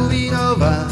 Moldova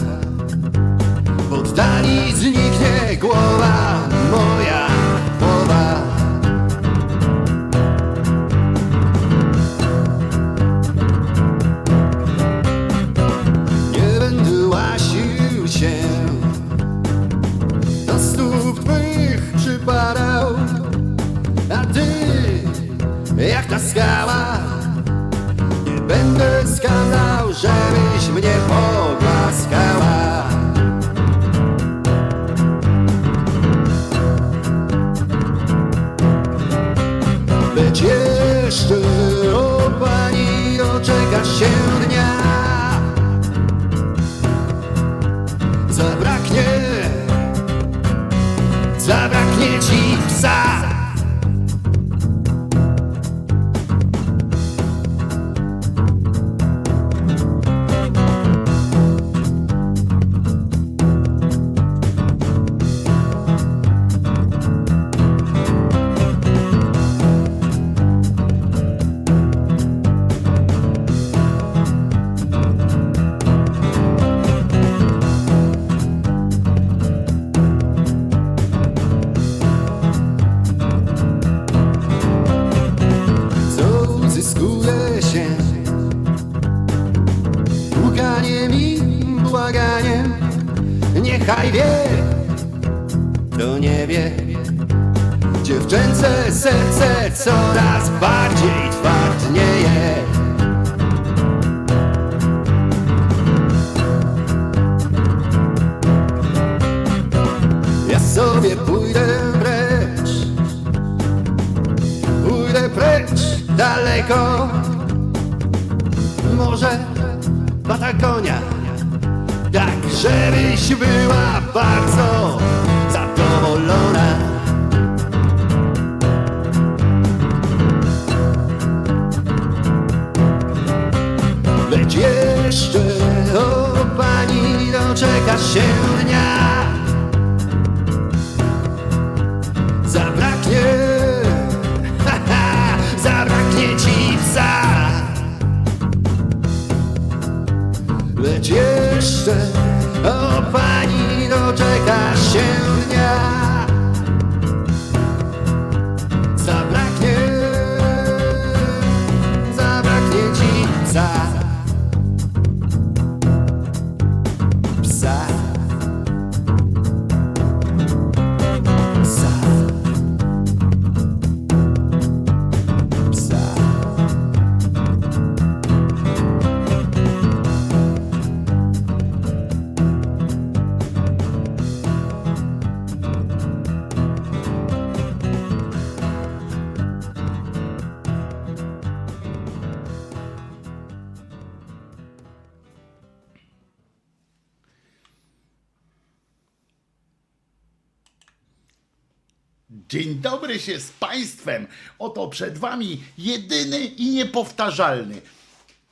Się z Państwem. Oto przed Wami jedyny i niepowtarzalny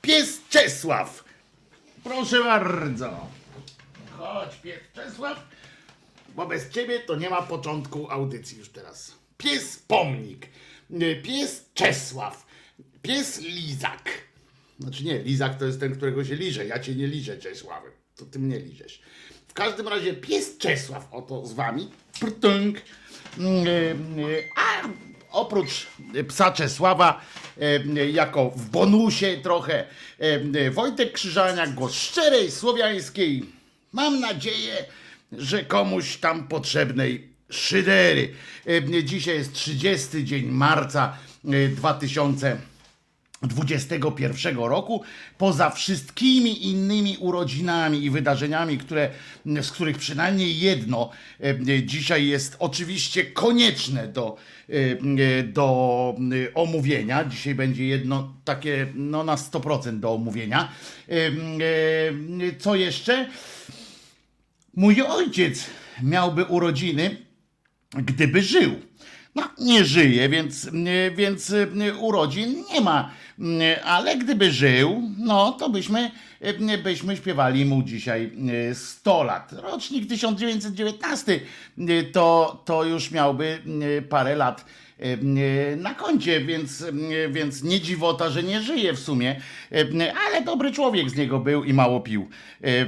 pies Czesław. Proszę bardzo. Chodź, pies Czesław, bo bez Ciebie to nie ma początku audycji już teraz. Pies Pomnik, y, pies Czesław, pies Lizak. Znaczy nie, Lizak to jest ten, którego się liże. Ja Cię nie liżę, Czesławem. To Ty mnie liżesz. W każdym razie pies Czesław oto z Wami. Prtunk. A oprócz psa Czesława, y, jako w bonusie trochę, y, Wojtek Krzyżaniak, głos szczerej, słowiańskiej, mam nadzieję, że komuś tam potrzebnej szydery. Dzisiaj jest 30 dzień marca 2000 21 roku, poza wszystkimi innymi urodzinami i wydarzeniami, które, z których przynajmniej jedno e, dzisiaj jest oczywiście konieczne do, e, do e, omówienia. Dzisiaj będzie jedno takie no, na 100% do omówienia. Co jeszcze? Mój ojciec miałby urodziny, gdyby żył. No, nie żyje, więc, więc urodzin nie ma. Ale gdyby żył, no to byśmy, byśmy śpiewali mu dzisiaj 100 lat. Rocznik 1919 to, to już miałby parę lat na koncie, więc, e, więc nie dziwota, że nie żyje w sumie, e, ale dobry człowiek z niego był i mało pił. E, e,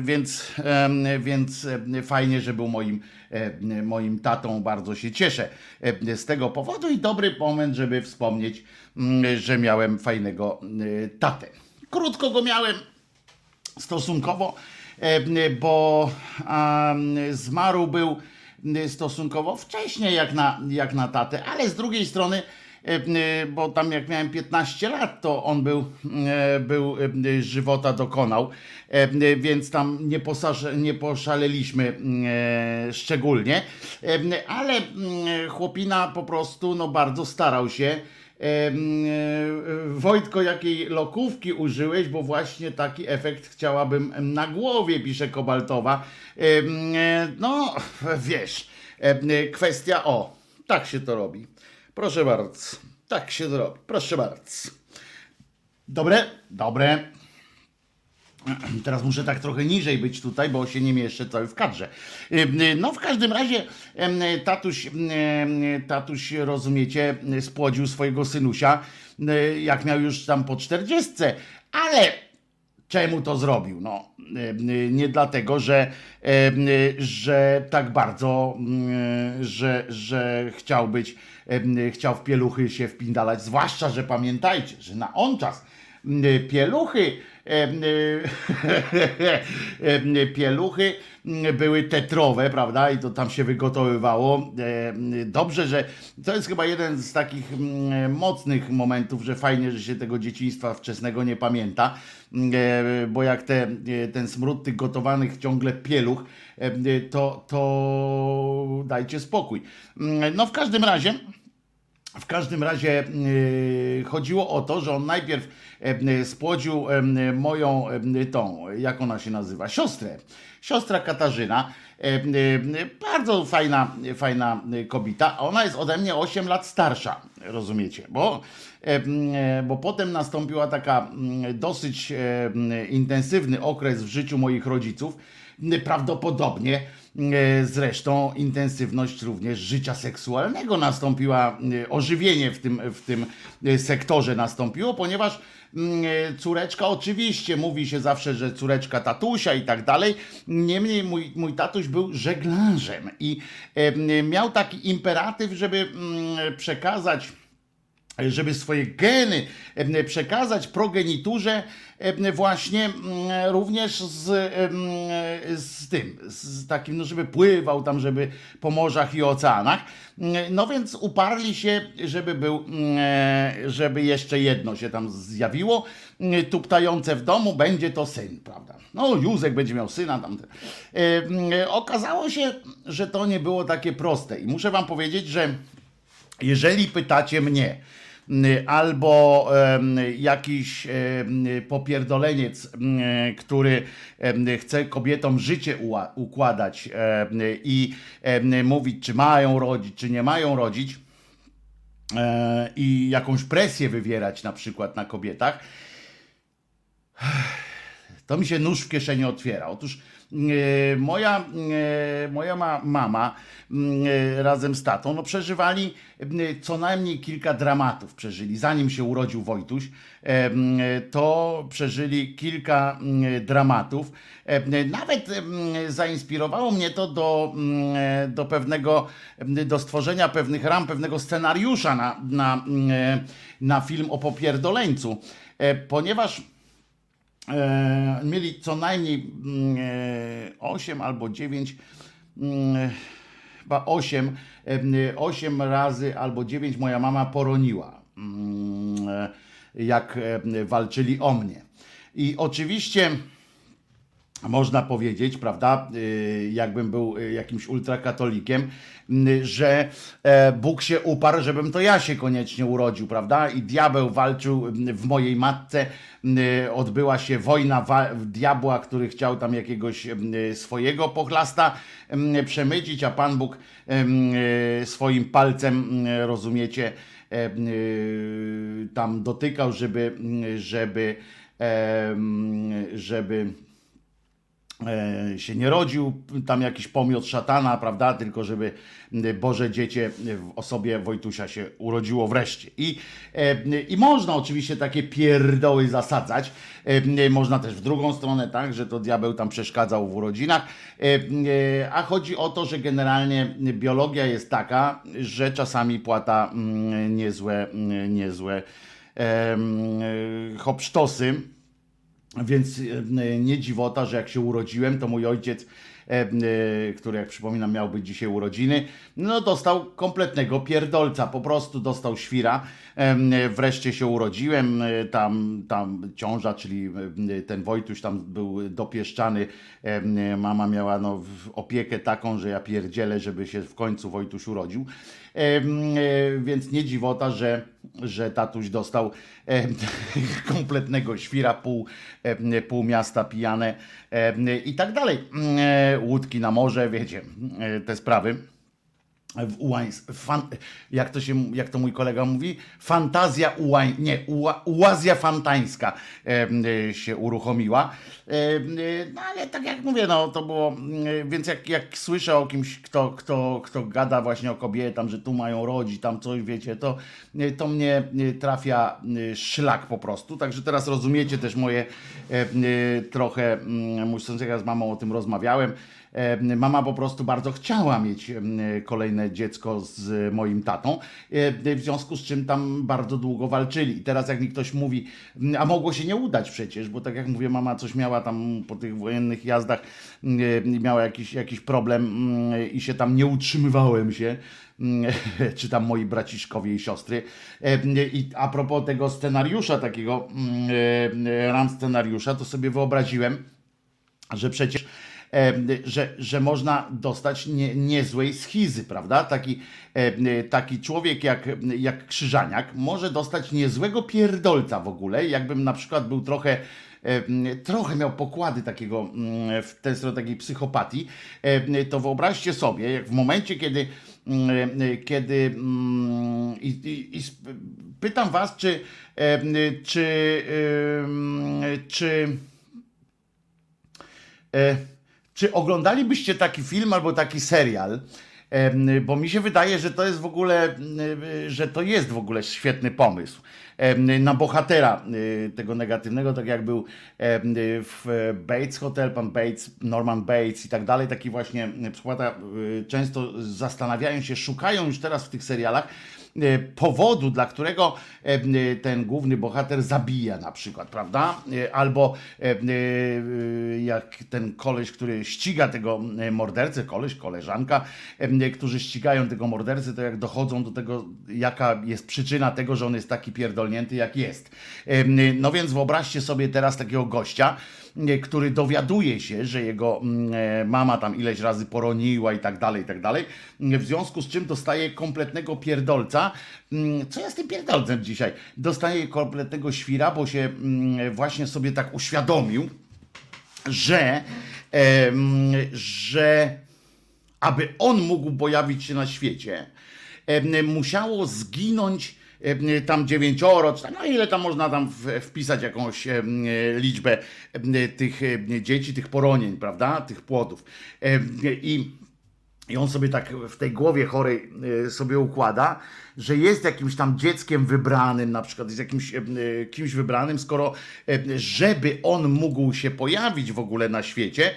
Więc, e, więc e, fajnie, że był moim, e, moim tatą, bardzo się cieszę e, z tego powodu i dobry moment, żeby wspomnieć, mm, że miałem fajnego e, tatę. Krótko go miałem, stosunkowo, e, bo zmarł był stosunkowo wcześniej jak na, jak na tatę, ale z drugiej strony, e, bo tam jak miałem 15 lat, to on był, był żywota dokonał, więc tam nie, nie poszaleliśmy szczególnie, ale chłopina po prostu no, bardzo starał się. E, Wojtko, jakiej lokówki użyłeś, bo właśnie taki efekt chciałabym na głowie, pisze Kobaltowa. E, No, wiesz, e, kwestia o, tak się to robi. Proszę bardzo, tak się to robi. Proszę bardzo. Dobre? Dobre. Teraz muszę tak trochę niżej być tutaj, bo się nie mieszczę cały w kadrze. No w każdym razie em, tatuś, em, tatuś rozumiecie, spłodził swojego synusia, jak miał już tam po czterdziestce, ale czemu to zrobił? No, nie dlatego, że, że tak bardzo, że, że chciał być, chciał w pieluchy się wpindalać, zwłaszcza, że pamiętajcie, że na on czas pieluchy pieluchy były tetrowe, prawda? I to tam się wygotowywało. Dobrze, że to jest chyba jeden z takich mm, mocnych momentów, że fajnie, że się tego dzieciństwa wczesnego nie pamięta, bo jak te, ten smród tych gotowanych ciągle pieluch, to, to dajcie spokój. No w każdym razie. W każdym razie yy, chodziło o to, że on najpierw e, spłodził e, moją e, tą, jak ona się nazywa, siostrę. Siostra Katarzyna, e, e, bardzo fajna, fajna kobieta, ona jest ode mnie 8 lat starsza, rozumiecie? Bo, e, e, bo potem nastąpiła taka dosyć e, intensywny okres w życiu moich rodziców, prawdopodobnie e, zresztą intensywność również życia seksualnego nastąpiła, e, ożywienie w tym, w tym e, sektorze nastąpiło, ponieważ mm, e, córeczka, oczywiście mówi się zawsze, że córeczka tatusia i tak dalej, niemniej mój, mój tatuś był żeglarzem i e, miał taki imperatyw, żeby mm, przekazać żeby swoje geny przekazać progeniturze właśnie mm, również z, z tym, z takim, no żeby pływał tam, żeby po morzach i oceanach. No więc uparli się, żeby był, mm, żeby jeszcze jedno się tam zjawiło, mm, tuptające w domu, będzie to syn, prawda? No Józek będzie miał syna tam. Okazało się, że to nie było takie proste i muszę wam powiedzieć, że jeżeli pytacie mnie, albo em, jakiś popierdoleniec, który chce kobietom życie układać i mówić, czy mają rodzić, czy nie mają rodzić, e, i jakąś presję wywierać na przykład na kobietach, to mi się nóż w kieszeni otwiera. Otóż moja, e, moja ma, mama m, e, razem z tatą no, przeżywali co najmniej kilka dramatów. Przeżyli. Zanim się urodził Wojtuś, e, m, to przeżyli kilka m, dramatów. E, Nawet zainspirowało mnie to do, do pewnego, do stworzenia pewnych ram, pewnego scenariusza na, na, na film o popierdoleńcu. E, Ponieważ e, mieli co najmniej mm, e, 8 albo 9, mm, chyba 8, e, 8 razy albo 9 moja mama poroniła, mm, e, jak e, walczyli o mnie. I oczywiście można powiedzieć, prawda, y, jakbym był y, jakimś ultrakatolikiem, że e, Bóg się uparł, żebym to ja się koniecznie urodził, prawda? I diabeł walczył y, w mojej matce, y, odbyła się wojna diabła, który chciał tam jakiegoś y, swojego pochlasta y, przemycić, a Pan Bóg y, swoim palcem, y, rozumiecie, e, y, tam dotykał, żeby, żeby, em, żeby e, się nie rodził, tam jakiś pomiot szatana, prawda, tylko żeby Boże Dziecię w osobie Wojtusia się urodziło wreszcie. I, e, i można oczywiście takie pierdoły zasadzać, e, można też w drugą stronę, tak, że to diabeł tam przeszkadzał w urodzinach, a chodzi o to, że generalnie biologia jest taka, że czasami płata mm, niezłe, mm, niezłe hopsztosy, więc e, nie dziwota, że jak się urodziłem, to mój ojciec, e, e, który jak przypominam miał być dzisiaj urodziny, no dostał kompletnego pierdolca, po prostu dostał świra. Wreszcie się urodziłem, tam, tam ciąża, czyli ten Wojtuś tam był dopieszczany. Mama miała no, opiekę taką, że ja pierdzielę, żeby się w końcu Wojtuś urodził. Więc nie dziwota, że że tatuś dostał e, kompletnego świra, pół, e, pół miasta pijane e, i tak dalej. E, łódki na morze, wiecie, e, te sprawy w Ułańs, fan, jak, to się, jak to mój kolega mówi, fantazja Ułań, nie, Uła, Ułazja fantańska e, się uruchomiła. E, no ale tak jak mówię, no to było, e, więc jak, jak słyszę o kimś, kto, kto, kto gada właśnie o kobietach, że tu mają rodzić, tam coś, wiecie, to, e, to mnie e, trafia szlak po prostu. Także teraz rozumiecie też moje trochę, mm, mówiąc, jak ja z mamą o tym rozmawiałem, Mama po prostu bardzo chciała mieć kolejne dziecko z moim tatą, w związku z czym tam bardzo długo walczyli. I teraz jak mi ktoś mówi, a mogło się nie udać przecież, bo tak jak mówię, mama coś miała tam po tych wojennych jazdach, miała jakiś, jakiś problem i się tam nie utrzymywałem się czy tam moi braciszkowie i siostry. I a propos tego scenariusza, takiego ram scenariusza, to sobie wyobraziłem, że przecież że, że można dostać nie, niezłej schizy, prawda? Taki, taki człowiek jak, jak Krzyżaniak może dostać niezłego pierdolca w ogóle, jakbym na przykład był trochę trochę miał pokłady takiego mm, w ten stronę takiej psychopatii, to wyobraźcie sobie, jak w momencie, kiedy kiedy mm, i, i, i pytam was, czy czy czy e, czy oglądalibyście taki film albo taki serial? Bo mi się wydaje, że to jest w ogóle, że to jest w ogóle świetny pomysł na bohatera tego negatywnego, tak jak był w Bates Hotel, pan Bates, Norman Bates i tak dalej, taki właśnie przykłada y, często zastanawiają się, szukają już teraz w tych serialach E, powodu, dla którego e, ten główny bohater zabija na przykład, prawda? E, albo jak ten koleś, który ściga tego mordercę, koleś, koleżanka, którzy ścigają tego mordercę, to jak dochodzą do tego, jaka jest przyczyna tego, że on jest taki pierdolnięty, jak jest. No więc wyobraźcie sobie teraz takiego gościa, który dowiaduje się, że jego mm, e, mama tam ileś razy poroniła i tak dalej, i tak dalej, w związku z czym dostaje kompletnego pierdolca. Mm, co ja z tym pierdolcem dzisiaj? Dostaje kompletnego świra, bo się mm, właśnie sobie tak uświadomił, że, że aby on mógł pojawić się na świecie, musiało zginąć tam dziewięcioro, czy tam, no ile tam można tam wpisać jakąś liczbę tych dzieci, tych poronień, prawda, tych płodów. I, i on sobie tak w tej głowie chorej e, sobie układa, że jest jakimś tam dzieckiem wybranym, na przykład jest jakimś kimś wybranym, skoro żeby on mógł się pojawić w ogóle na świecie,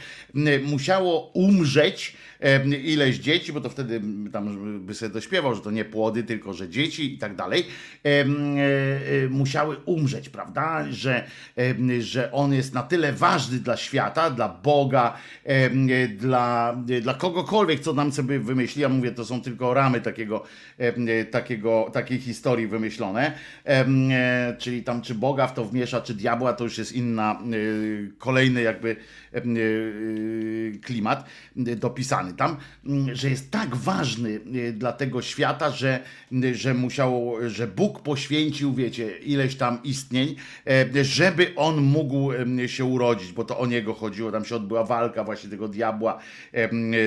musiało umrzeć ileś dzieci, bo to wtedy tam by sobie dośpiewał, że to nie płody, tylko że dzieci i tak dalej, e, e, musiały umrzeć, prawda? Że, że on jest na tyle ważny dla świata, dla Boga, dla, dla kogokolwiek, co nam sobie wymyśli. Ja mówię, to są tylko ramy takiego, takiego, takiej historii wymyślone, e, czyli tam czy Boga w to wmiesza, czy diabła, to już jest inna, kolejny jakby klimat dopisany tam, że jest tak ważny y, dla tego świata, że, że musiał, że Bóg poświęcił, wiecie, ileś tam istnień, e, żeby on mógł się urodzić, bo to o niego chodziło. Tam się odbyła walka właśnie tego diabła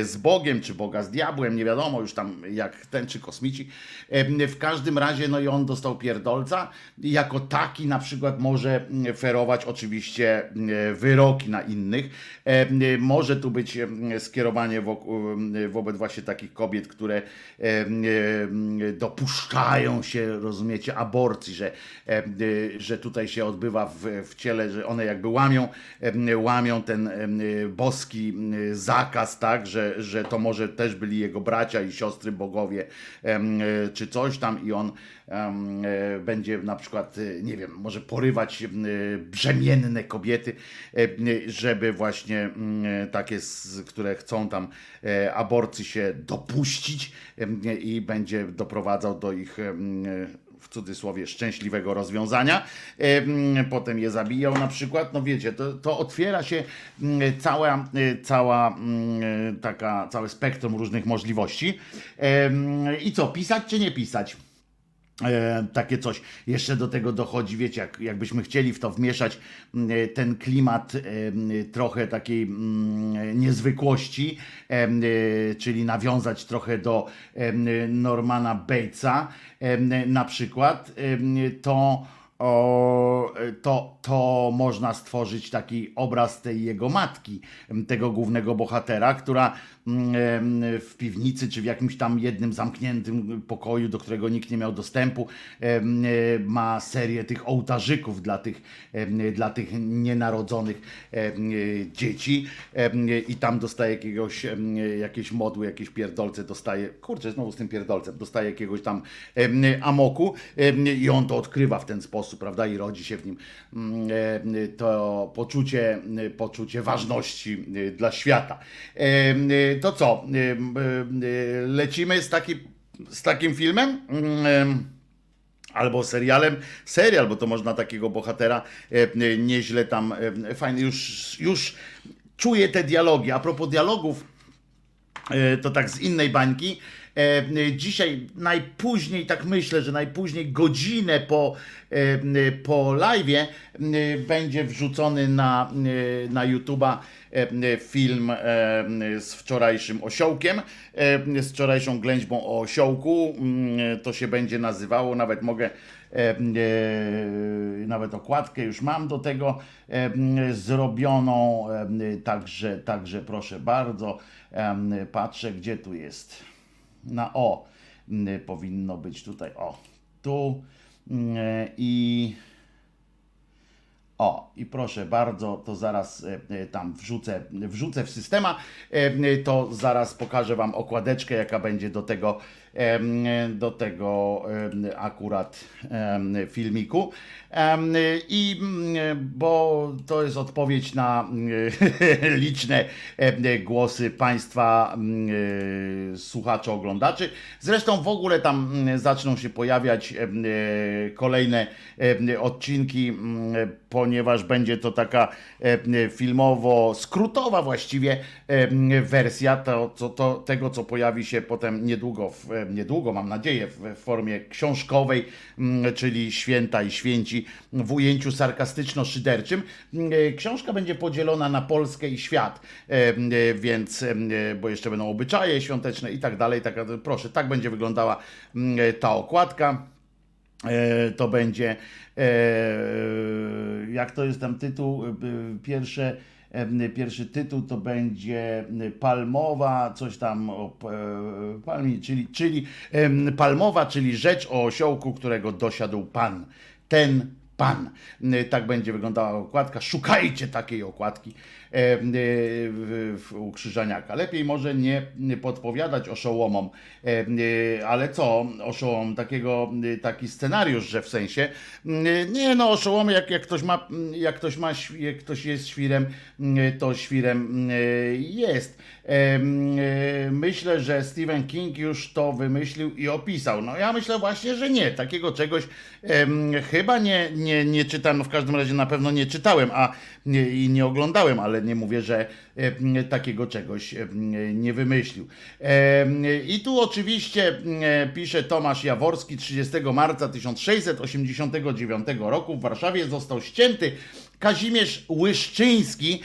z Bogiem, czy Boga z diabłem, nie wiadomo już tam jak ten czy kosmici. E, W każdym razie, no i on dostał pierdolca. Jako taki na przykład może ferować oczywiście e, wyroki na innych. E, Może tu być skierowanie wobec właśnie takich kobiet, które dopuszczają się, rozumiecie, aborcji, że, że tutaj się odbywa w, w ciele, że one jakby łamią, łamią ten boski zakaz, tak, że, że to może też byli jego bracia i siostry bogowie, czy coś tam i on będzie na przykład, e, nie wiem, może porywać e, brzemienne kobiety, e, żeby właśnie mm, takie, które chcą tam e, aborcji się dopuścić i będzie doprowadzał do ich w cudzysłowie szczęśliwego rozwiązania, em, potem je zabijał na przykład, no wiecie, to, to otwiera się mm, cała, e, cała mm, taka, całe spektrum różnych możliwości. I co, pisać czy nie pisać? E, takie coś. Jeszcze do tego dochodzi, wiecie, jak, jakbyśmy chcieli w to wmieszać m, e, ten klimat e, trochę takiej mm, niezwykłości, e, m, e, czyli nawiązać trochę do e, Normana Batesa e, na przykład, to o, to, to można stworzyć taki obraz tej jego matki, tego głównego bohatera, która w piwnicy czy w jakimś tam jednym zamkniętym pokoju, do którego nikt nie miał dostępu, e, ma serię tych ołtarzyków dla tych, dla tych nienarodzonych e, dzieci i tam dostaje jakiegoś, jakieś modły, jakieś pierdolce dostaje, kurczę, znowu z tym pierdolcem, dostaje jakiegoś tam amoku i on to odkrywa w ten sposób, prawda, i rodzi się w nim mm, e, to poczucie, poczucie ważności e, dla świata. E, To co, lecimy z, taki, z takim filmem? Mm, albo serialem, serial, bo to można takiego bohatera e, nieźle tam, fajnie, już, już czuję te dialogi. A propos dialogów, to tak z innej bańki. E, Dzisiaj najpóźniej, tak myślę, że najpóźniej godzinę po, e, po live'ie e, będzie wrzucony na, na YouTube'a film z wczorajszym osiołkiem, z wczorajszą ględźbą o osiołku. Mm, To się będzie nazywało, nawet mogę nawet okładkę już mam do tego zrobioną, także, także proszę bardzo, patrzę gdzie tu jest, na o m, powinno być tutaj, o tu mm, i o, i proszę bardzo, to zaraz e, e, tam wrzucę, wrzucę w systema, e, to zaraz pokażę Wam okładeczkę, jaka będzie do tego, do tego akurat filmiku. I mm, bo to jest odpowiedź na liczne głosy Państwa mm, e, słuchaczy, oglądaczy. Zresztą w ogóle tam mm, zaczną się pojawiać e, kolejne odcinki, ponieważ będzie to taka filmowo-skrótowa właściwie wersja to, co, to, tego, co pojawi się potem niedługo, w, niedługo mam nadzieję, w, formie książkowej, mm, czyli Święta i Święci w ujęciu sarkastyczno-szyderczym. Mm, e, Książka będzie podzielona na Polskę i świat, em, e, więc, e, bo jeszcze będą obyczaje świąteczne i tak dalej. Tak, proszę, tak będzie wyglądała mm, e, ta okładka. E, to będzie, e, jak to jest tam tytuł, e, pierwsze, e, pierwszy tytuł to będzie Palmowa, coś tam o e, palmie, czyli, czyli Palmowa, czyli rzecz o osiołku, którego dosiadł Pan. Ten Pan. Tak będzie wyglądała okładka. Szukajcie takiej okładki e, e, w, w, u Krzyżaniaka. Lepiej może nie podpowiadać oszołomom, e, ale co, oszołom, takiego, taki scenariusz, że w sensie, e, nie no, oszołomy, jak, jak ktoś ma, jak ktoś ma, jak ktoś jest świrem, e, to świrem jest. Myślę, że Stephen King już to wymyślił i opisał. No ja myślę właśnie, że nie. Takiego czegoś chyba nie, nie, nie czytam, no w każdym razie na pewno nie czytałem, a nie, i nie oglądałem, ale nie mówię, że em, takiego czegoś em, nie wymyślił. Em, I tu oczywiście pisze Tomasz Jaworski 30 marca 1689 roku w Warszawie został ścięty Kazimierz Łyszczyński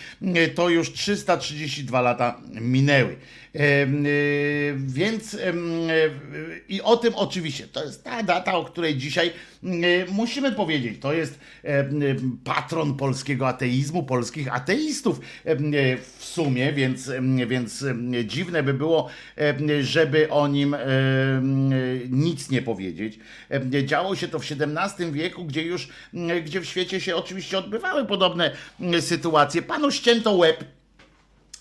to już 332 lata minęły. Więc i o tym oczywiście, to jest ta data, o której dzisiaj musimy powiedzieć. To jest patron polskiego ateizmu, polskich ateistów w sumie, więc, więc dziwne by było, żeby o nim nic nie powiedzieć. Działo się to w XVII wieku, gdzie już, gdzie w świecie się oczywiście odbywały podobne sytuacje. Panu ścięto łeb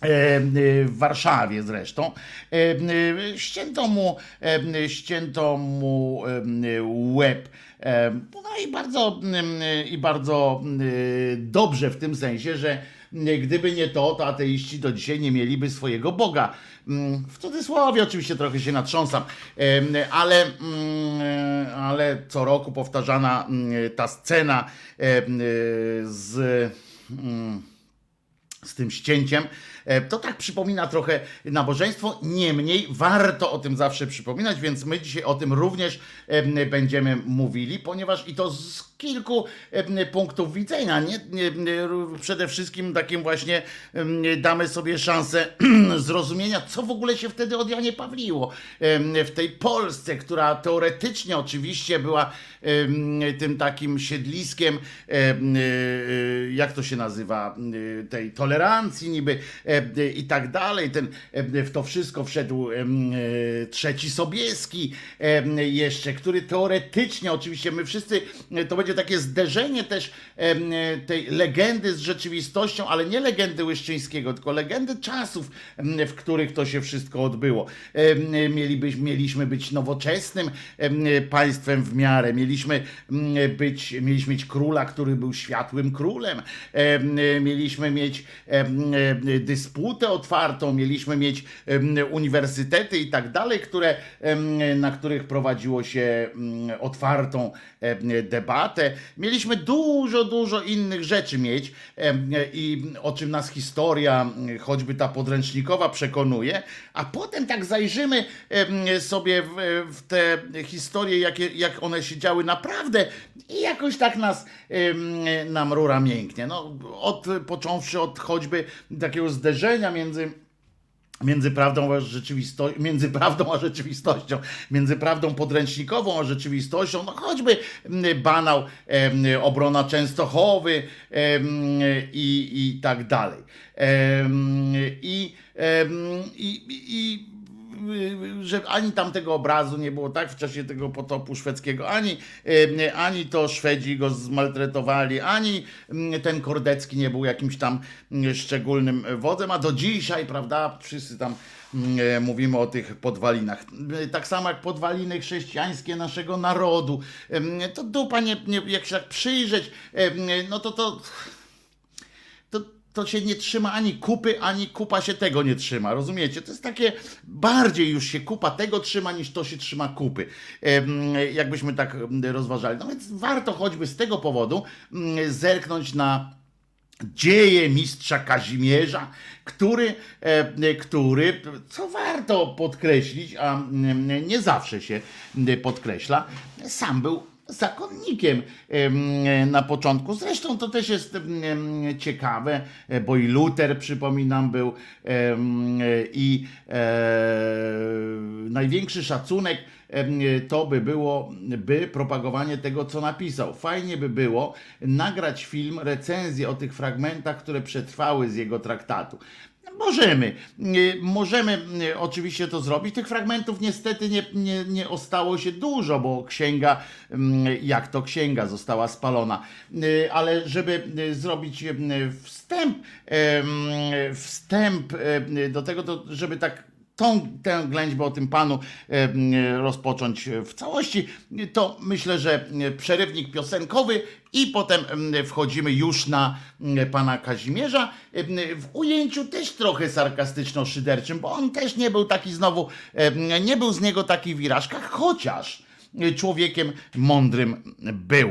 w Warszawie zresztą. Ścięto mu, ścięto mu łeb. No i bardzo, i bardzo dobrze w tym sensie, że gdyby nie to, to ateiści do dzisiaj nie mieliby swojego Boga. W cudzysłowie oczywiście trochę się natrząsam, ale, ale co roku powtarzana ta scena z, z tym ścięciem E, to tak przypomina trochę nabożeństwo, niemniej warto o tym zawsze przypominać, więc my dzisiaj o tym również będziemy mówili, ponieważ i to z kilku punktów widzenia. Nie, przede wszystkim takim właśnie damy sobie szansę zrozumienia, co w ogóle się wtedy od Janie Pawliło w tej Polsce, która teoretycznie oczywiście była tym takim siedliskiem, e, jak to się nazywa, tej tolerancji niby i tak dalej. Ten, w to wszystko wszedł trzeci Sobieski jeszcze, który teoretycznie, oczywiście my wszyscy, to będzie takie zderzenie też tej legendy z rzeczywistością, ale nie legendy Łyszczyńskiego, tylko legendy czasów, w których to się wszystko odbyło. Mielibyśmy, mieliśmy być nowoczesnym państwem w miarę, mieliśmy być, mieliśmy mieć króla, który był światłym królem, mieliśmy mieć dysputę otwartą, mieliśmy mieć uniwersytety i tak dalej, które, na których prowadziło się otwartą debatę. Mieliśmy dużo, dużo innych rzeczy mieć i o czym nas historia, choćby ta podręcznikowa przekonuje, a potem tak zajrzymy sobie w, te historie, jakie, jak one się działy naprawdę i jakoś tak nas nam rura mięknie. No, od, począwszy od choćby takiego zderzenia między między prawdą a rzeczywistością, między prawdą a rzeczywistością, między prawdą podręcznikową a rzeczywistością, no choćby banał obrona Częstochowy i, i tak dalej. I, i, i że ani tamtego obrazu nie było tak w czasie tego potopu szwedzkiego, ani, ani to Szwedzi go zmaltretowali, ani mm, ten Kordecki nie był jakimś tam mm, szczególnym wodzem, a do dzisiaj, prawda, wszyscy tam mm, e, mówimy o tych podwalinach. Tak samo jak podwaliny chrześcijańskie naszego narodu. To dupa, nie, nie, jak się tak przyjrzeć, no to to to się nie trzyma ani kupy, ani kupa się tego nie trzyma. Rozumiecie? To jest takie, bardziej już się kupa tego trzyma, niż to się trzyma kupy. Jakbyśmy tak rozważali. No więc warto choćby z tego powodu zerknąć na dzieje mistrza Kazimierza, który, który, co warto podkreślić, a nie zawsze się podkreśla, sam był zakonnikiem na początku. Zresztą to też jest ciekawe, bo i Luther, przypominam, był i e, największy szacunek to by było by propagowanie tego, co napisał. Fajnie by było nagrać film, recenzję o tych fragmentach, które przetrwały z jego traktatu. Możemy, możemy oczywiście to zrobić. Tych fragmentów niestety nie, nie, nie ostało się dużo, bo księga, jak to księga, została spalona. Ale żeby zrobić wstęp, wstęp do tego, to żeby tak tą, tę ględźbę o tym panu rozpocząć w całości, to myślę, że przerywnik piosenkowy i potem wchodzimy już na pana Kazimierza w ujęciu też trochę sarkastyczno-szyderczym, bo on też nie był taki znowu, nie był z niego taki wirażka, chociaż człowiekiem mądrym był.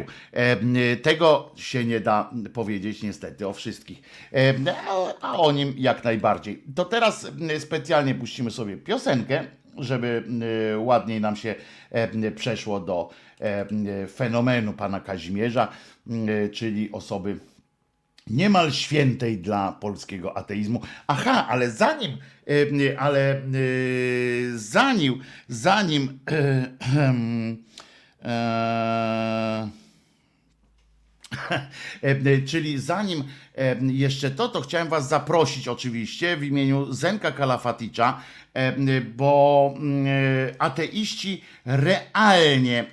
Tego się nie da powiedzieć niestety o wszystkich, a o nim jak najbardziej. To teraz specjalnie puścimy sobie piosenkę, żeby ładniej nam się przeszło do fenomenu pana Kazimierza, czyli osoby niemal świętej dla polskiego ateizmu. Aha, ale zanim, e, ale e, zanim, zanim e, Czyli zanim jeszcze to, to chciałem Was zaprosić oczywiście w imieniu Zenka Kalafaticza, e, bo mm, ateiści realnie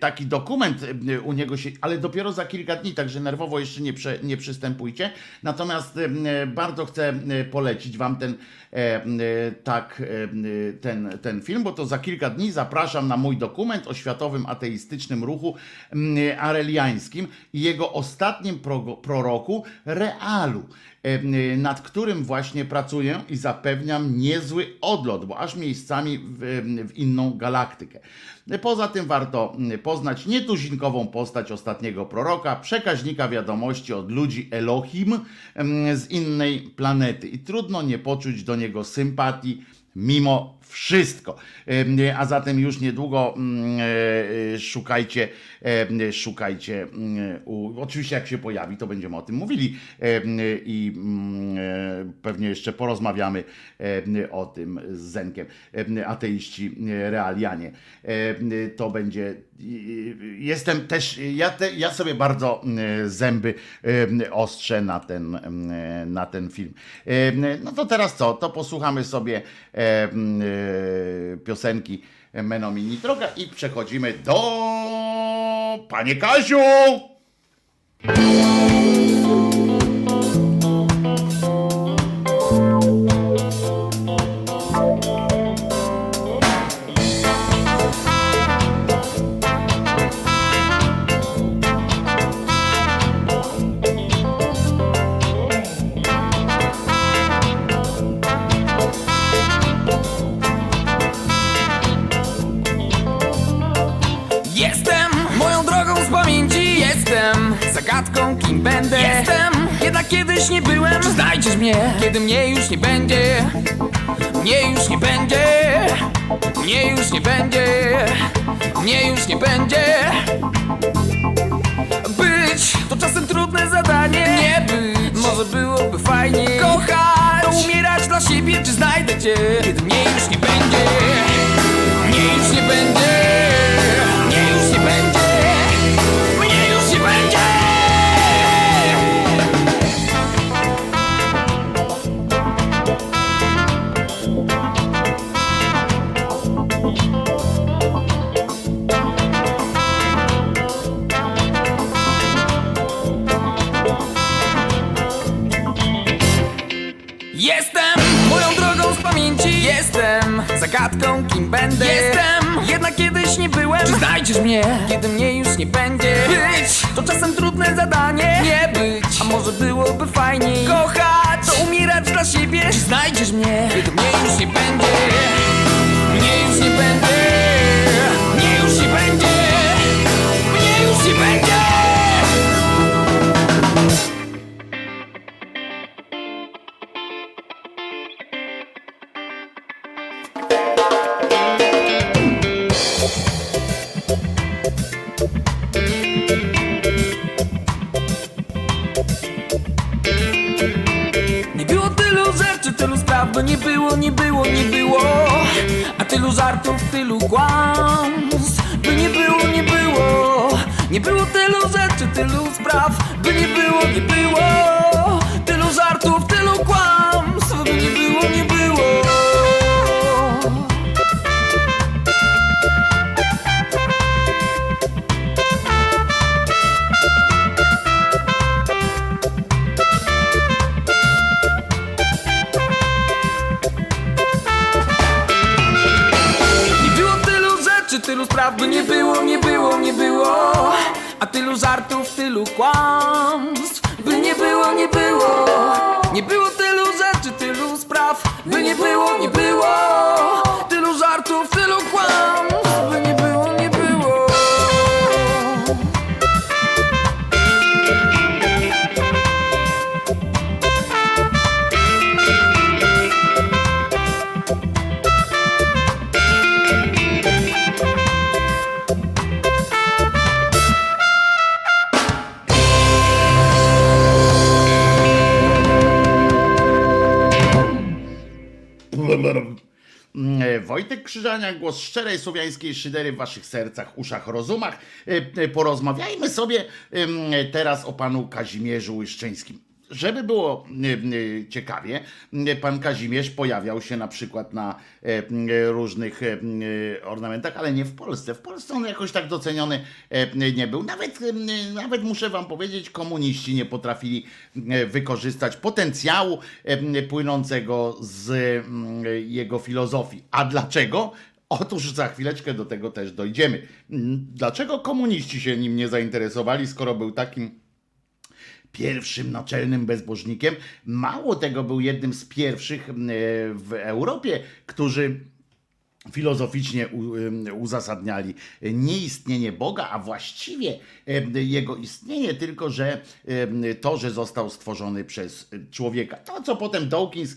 taki dokument u niego się, ale dopiero za kilka dni, także nerwowo jeszcze nie, prze, nie przystępujcie. Natomiast bardzo chcę polecić Wam ten, tak, ten, ten film, bo to za kilka dni zapraszam na mój dokument o światowym ateistycznym ruchu areliańskim i jego ostatnim proroku realu, nad którym właśnie pracuję i zapewniam niezły odlot, bo aż miejscami w, w inną galaktykę. Poza tym warto poznać nietuzinkową postać ostatniego proroka, przekaźnika wiadomości od ludzi Elohim z innej planety. I trudno nie poczuć do niego sympatii, mimo wszystko. A zatem już niedługo mm, e, szukajcie, szukajcie, mm, oczywiście jak się pojawi, to będziemy o tym mówili i mm, e, pewnie jeszcze porozmawiamy o tym z Zenkiem. Ateiści realianie. To będzie, jestem też, ja, te, ja sobie bardzo zęby ostrzę na ten, na ten film. No to teraz co? To posłuchamy sobie piosenki Menomini Droga i przechodzimy do Panie Kaziu! Kiedyś nie byłem. Czy znajdziesz mnie. Kiedy mnie już nie będzie. Mnie już nie będzie. Mnie już nie będzie. Mnie już nie będzie. Być to czasem trudne zadanie. Nie być. Może byłoby fajnie Kochać. to umierać dla siebie Czy znajdę cię. Kiedy mnie już nie będzie znajdziesz mnie kiedy mnie już nie będzie. Być! To czasem trudne zadanie. Nie być! A może byłoby fajniej? Kochać! To umierać dla siebie. Czy znajdziesz mnie kiedy mnie już nie będzie tylu spraw, by nie było, nie było qual głos szczerej słowiańskiej szydery w waszych sercach, uszach, rozumach. E, e, Porozmawiajmy sobie teraz o panu Kazimierzu Łyszczyńskim. Żeby było ciekawie, pan Kazimierz pojawiał się na przykład na różnych ornamentach, ale nie w Polsce. W Polsce on jakoś tak doceniony nie był. Nawet, nawet muszę wam powiedzieć, komuniści nie potrafili wykorzystać potencjału płynącego z jego filozofii. A dlaczego? Otóż za chwileczkę do tego też dojdziemy. Mm, Dlaczego komuniści się nim nie zainteresowali, skoro był takim pierwszym naczelnym bezbożnikiem. Mało tego, był jednym z pierwszych e, w Europie, którzy filozoficznie em, uzasadniali nieistnienie Boga, a właściwie em, jego istnienie, tylko że to, że został stworzony przez człowieka. To, co potem Dawkins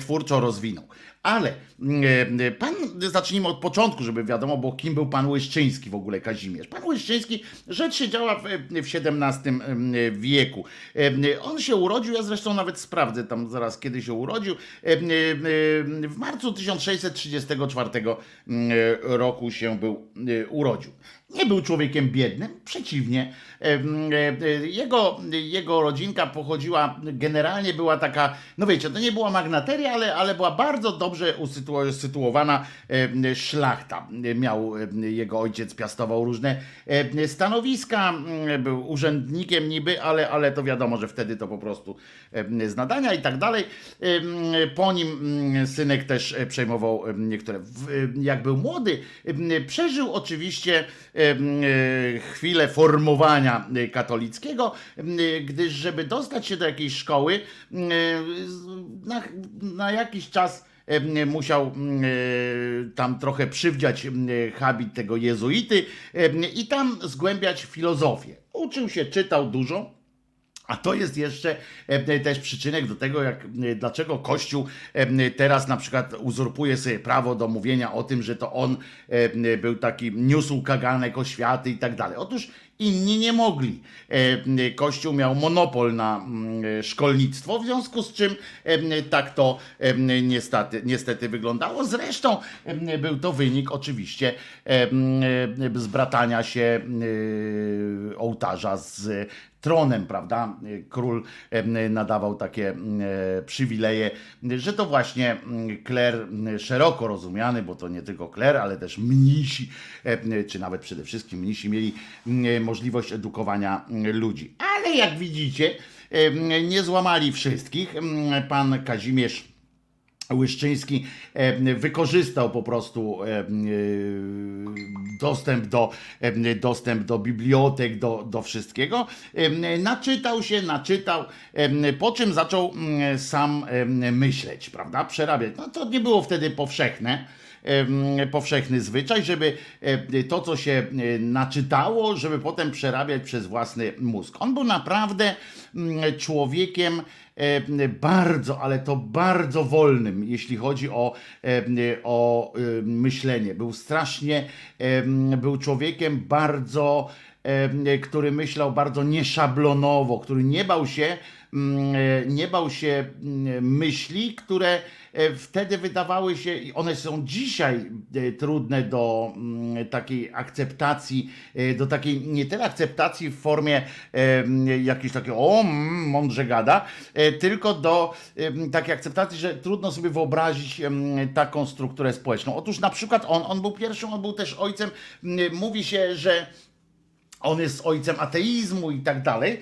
twórczo rozwinął. Ale em, pan, zacznijmy od początku, żeby wiadomo, bo kim był pan Łyszczyński w ogóle, Kazimierz. Pan Łyszczyński, rzecz się działa w, w XVII em, wieku. Em, On się urodził, ja zresztą nawet sprawdzę tam zaraz, kiedy się urodził. Em, W marcu 1634 mm, roku się był e, urodził. Nie był człowiekiem biednym, przeciwnie. E, e, Jego, jego rodzinka pochodziła, generalnie była taka, no wiecie, to nie była magnateria, ale, ale była bardzo dobrze usytu- usytuowana szlachta. Miał, jego ojciec piastował różne stanowiska, był urzędnikiem niby, ale, ale to wiadomo, że wtedy to po prostu z nadania i tak dalej. Po nim mm, synek też e, przejmował niektóre. Jak był młody, przeżył oczywiście chwilę formowania e, katolickiego, em, gdyż żeby dostać się do jakiejś szkoły, z- na, na jakiś czas musiał tam trochę przywdziać habit tego jezuity i tam zgłębiać filozofię. Uczył się, czytał dużo. A to jest jeszcze e, też przyczynek do tego, jak, dlaczego Kościół e, teraz na przykład uzurpuje sobie prawo do mówienia o tym, że to on e, był taki, niósł kaganek oświaty i tak dalej. Otóż inni nie mogli. Kościół miał monopol na szkolnictwo, w związku z czym tak to niestety, niestety wyglądało. Zresztą był to wynik oczywiście zbratania się ołtarza z tronem, prawda? Król em, nadawał takie em, przywileje, że to właśnie kler szeroko rozumiany, bo to nie tylko kler, ale też mnisi, czy nawet przede wszystkim mnisi mieli em, możliwość edukowania ludzi. Ale jak widzicie, nie złamali wszystkich. Pan Kazimierz Łyszczyński e, wykorzystał po prostu e, e, dostęp do, dostęp do bibliotek, do, do wszystkiego. Naczytał się, naczytał, po czym zaczął mm, sam myśleć, prawda? Przerabiać. No to nie było wtedy powszechne powszechny zwyczaj, żeby to, co się naczytało, żeby potem przerabiać przez własny mózg. On był naprawdę mm, człowiekiem bardzo, ale to bardzo wolnym, jeśli chodzi o, o myślenie. Był strasznie, był człowiekiem bardzo, który myślał bardzo nieszablonowo, który nie bał się, mm, e, nie bał się mm, myśli, które wtedy wydawały się, one są dzisiaj e, trudne do mm, takiej akceptacji, e, do takiej nie tyle akceptacji w formie e, jakiejś takiej, o, mm, mądrze gada, e, tylko do takiej akceptacji, że trudno sobie wyobrazić taką strukturę społeczną. Otóż na przykład on, on był pierwszym, on był też ojcem, mówi się, że on jest ojcem ateizmu i tak dalej.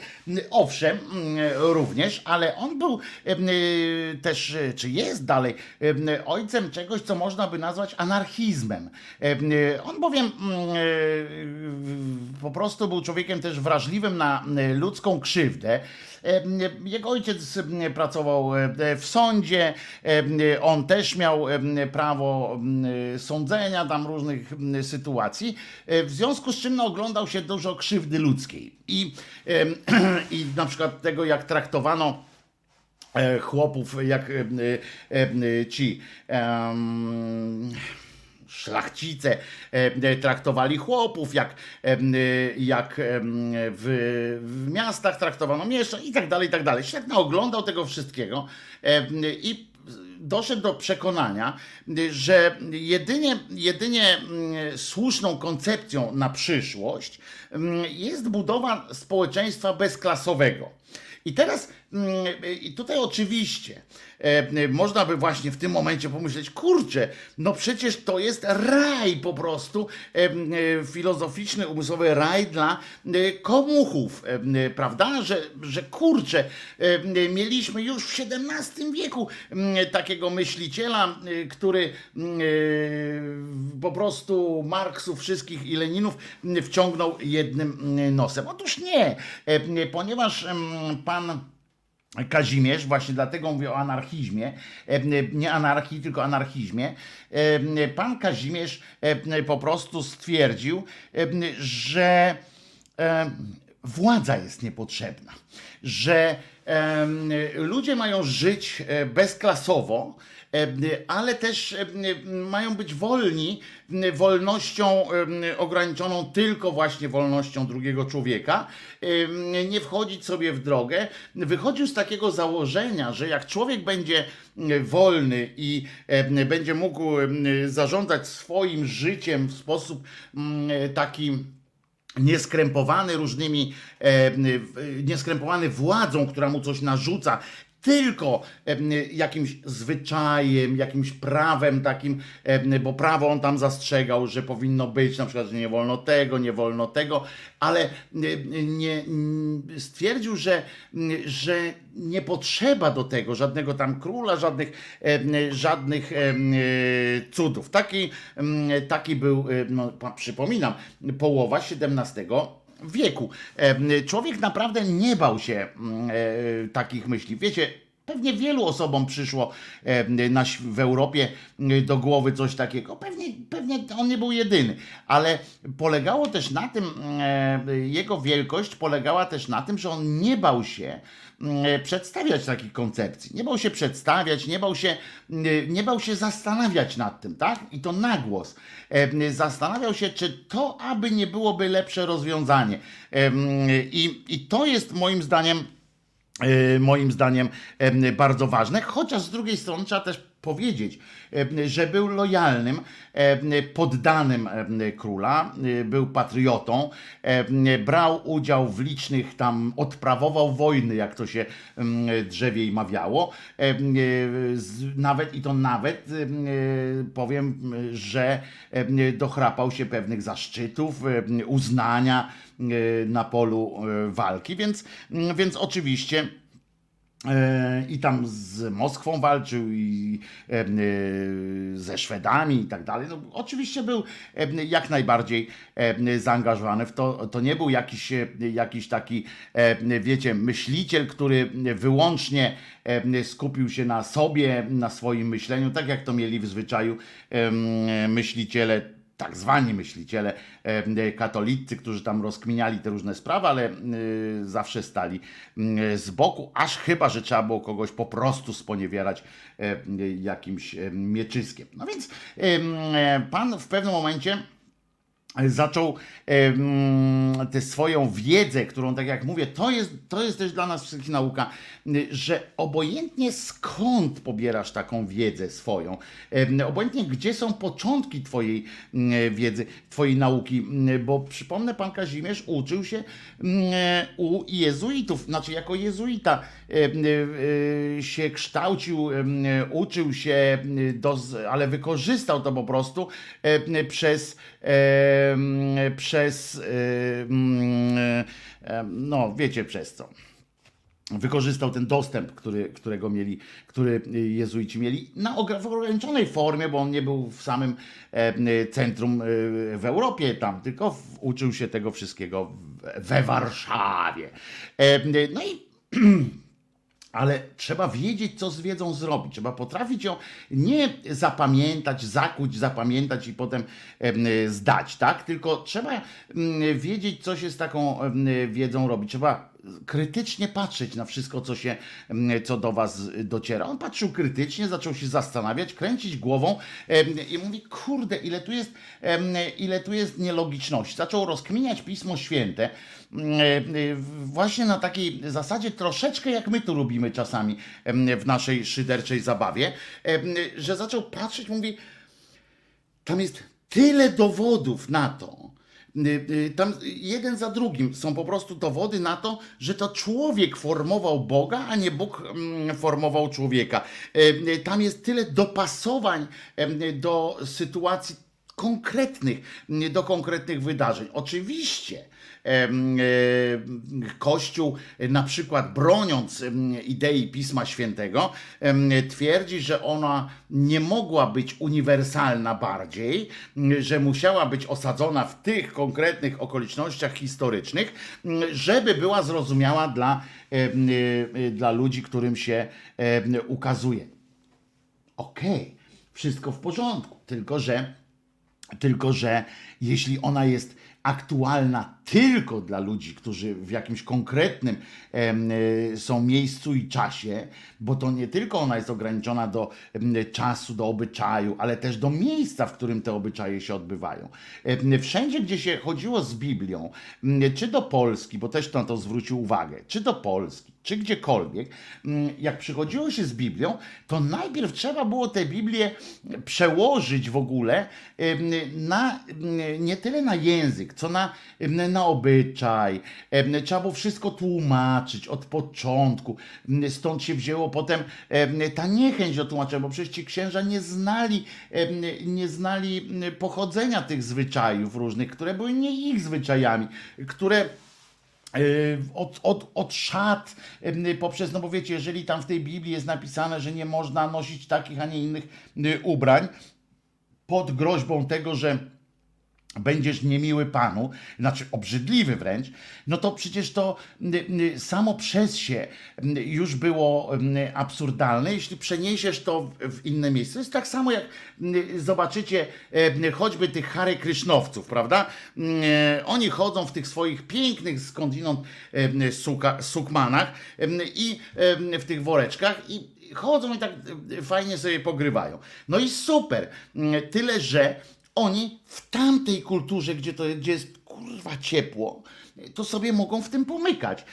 Owszem, mm, również, ale on był y, też, y, czy jest dalej, em, ojcem czegoś, co można by nazwać anarchizmem. Em, y, On bowiem mm, po prostu był człowiekiem też wrażliwym na ludzką krzywdę. Jego ojciec pracował e, w sądzie, on też miał prawo sądzenia tam różnych sytuacji, e, w związku z czym no, oglądał się dużo krzywdy ludzkiej. I, i na przykład tego, jak traktowano e, chłopów, jak em, ci em, szlachcice e, e, traktowali chłopów, jak, em, e, jak w, w miastach traktowano mieszczan i tak dalej, i tak dalej. Świetnie oglądał tego wszystkiego i doszedł do przekonania, że jedynie, jedynie słuszną koncepcją na przyszłość jest budowa społeczeństwa bezklasowego. I teraz i tutaj oczywiście e, można by właśnie w tym momencie pomyśleć, kurczę, no przecież to jest raj po prostu, e, e, filozoficzny, umysłowy raj dla komuchów, prawda? Że, że kurczę, mieliśmy już w XVII wieku takiego myśliciela, który po prostu Marksów wszystkich i Leninów wciągnął jednym nosem. Otóż nie, ponieważ pan Kazimierz, właśnie dlatego mówię o anarchizmie, e, nie anarchii, tylko anarchizmie. E, Pan Kazimierz e, po prostu stwierdził, że władza jest niepotrzebna, że ludzie mają żyć bezklasowo, ale też mają być wolni wolnością ograniczoną tylko właśnie wolnością drugiego człowieka, nie wchodzić sobie w drogę. Wychodził z takiego założenia, że jak człowiek będzie wolny i będzie mógł zarządzać swoim życiem w sposób m, taki nieskrępowany różnymi, e, nieskrępowany władzą, która mu coś narzuca, tylko jakimś zwyczajem, jakimś prawem takim, bo prawo on tam zastrzegał, że powinno być, na przykład, że nie wolno tego, nie wolno tego, ale nie, stwierdził, że, że nie potrzeba do tego żadnego tam króla, żadnych, żadnych e, cudów. Taki, m, taki był, no, przypominam, połowa XVII wieku. E, Człowiek naprawdę nie bał się e, takich myśli. Wiecie, pewnie wielu osobom przyszło e, na, w Europie e, do głowy coś takiego. Pewnie, pewnie on nie był jedyny, ale polegało też na tym, e, jego wielkość polegała też na tym, że on nie bał się mm, przedstawiać takich koncepcji. Nie bał się przedstawiać, nie bał się, mm, nie bał się zastanawiać nad tym, tak? I to na głos. E, Zastanawiał się, czy to aby nie byłoby lepsze rozwiązanie. I, i to jest moim zdaniem e, moim zdaniem bardzo ważne, chociaż z drugiej strony trzeba też powiedzieć, e, że był lojalnym e, poddanym e, króla, był patriotą, brał udział w licznych tam, odprawował wojny, jak to się mm, drzewiej mawiało, nawet i to nawet powiem, że dochrapał się pewnych zaszczytów, uznania na polu walki, więc, więc oczywiście I tam z Moskwą walczył i e, e, ze Szwedami i tak dalej. No, oczywiście był e, jak najbardziej e, zaangażowany w to. To nie był jakiś, e, jakiś taki, e, wiecie, myśliciel, który wyłącznie e, skupił się na sobie, na swoim myśleniu, tak jak to mieli w zwyczaju myśliciele tak zwani myśliciele e, katolicy, którzy tam rozkminiali te różne sprawy, ale e, zawsze stali e, z boku, aż chyba, że trzeba było kogoś po prostu sponiewierać jakimś mieczyskiem. No więc e, pan w pewnym momencie zaczął tę swoją wiedzę, którą, tak jak mówię, to jest, to jest też dla nas wszystkich nauka, że obojętnie skąd pobierasz taką wiedzę swoją, obojętnie gdzie są początki twojej wiedzy, twojej nauki, bo przypomnę, pan Kazimierz uczył się u jezuitów, znaczy jako jezuita y, się kształcił, uczył się, do, ale wykorzystał to po prostu przez przez em, em, no wiecie przez co wykorzystał ten dostęp, który, którego mieli, który jezuici mieli na w ograniczonej formie, bo on nie był w samym centrum e, w Europie tam, tylko uczył się tego wszystkiego we Warszawie. No i ale trzeba wiedzieć, co z wiedzą zrobić. Trzeba potrafić ją nie zapamiętać, zakuć, zapamiętać i potem em, zdać, tak? Tylko trzeba mm, wiedzieć, co się z taką wiedzą robi. Trzeba krytycznie patrzeć na wszystko, co się, mm, co do was dociera. On patrzył krytycznie, zaczął się zastanawiać, kręcić głową i mówi, kurde, ile tu jest, ile tu jest nielogiczności. Zaczął rozkminiać Pismo Święte mm, e, właśnie na takiej zasadzie troszeczkę jak my tu robimy czasami w naszej szyderczej zabawie, że zaczął patrzeć, mówi, tam jest tyle dowodów na to. Y, y, Tam jeden za drugim są po prostu dowody na to, że to człowiek formował Boga, a nie Bóg mm, formował człowieka. Y, Tam jest tyle dopasowań do sytuacji konkretnych, do konkretnych wydarzeń. Oczywiście Kościół na przykład broniąc idei Pisma Świętego twierdzi, że ona nie mogła być uniwersalna bardziej, że musiała być osadzona w tych konkretnych okolicznościach historycznych, żeby była zrozumiała dla, e, dla ludzi, którym się ukazuje. Okej, wszystko w porządku, tylko że tylko, że jeśli ona jest aktualna tylko dla ludzi, którzy w jakimś konkretnym e, są miejscu i czasie, bo to nie tylko ona jest ograniczona do czasu, do obyczaju, ale też do miejsca, w którym te obyczaje się odbywają. Wszędzie, gdzie się chodziło z Biblią, czy do Polski, bo też na to zwrócił uwagę, czy do Polski, czy gdziekolwiek, mm, jak przychodziło się z Biblią, to najpierw trzeba było tę Biblię przełożyć w ogóle na, nie tyle na język, co na, na obyczaj. Trzeba było wszystko tłumaczyć od początku. Stąd się wzięło potem em, ta niechęć do tłumaczenia, bo przecież ci księża nie znali, nie znali pochodzenia tych zwyczajów różnych, które były nie ich zwyczajami, które od, od, od szat yy, poprzez, no bo wiecie, jeżeli tam w tej Biblii jest napisane, że nie można nosić takich, a nie innych yy, ubrań, pod groźbą tego, że będziesz niemiły Panu, znaczy obrzydliwy wręcz, no to przecież to samo przez się już było absurdalne, jeśli przeniesiesz to w- inne miejsce. To jest tak samo jak zobaczycie y, choćby tych Hare Krysznowców, prawda? Y, Oni chodzą w tych swoich pięknych skądinąd y, suka, sukmanach i w tych woreczkach i chodzą i tak fajnie sobie pogrywają. No i super. Tyle, że oni w tamtej kulturze, gdzie to gdzie jest kurwa ciepło, to sobie mogą w tym pomykać.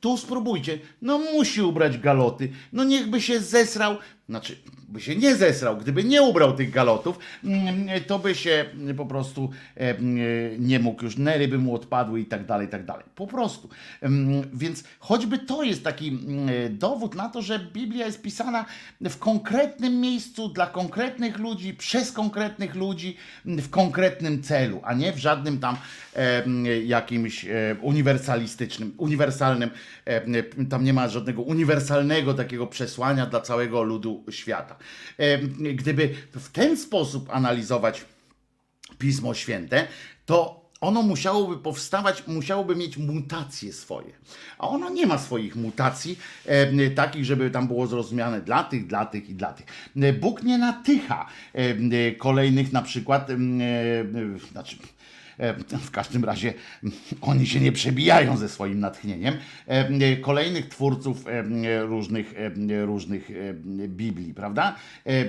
Tu spróbujcie. No musi ubrać galoty. No niechby się zesrał. Znaczy, by się nie zesrał. Gdyby nie ubrał tych galotów, mm, to by się po prostu e, mm, nie mógł już, nery by mu odpadły i tak dalej, i tak dalej. Po prostu. Więc choćby to jest taki mm, dowód na to, że Biblia jest pisana w konkretnym miejscu, dla konkretnych ludzi, przez konkretnych ludzi, w konkretnym celu, a nie w żadnym tam jakimś e, uniwersalistycznym, uniwersalnym, e, tam nie ma żadnego uniwersalnego takiego przesłania dla całego ludu świata. Gdyby w ten sposób analizować Pismo Święte, to ono musiałoby powstawać, musiałoby mieć mutacje swoje. A ono nie ma swoich mutacji, e, takich, żeby tam było zrozumiane dla tych, dla tych i dla tych. Bóg nie natycha e, kolejnych na przykład, e, znaczy W każdym razie mm, oni się nie przebijają ze swoim natchnieniem. E, e, Kolejnych twórców e, różnych, e, różnych e, Biblii, prawda? E, e,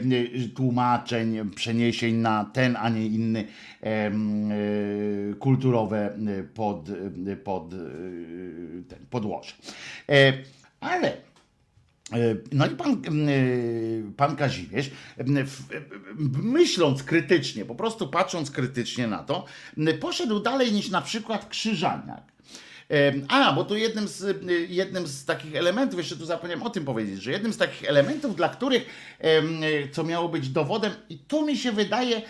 Tłumaczeń, przeniesień na ten, a nie inny e, e, kulturowe e, pod, e, pod e, ten, podłoże. E, Ale E, No i pan, e, pan Kazimierz, e, myśląc krytycznie, po prostu patrząc krytycznie na to, poszedł dalej niż na przykład Krzyżaniak. E, A, bo tu jednym z, e, jednym z takich elementów, jeszcze tu zapomniałem o tym powiedzieć, że jednym z takich elementów, dla których, e, co miało być dowodem, i tu mi się wydaje,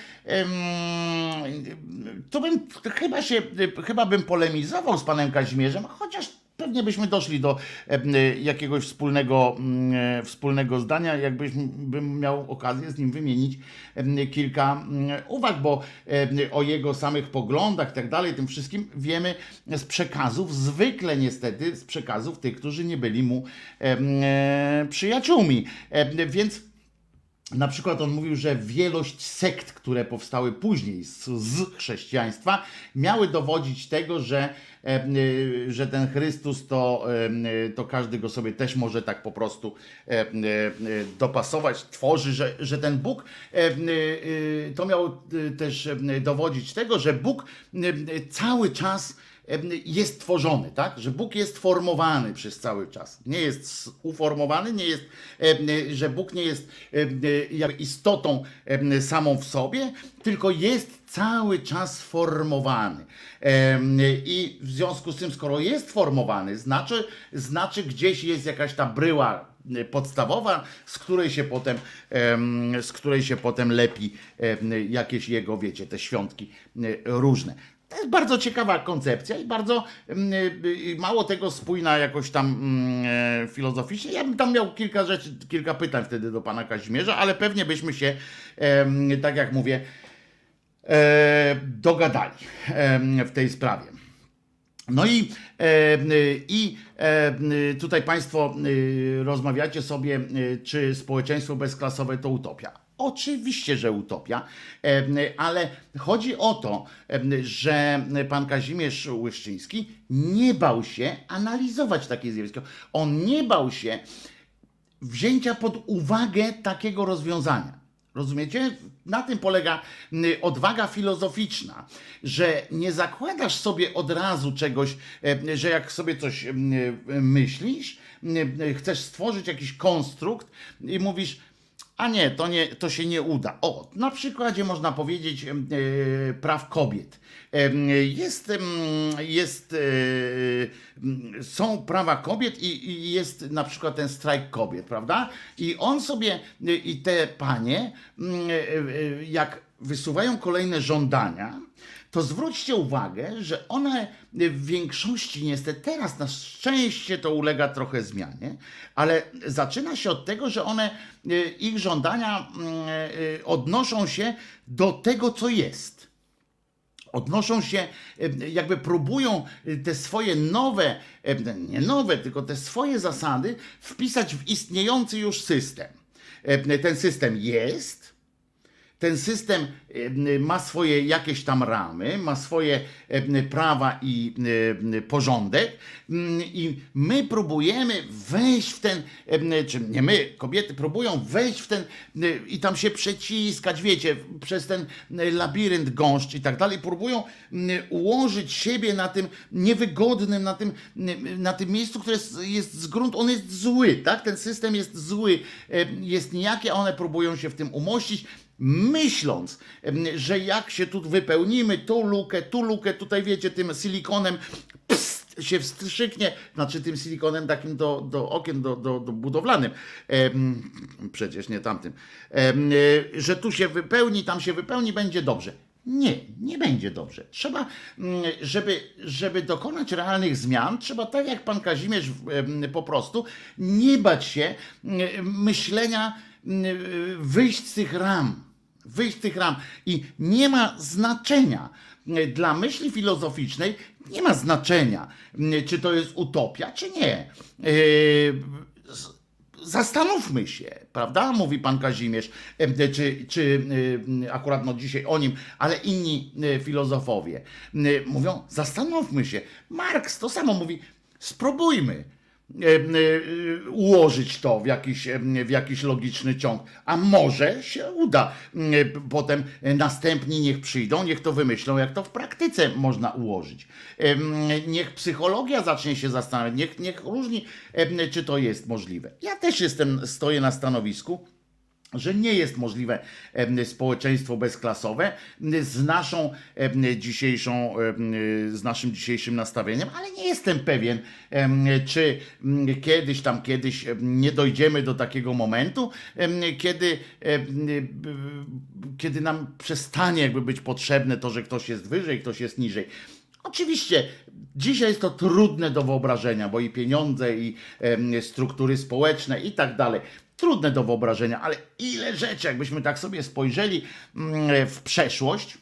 tu bym chyba się, chyba bym polemizował z panem Kazimierzem, chociaż pewnie byśmy doszli do em, jakiegoś wspólnego, e, wspólnego zdania, jakbym miał okazję z nim wymienić kilka uwag, bo o jego samych poglądach i tak dalej, tym wszystkim wiemy z przekazów, zwykle niestety z przekazów tych, którzy nie byli mu e, przyjaciółmi. Więc na przykład on mówił, że wielość sekt, które powstały później z, z chrześcijaństwa, miały dowodzić tego, że, e, y, że ten Chrystus to, e, to każdy go sobie też może tak po prostu e, dopasować, tworzy, że, że ten Bóg e, to miał też e, dowodzić tego, że Bóg cały czas jest tworzony, tak? Że Bóg jest formowany przez cały czas. Nie jest uformowany, nie jest, że Bóg nie jest istotą samą w sobie, tylko jest cały czas formowany. I w związku z tym, skoro jest formowany, znaczy, znaczy gdzieś jest jakaś ta bryła podstawowa, z której się potem, em, z której się potem lepi jakieś jego, wiecie, te świątki różne. To jest bardzo ciekawa koncepcja i bardzo mm, y, mało tego spójna jakoś tam mm, e, filozoficznie. Ja bym tam miał kilka rzeczy, kilka pytań wtedy do pana Kazimierza, ale pewnie byśmy się, tak jak mówię, e, dogadali w tej sprawie. No i, e, i e, tutaj Państwo rozmawiacie sobie, czy społeczeństwo bezklasowe to utopia. Oczywiście, że utopia, e, ale chodzi o to, e, że pan Kazimierz Łyszczyński nie bał się analizować takie zjawisko. On nie bał się wzięcia pod uwagę takiego rozwiązania. Rozumiecie? Na tym polega odwaga filozoficzna, że nie zakładasz sobie od razu czegoś, e, że jak sobie coś myślisz, chcesz stworzyć jakiś konstrukt i mówisz, a nie, to, nie, to się nie uda. O, na przykładzie można powiedzieć e, praw kobiet. E, Jest, jest, e, są prawa kobiet i, i jest na przykład ten strajk kobiet, prawda? I on sobie, i te panie, e, jak wysuwają kolejne żądania, to zwróćcie uwagę, że one w większości niestety teraz na szczęście to ulega trochę zmianie, ale zaczyna się od tego, że one e, ich żądania mm, e, odnoszą się do tego, co jest. Odnoszą się, jakby próbują te swoje nowe, nie nowe, tylko te swoje zasady wpisać w istniejący już system. Ten system jest, ten system e, ma swoje jakieś tam ramy, ma swoje e, prawa i e, porządek mm, i my próbujemy wejść w ten, czy nie my, kobiety próbują wejść w ten i tam się przeciskać, wiecie, przez ten labirynt gąszcz i tak dalej, próbują mm, ułożyć siebie na tym niewygodnym, na tym, na tym miejscu, które jest, z gruntu, on jest zły, tak? Ten system jest zły, jest nijaki, a one próbują się w tym umościć, myśląc, że jak się tu wypełnimy, tu lukę, tu lukę, tutaj wiecie, tym silikonem pst, się wstrzyknie, znaczy tym silikonem takim do, do okien, do, do, do budowlanym, em, przecież nie tamtym, e, że tu się wypełni, tam się wypełni, będzie dobrze. Nie, nie będzie dobrze. Trzeba, mm, żeby, żeby dokonać realnych zmian, trzeba tak jak pan Kazimierz po prostu nie bać się mm, myślenia, mm, wyjść z tych ram wyjść z tych ram. I nie ma znaczenia dla myśli filozoficznej, nie ma znaczenia, czy to jest utopia, czy nie. E, Zastanówmy się, prawda? Mówi pan Kazimierz, e, czy, czy e, akurat no dzisiaj o nim, ale inni filozofowie mówią, zastanówmy się. Marks to samo mówi, spróbujmy ułożyć to w jakiś, e, w jakiś logiczny ciąg. A może się uda. E, Potem e, następni niech przyjdą, niech to wymyślą, jak to w praktyce można ułożyć. E, Niech psychologia zacznie się zastanawiać, niech, niech różni, e, czy to jest możliwe. Ja też jestem, stoję na stanowisku, że nie jest możliwe społeczeństwo bezklasowe z naszą dzisiejszą, z naszym dzisiejszym nastawieniem, ale nie jestem pewien, czy kiedyś tam kiedyś nie dojdziemy do takiego momentu, kiedy, kiedy nam przestanie jakby być potrzebne to, że ktoś jest wyżej, ktoś jest niżej. Oczywiście, dzisiaj jest to trudne do wyobrażenia, bo i pieniądze, i struktury społeczne i tak dalej. Trudne do wyobrażenia, ale ile rzeczy, jakbyśmy tak sobie spojrzeli mm, w przeszłość,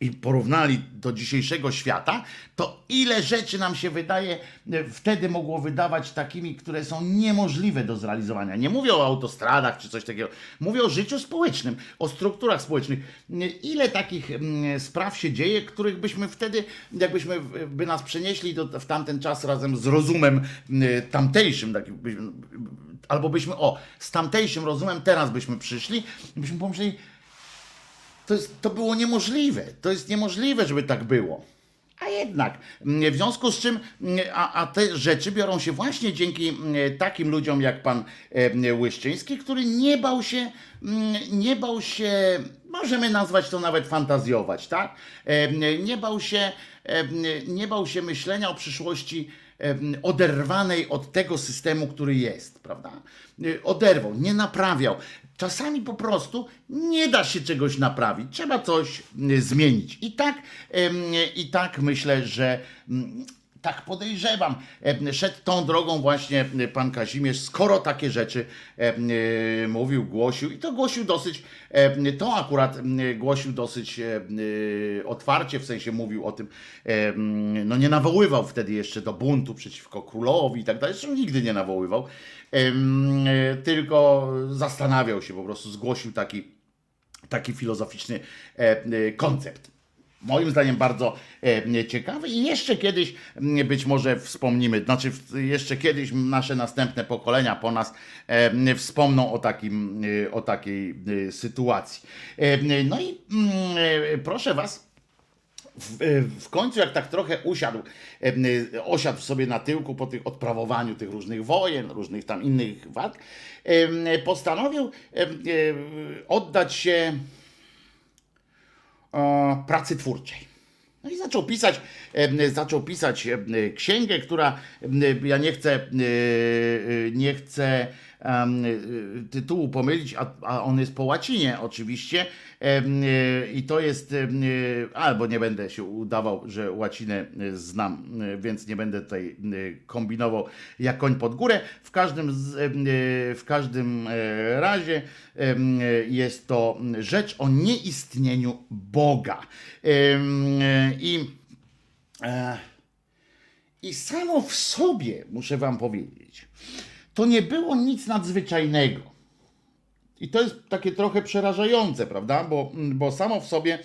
i porównali do dzisiejszego świata, to ile rzeczy nam się wydaje, e, wtedy mogło wydawać takimi, które są niemożliwe do zrealizowania. Nie mówię o autostradach czy coś takiego, mówię o życiu społecznym, o strukturach społecznych. E, Ile takich mm, spraw się dzieje, których byśmy wtedy, jakbyśmy by nas przenieśli do, w tamten czas razem z rozumem mm, tamtejszym, tak byśmy, albo byśmy, o, z tamtejszym rozumem teraz byśmy przyszli, byśmy pomyśleli, to, jest, to było niemożliwe. To jest niemożliwe, żeby tak było. A jednak, mm, w związku z czym, mm, a, a te rzeczy biorą się właśnie dzięki mm, takim ludziom jak pan Łyszczyński, który nie bał się, nie bał się, możemy nazwać to nawet fantazjować, tak? Nie bał się, nie bał się myślenia o przyszłości oderwanej od tego systemu, który jest, prawda? Y, Oderwał, nie naprawiał. Czasami po prostu nie da się czegoś naprawić, trzeba coś y, zmienić. I tak, i tak myślę, że mm, tak podejrzewam, em, szedł tą drogą właśnie y, pan Kazimierz, skoro takie rzeczy y, mówił, głosił i to głosił dosyć, to akurat głosił dosyć otwarcie, w sensie mówił o tym, no nie nawoływał wtedy jeszcze do buntu przeciwko królowi i tak dalej, zresztą nigdy nie nawoływał, tylko zastanawiał się po prostu, zgłosił taki, taki filozoficzny e, e, koncept. Moim zdaniem bardzo e, ciekawy i jeszcze kiedyś być może wspomnimy, znaczy jeszcze kiedyś nasze następne pokolenia po nas e, wspomną o, takim, e, o takiej sytuacji. No i proszę Was, w, w końcu jak tak trochę usiadł, osiadł sobie na tyłku po tych odprawowaniu tych różnych wojen, różnych tam innych walk, postanowił oddać się pracy twórczej. No i zaczął pisać, zaczął pisać księgę, która ja nie chcę, e, e, nie chcę tytułu pomylić, a, a on jest po łacinie oczywiście. e, I to jest, albo nie będę się udawał, że łacinę znam, więc nie będę tutaj kombinował jak koń pod górę. W każdym, w każdym e, razie jest to rzecz o nieistnieniu Boga. I e, i samo w sobie, muszę wam powiedzieć, to nie było nic nadzwyczajnego. I to jest takie trochę przerażające, prawda? Bo, bo samo w sobie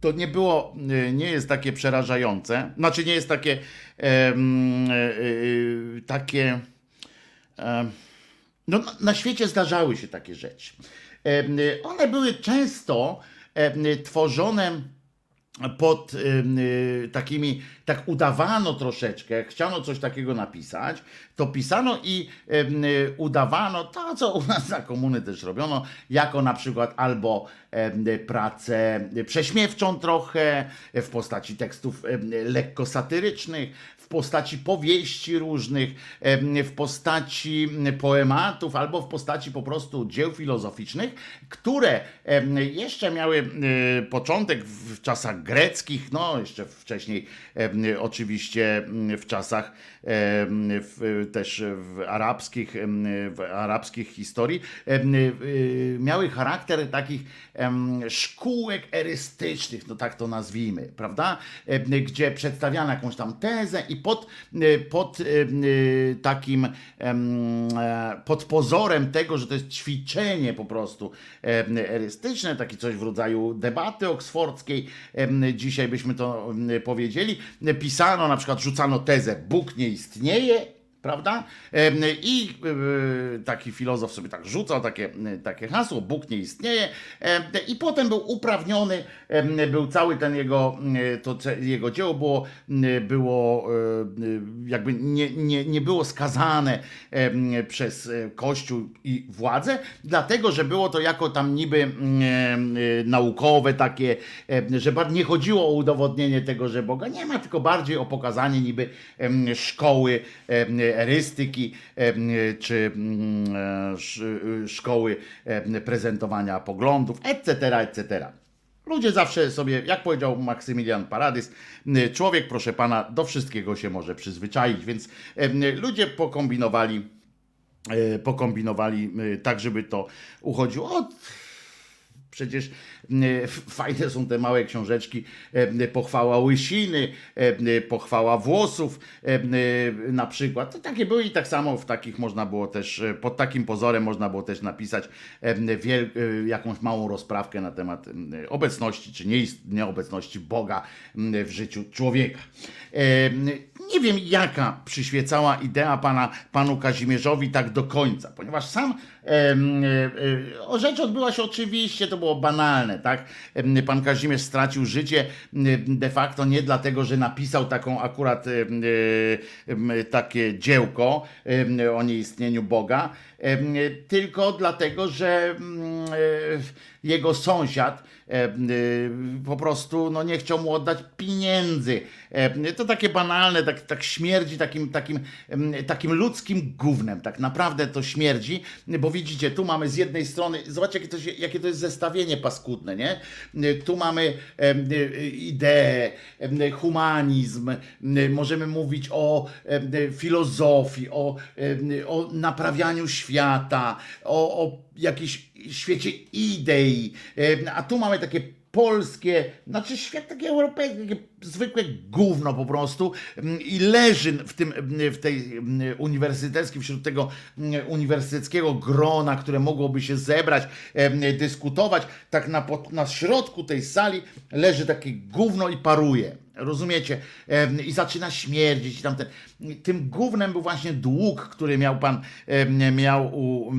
to nie było, e, nie jest takie przerażające. Znaczy nie jest takie e, e, takie em, no, na- świecie zdarzały się takie rzeczy. Em, One były często tworzone pod em, y, takimi, tak udawano troszeczkę, chciano coś takiego napisać, to pisano i y, udawano to, co u nas za komuny też robiono, jako na przykład albo pracę prześmiewczą trochę, w postaci tekstów lekko satyrycznych, postaci powieści różnych, w postaci poematów albo w postaci po prostu dzieł filozoficznych, które jeszcze miały początek w czasach greckich, no jeszcze wcześniej oczywiście w czasach też w arabskich, w arabskich historii, y, miały charakter takich szkółek erystycznych, no tak to nazwijmy, prawda? Gdzie przedstawiano jakąś tam tezę i pod, e, pod em, e, takim, e, pod pozorem tego, że to jest ćwiczenie po prostu erystyczne, taki coś w rodzaju debaty oksfordzkiej, dzisiaj byśmy to powiedzieli, pisano, na przykład rzucano tezę, Bóg nie istnieje, prawda? I e, taki filozof sobie tak rzucał takie, takie hasło, Bóg nie istnieje i potem był uprawniony, był cały ten jego, e, to jego dzieło było, było e, jakby nie, nie, nie było skazane przez Kościół i władzę, dlatego, że było to jako tam niby naukowe takie, że nie chodziło o udowodnienie tego, że Boga nie ma, tylko bardziej o pokazanie niby szkoły erystyki em, czy e, sz- szkoły prezentowania poglądów, etc., etc. Ludzie zawsze sobie, jak powiedział Maksymilian Paradys, człowiek, proszę pana, do wszystkiego się może przyzwyczaić, więc ludzie pokombinowali, e, pokombinowali e, tak, żeby to uchodziło od Przecież fajne są te małe książeczki, e, pochwała łysiny, e, pochwała włosów e, na przykład. To takie były i tak samo w takich można było też, e, pod takim pozorem można było też napisać e, e, jakąś małą rozprawkę na temat obecności czy nieobecności Boga w życiu człowieka. Nie wiem, jaka przyświecała idea pana, panu Kazimierzowi tak do końca, ponieważ sam e, e, rzecz odbyła się oczywiście, to było banalne, tak? Pan Kazimierz stracił życie de facto nie dlatego, że napisał taką akurat e, takie dziełko o nieistnieniu Boga, tylko dlatego, że e, jego sąsiad e, e, po prostu no, nie chciał mu oddać pieniędzy. E, To takie banalne, tak, tak śmierdzi takim, takim, takim ludzkim gównem. Tak naprawdę to śmierdzi, bo widzicie, tu mamy z jednej strony, zobaczcie jakie to, się, jakie to jest zestawienie paskudne, nie? Tu mamy e, ideę, em, humanizm, em, możemy mówić o filozofii, o, o naprawianiu świata, o, o jakiejś świecie idei, a tu mamy takie polskie, znaczy świat takie zwykłe gówno po prostu i leży w tym, w tej uniwersyteckim, wśród tego uniwersyteckiego grona, które mogłoby się zebrać, dyskutować, tak na, na środku tej sali leży takie gówno i paruje. Rozumiecie? I zaczyna śmierdzić. i Tamten. Tym głównym był właśnie dług, który miał pan miał u,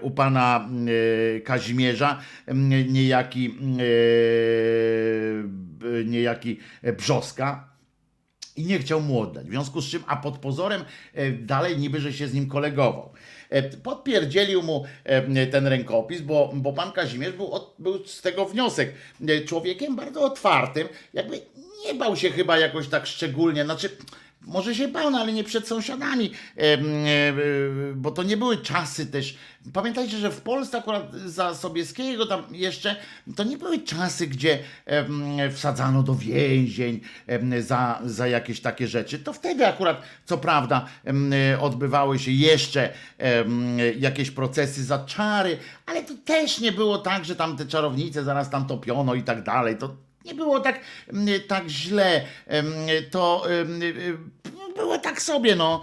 u pana Kazimierza, niejaki, e, niejaki Brzoska i nie chciał mu oddać. W związku z czym, a pod pozorem e, dalej niby, że się z nim kolegował. E, Podpierdzielił mu ten rękopis, bo, bo pan Kazimierz był, był z tego wniosek. Człowiekiem bardzo otwartym, jakby nie bał się chyba jakoś tak szczególnie, znaczy może się bał, no ale nie przed sąsiadami, e, bo to nie były czasy też. Pamiętajcie, że w Polsce akurat za Sobieskiego tam jeszcze, to nie były czasy, gdzie wsadzano do więzień za, za jakieś takie rzeczy. To wtedy akurat, co prawda, odbywały się jeszcze jakieś procesy za czary, ale to też nie było tak, że tam te czarownice zaraz tam topiono i tak dalej. To nie było tak, mm, tak źle. Em, To em, em, było tak sobie, no.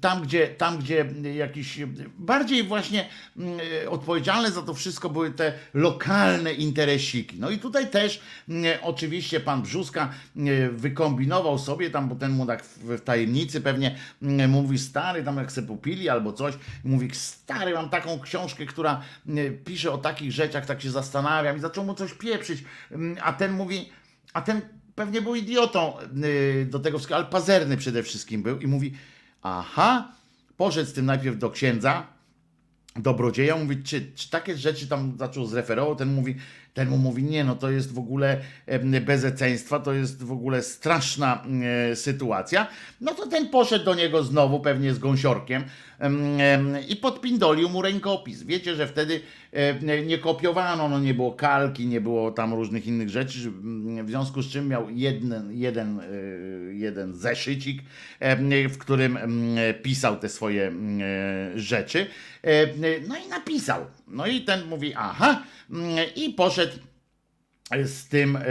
Tam, gdzie, tam, gdzie jakiś bardziej właśnie mm, odpowiedzialne za to wszystko były te lokalne interesiki. No i tutaj też mm, oczywiście pan Brzuska mm, wykombinował sobie tam, bo ten mu tak w tajemnicy pewnie mówi stary, tam jak se popili albo coś, mówi stary, mam taką książkę, która pisze o takich rzeczach, tak się zastanawiam i zaczął mu coś pieprzyć, a ten mówi, a ten pewnie był idiotą y, do tego wszystkiego, ale pazerny przede wszystkim był i mówi, aha, poszedł z tym najpierw do księdza, dobrodzieja, mówi, czy, czy takie rzeczy tam zaczął zreferował, ten mówi, ten mu mówi, nie no to jest w ogóle bezeceństwa, to jest w ogóle straszna e, sytuacja, no to ten poszedł do niego znowu, pewnie z gąsiorkiem em, em, i podpindolił mu rękopis. Wiecie, że wtedy nie kopiowano, no nie było kalki, nie było tam różnych innych rzeczy, mm, w związku z czym miał jeden, jeden, e, jeden zeszycik, w którym em, pisał te swoje em, e, rzeczy. E, No i napisał. No i ten mówi, aha, mm, i poszedł z tym e,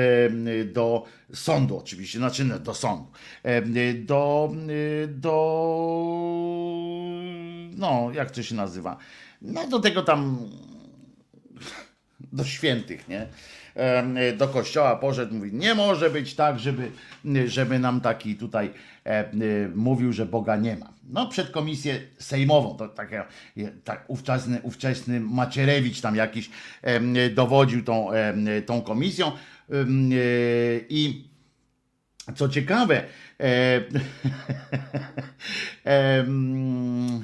do sądu oczywiście, znaczy no, do sądu, E, do, e, do, no jak to się nazywa, no do tego tam, do świętych, nie? E, Do kościoła poszedł, mówi, nie może być tak, żeby, żeby nam taki tutaj e, e, mówił, że Boga nie ma. No przed komisję sejmową, to takie, tak ówczesny, ówczesny Macierewicz tam jakiś dowodził tą, tą komisją e, i co ciekawe, e, em,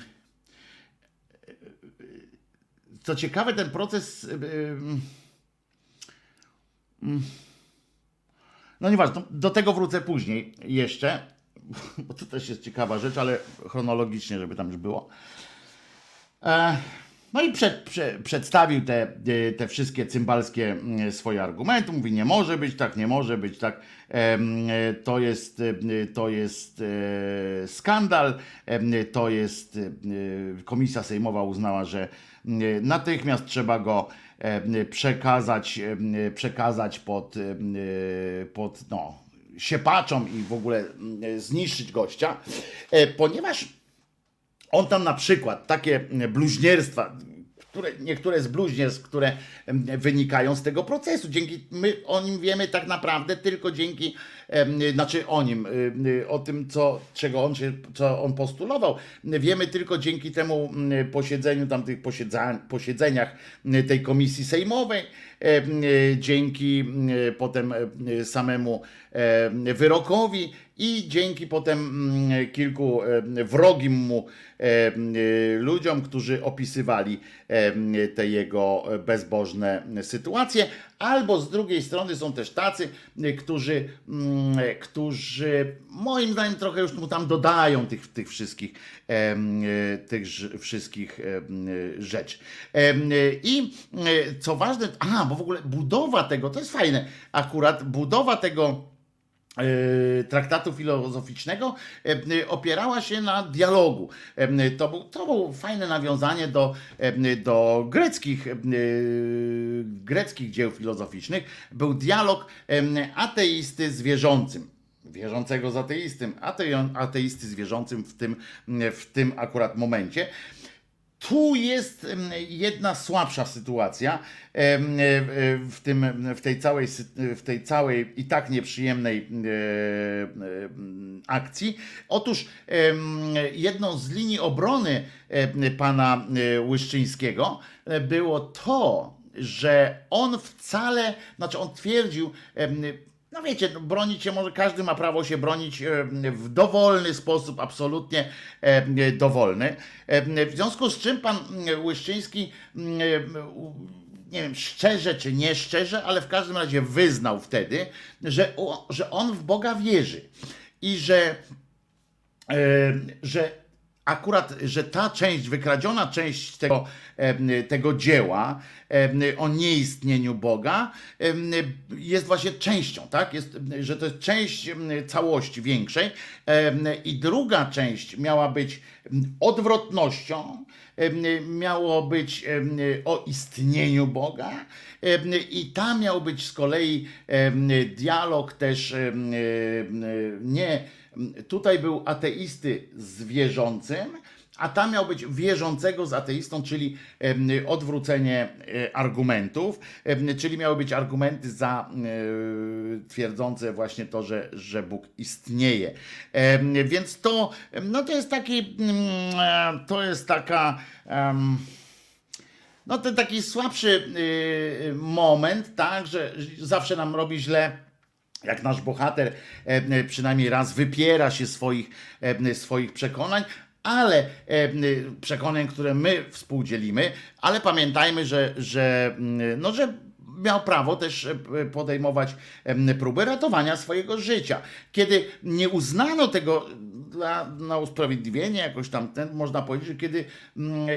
co ciekawe, ten proces. em, No nieważne, to do tego wrócę później jeszcze, bo to też jest ciekawa rzecz, ale chronologicznie, żeby tam już było. E, No i przed, prze, przedstawił te, e, te wszystkie cymbalskie mm, swoje argumenty. Mówi, nie może być tak, nie może być tak. E, To jest, to jest skandal. To jest komisja sejmowa uznała, że mm, natychmiast trzeba go przekazać, przekazać pod, pod no, siepaczom i w ogóle mm, zniszczyć gościa, e, ponieważ on tam na przykład takie bluźnierstwa, które, niektóre z bluźnierstw, które wynikają z tego procesu. Dzięki, my o nim wiemy tak naprawdę tylko dzięki, znaczy o nim, o tym, co, czego on się, co on postulował. Wiemy tylko dzięki temu posiedzeniu, tam tych posiedza, posiedzeniach tej komisji sejmowej, dzięki potem samemu wyrokowi i dzięki potem kilku wrogim mu ludziom, którzy opisywali te jego bezbożne sytuacje, albo z drugiej strony są też tacy, e, którzy, mm, e, którzy moim zdaniem trochę już mu tam dodają tych, tych wszystkich, e, tych wszystkich rzeczy. I co ważne, a, bo w ogóle budowa tego, to jest fajne, akurat budowa tego traktatu filozoficznego e, opierała się na dialogu. E, To, był, to było fajne nawiązanie do, e, do greckich, e, greckich dzieł filozoficznych. Był dialog e, ateisty z wierzącym. Wierzącego z ateistym, atei- ateisty z wierzącym w tym, w tym akurat momencie. Tu jest jedna słabsza sytuacja e, w, tym, w, tej całej, w tej całej i tak nieprzyjemnej e, akcji. Otóż jedną z linii obrony pana e, Łyszczyńskiego było to, że on wcale, znaczy on twierdził, no wiecie, no bronić się może, każdy ma prawo się bronić e, w dowolny sposób, absolutnie e, dowolny. E, W związku z czym pan Łyszczyński, mm, nie wiem, szczerze czy nie szczerze, ale w każdym razie wyznał wtedy, że, że on w Boga wierzy i że że akurat, że ta część, wykradziona część tego, tego dzieła o nieistnieniu Boga jest właśnie częścią, tak? Jest, że to jest część całości większej i druga część miała być odwrotnością, miało być o istnieniu Boga i tam miał być z kolei dialog też nie tutaj był ateisty z wierzącym, a tam miał być wierzącego z ateistą, czyli odwrócenie e, argumentów, czyli miały być argumenty za e, twierdzące właśnie to, że, że Bóg istnieje. Więc to, no to jest taki, mm, e, to jest taka. no ten taki słabszy y, moment, tak, że zawsze nam robi źle jak nasz bohater e, przynajmniej raz wypiera się swoich, e, swoich przekonań, ale e, przekonań, które my współdzielimy, ale pamiętajmy, że, że, no, że miał prawo też e, podejmować próby ratowania swojego życia. Kiedy nie uznano tego dla, na usprawiedliwienie, jakoś tam ten, można powiedzieć, że kiedy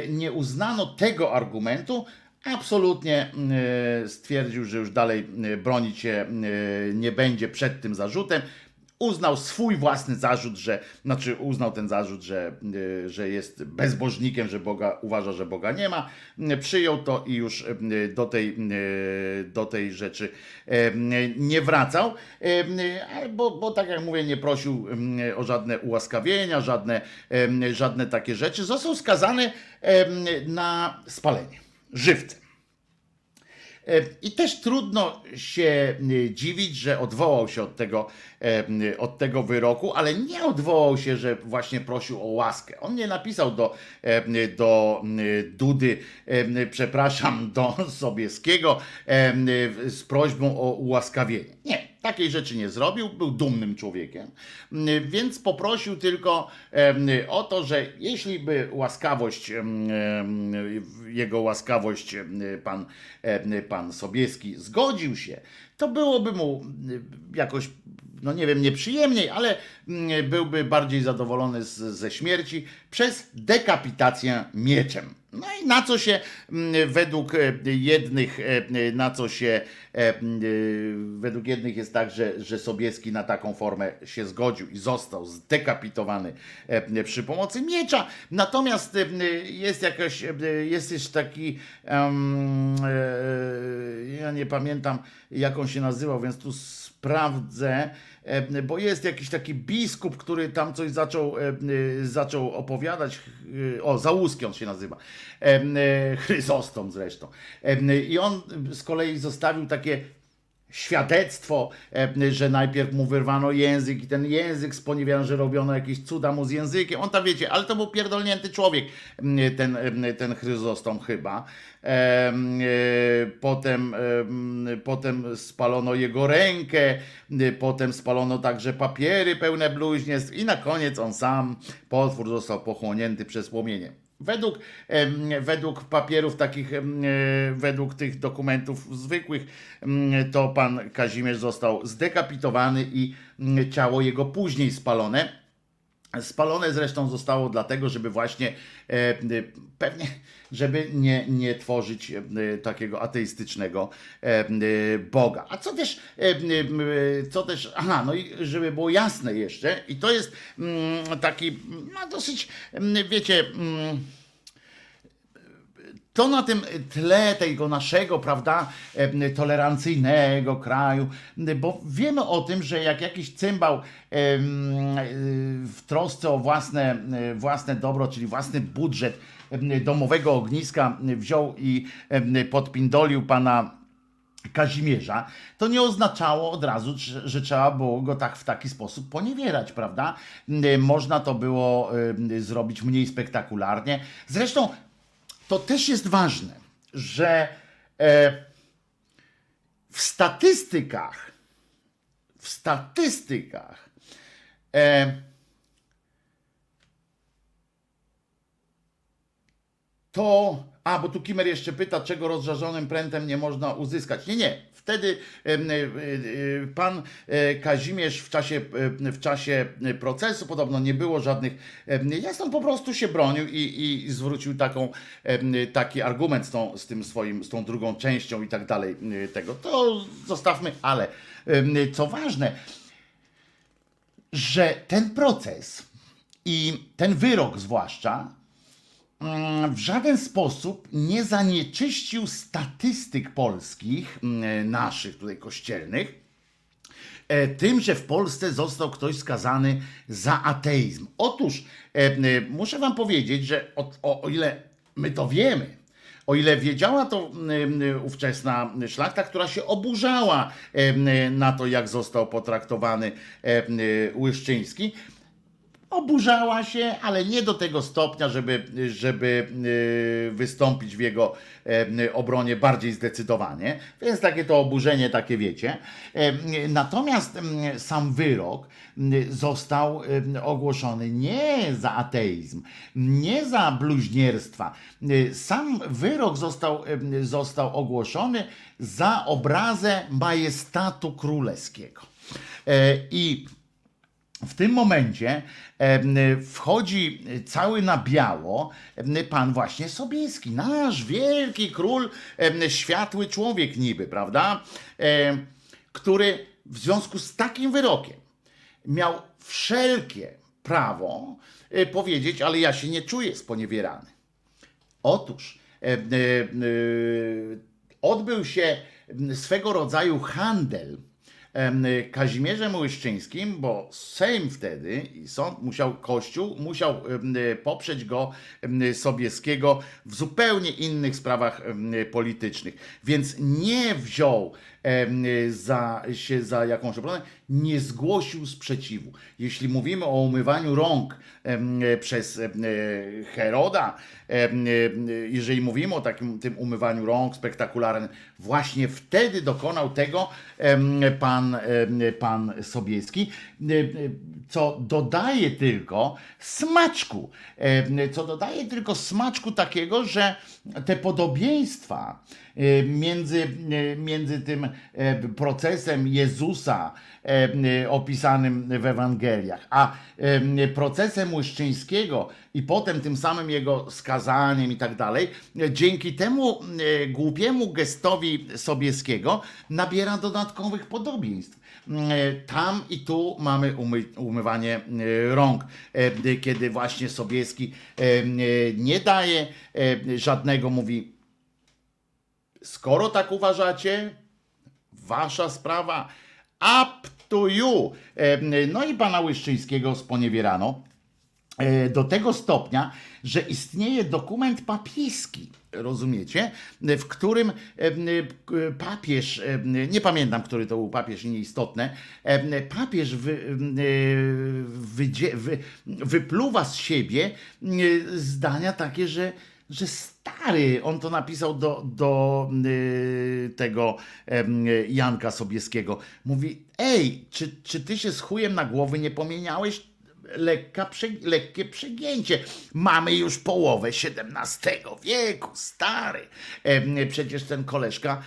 nie uznano tego argumentu, absolutnie e, stwierdził, że już dalej e, bronić się e, nie będzie przed tym zarzutem. Uznał swój własny zarzut, że, znaczy uznał ten zarzut, że, że jest bezbożnikiem, że Boga uważa, że Boga nie ma. Przyjął to i już do tej, do tej rzeczy nie wracał, bo, bo tak jak mówię, nie prosił o żadne ułaskawienia, żadne, żadne takie rzeczy. Został skazany na spalenie żywcem. E, I też trudno się e, dziwić, że odwołał się od tego, e, od tego wyroku, ale nie odwołał się, że właśnie prosił o łaskę. On nie napisał do, do Dudy, przepraszam, do Sobieskiego z prośbą o ułaskawienie. Nie, takiej rzeczy nie zrobił, był dumnym człowiekiem, więc poprosił tylko o to, że jeśli by łaskawość, jego łaskawość pan, pan Sobieski zgodził się, to byłoby mu em, jakoś, no nie wiem, nieprzyjemniej, ale mm, byłby bardziej zadowolony z, ze śmierci przez dekapitację mieczem. No i na co się mm, według e, jednych, e, na co się e, według jednych jest tak, że, że Sobieski na taką formę się zgodził i został zdekapitowany przy pomocy miecza. Natomiast jest jakaś, jest też taki, e, ja nie pamiętam jak on się nazywał, więc tu sprawdzę, bo jest jakiś taki biskup, który tam coś zaczął, e, e, zaczął opowiadać. e, O, Załuski on się nazywa. E, e, Chryzostom zresztą. E, I on z kolei zostawił takie świadectwo, e, że najpierw mu wyrwano język i ten język sponiewierano, że robiono jakieś cuda mu z językiem. On tam wiecie, ale to był pierdolnięty człowiek, ten, ten Chryzostom chyba. E, e, Potem, em, potem spalono jego rękę, potem spalono także papiery pełne bluźnierstw i na koniec on sam, potwór, został pochłonięty przez płomienie. Według, według papierów takich, e, według tych dokumentów zwykłych, to pan Kazimierz został zdekapitowany i ciało jego później spalone. Spalone zresztą zostało dlatego, żeby właśnie e, e, pewnie, żeby nie, nie tworzyć e, takiego ateistycznego Boga. A co też, co też, aha, no i żeby było jasne jeszcze, i to jest mm, taki, no dosyć, wiecie, mm, to na tym tle tego naszego, prawda, tolerancyjnego kraju, bo wiemy o tym, że jak jakiś cymbał w trosce o własne, własne dobro, czyli własny budżet domowego ogniska wziął i podpindolił pana Kazimierza, to nie oznaczało od razu, że, trzeba było go tak w taki sposób poniewierać, prawda? Można to było zrobić mniej spektakularnie. Zresztą to też jest ważne, że e, w statystykach, w statystykach e, to. A, bo tu Kimer jeszcze pyta, czego rozżarzonym prętem nie można uzyskać. Nie, nie. Wtedy e, e, pan e, Kazimierz w czasie, w czasie procesu podobno nie było żadnych. on po prostu się bronił i, i zwrócił taką, taki argument z, tą, z tym swoim, z tą drugą częścią i tak dalej tego. To zostawmy, ale co ważne, że ten proces i ten wyrok zwłaszcza w żaden sposób nie zanieczyścił statystyk polskich, mm, naszych tutaj kościelnych, e, tym, że w Polsce został ktoś skazany za ateizm. Otóż e, e, muszę wam powiedzieć, że o, o, o ile my to wiemy, o ile wiedziała to mm, ówczesna szlachta, która się oburzała em, na to, jak został potraktowany Łyszczyński, oburzała się, ale nie do tego stopnia, żeby, żeby y, wystąpić w jego obronie bardziej zdecydowanie. Więc takie to oburzenie, takie wiecie. Natomiast sam wyrok został ogłoszony nie za ateizm, nie za bluźnierstwa. Y, Sam wyrok został, został ogłoszony za obrazę majestatu królewskiego. E, I w tym momencie wchodzi cały na biało pan właśnie Sobieski, nasz wielki król, światły człowiek niby, prawda? Który w związku z takim wyrokiem miał wszelkie prawo e, powiedzieć, ale ja się nie czuję sponiewierany. Otóż e, odbył się swego rodzaju handel Kazimierzem Łyszczyńskim, bo Sejm wtedy i sąd musiał, Kościół musiał em, poprzeć go em, Sobieskiego w zupełnie innych sprawach politycznych. Więc nie wziął za, się za jakąś obronę, nie zgłosił sprzeciwu. Jeśli mówimy o umywaniu rąk przez Heroda, jeżeli mówimy o takim tym umywaniu rąk spektakularnym, właśnie wtedy dokonał tego pan, pan Sobieski, co dodaje tylko smaczku, em, co dodaje tylko smaczku takiego, że te podobieństwa e, między, e, między tym e, procesem Jezusa e, e, opisanym w Ewangeliach, a e, procesem Łyszczyńskiego i potem tym samym jego skazaniem i tak dalej, e, dzięki temu e, głupiemu gestowi Sobieskiego nabiera dodatkowych podobieństw. E, Tam i tu mamy umy, umywanie e, rąk, e, kiedy właśnie Sobieski nie daje żadnego, mówi skoro tak uważacie, wasza sprawa, up to you. No i pana Łyszczyńskiego sponiewierano do tego stopnia, że istnieje dokument papieski, rozumiecie, w którym e, e, papież, e, nie pamiętam, który to był papież, nieistotne, papież wy, wy, wypluwa z siebie zdania takie, że że stary, on to napisał do, do tego Janka Sobieskiego. Mówi, ej, czy, czy ty się z chujem na głowy nie pomieniałeś? Lekka, prze, lekkie przegięcie. Mamy już połowę XVII wieku, stary. Em, Przecież ten koleżka,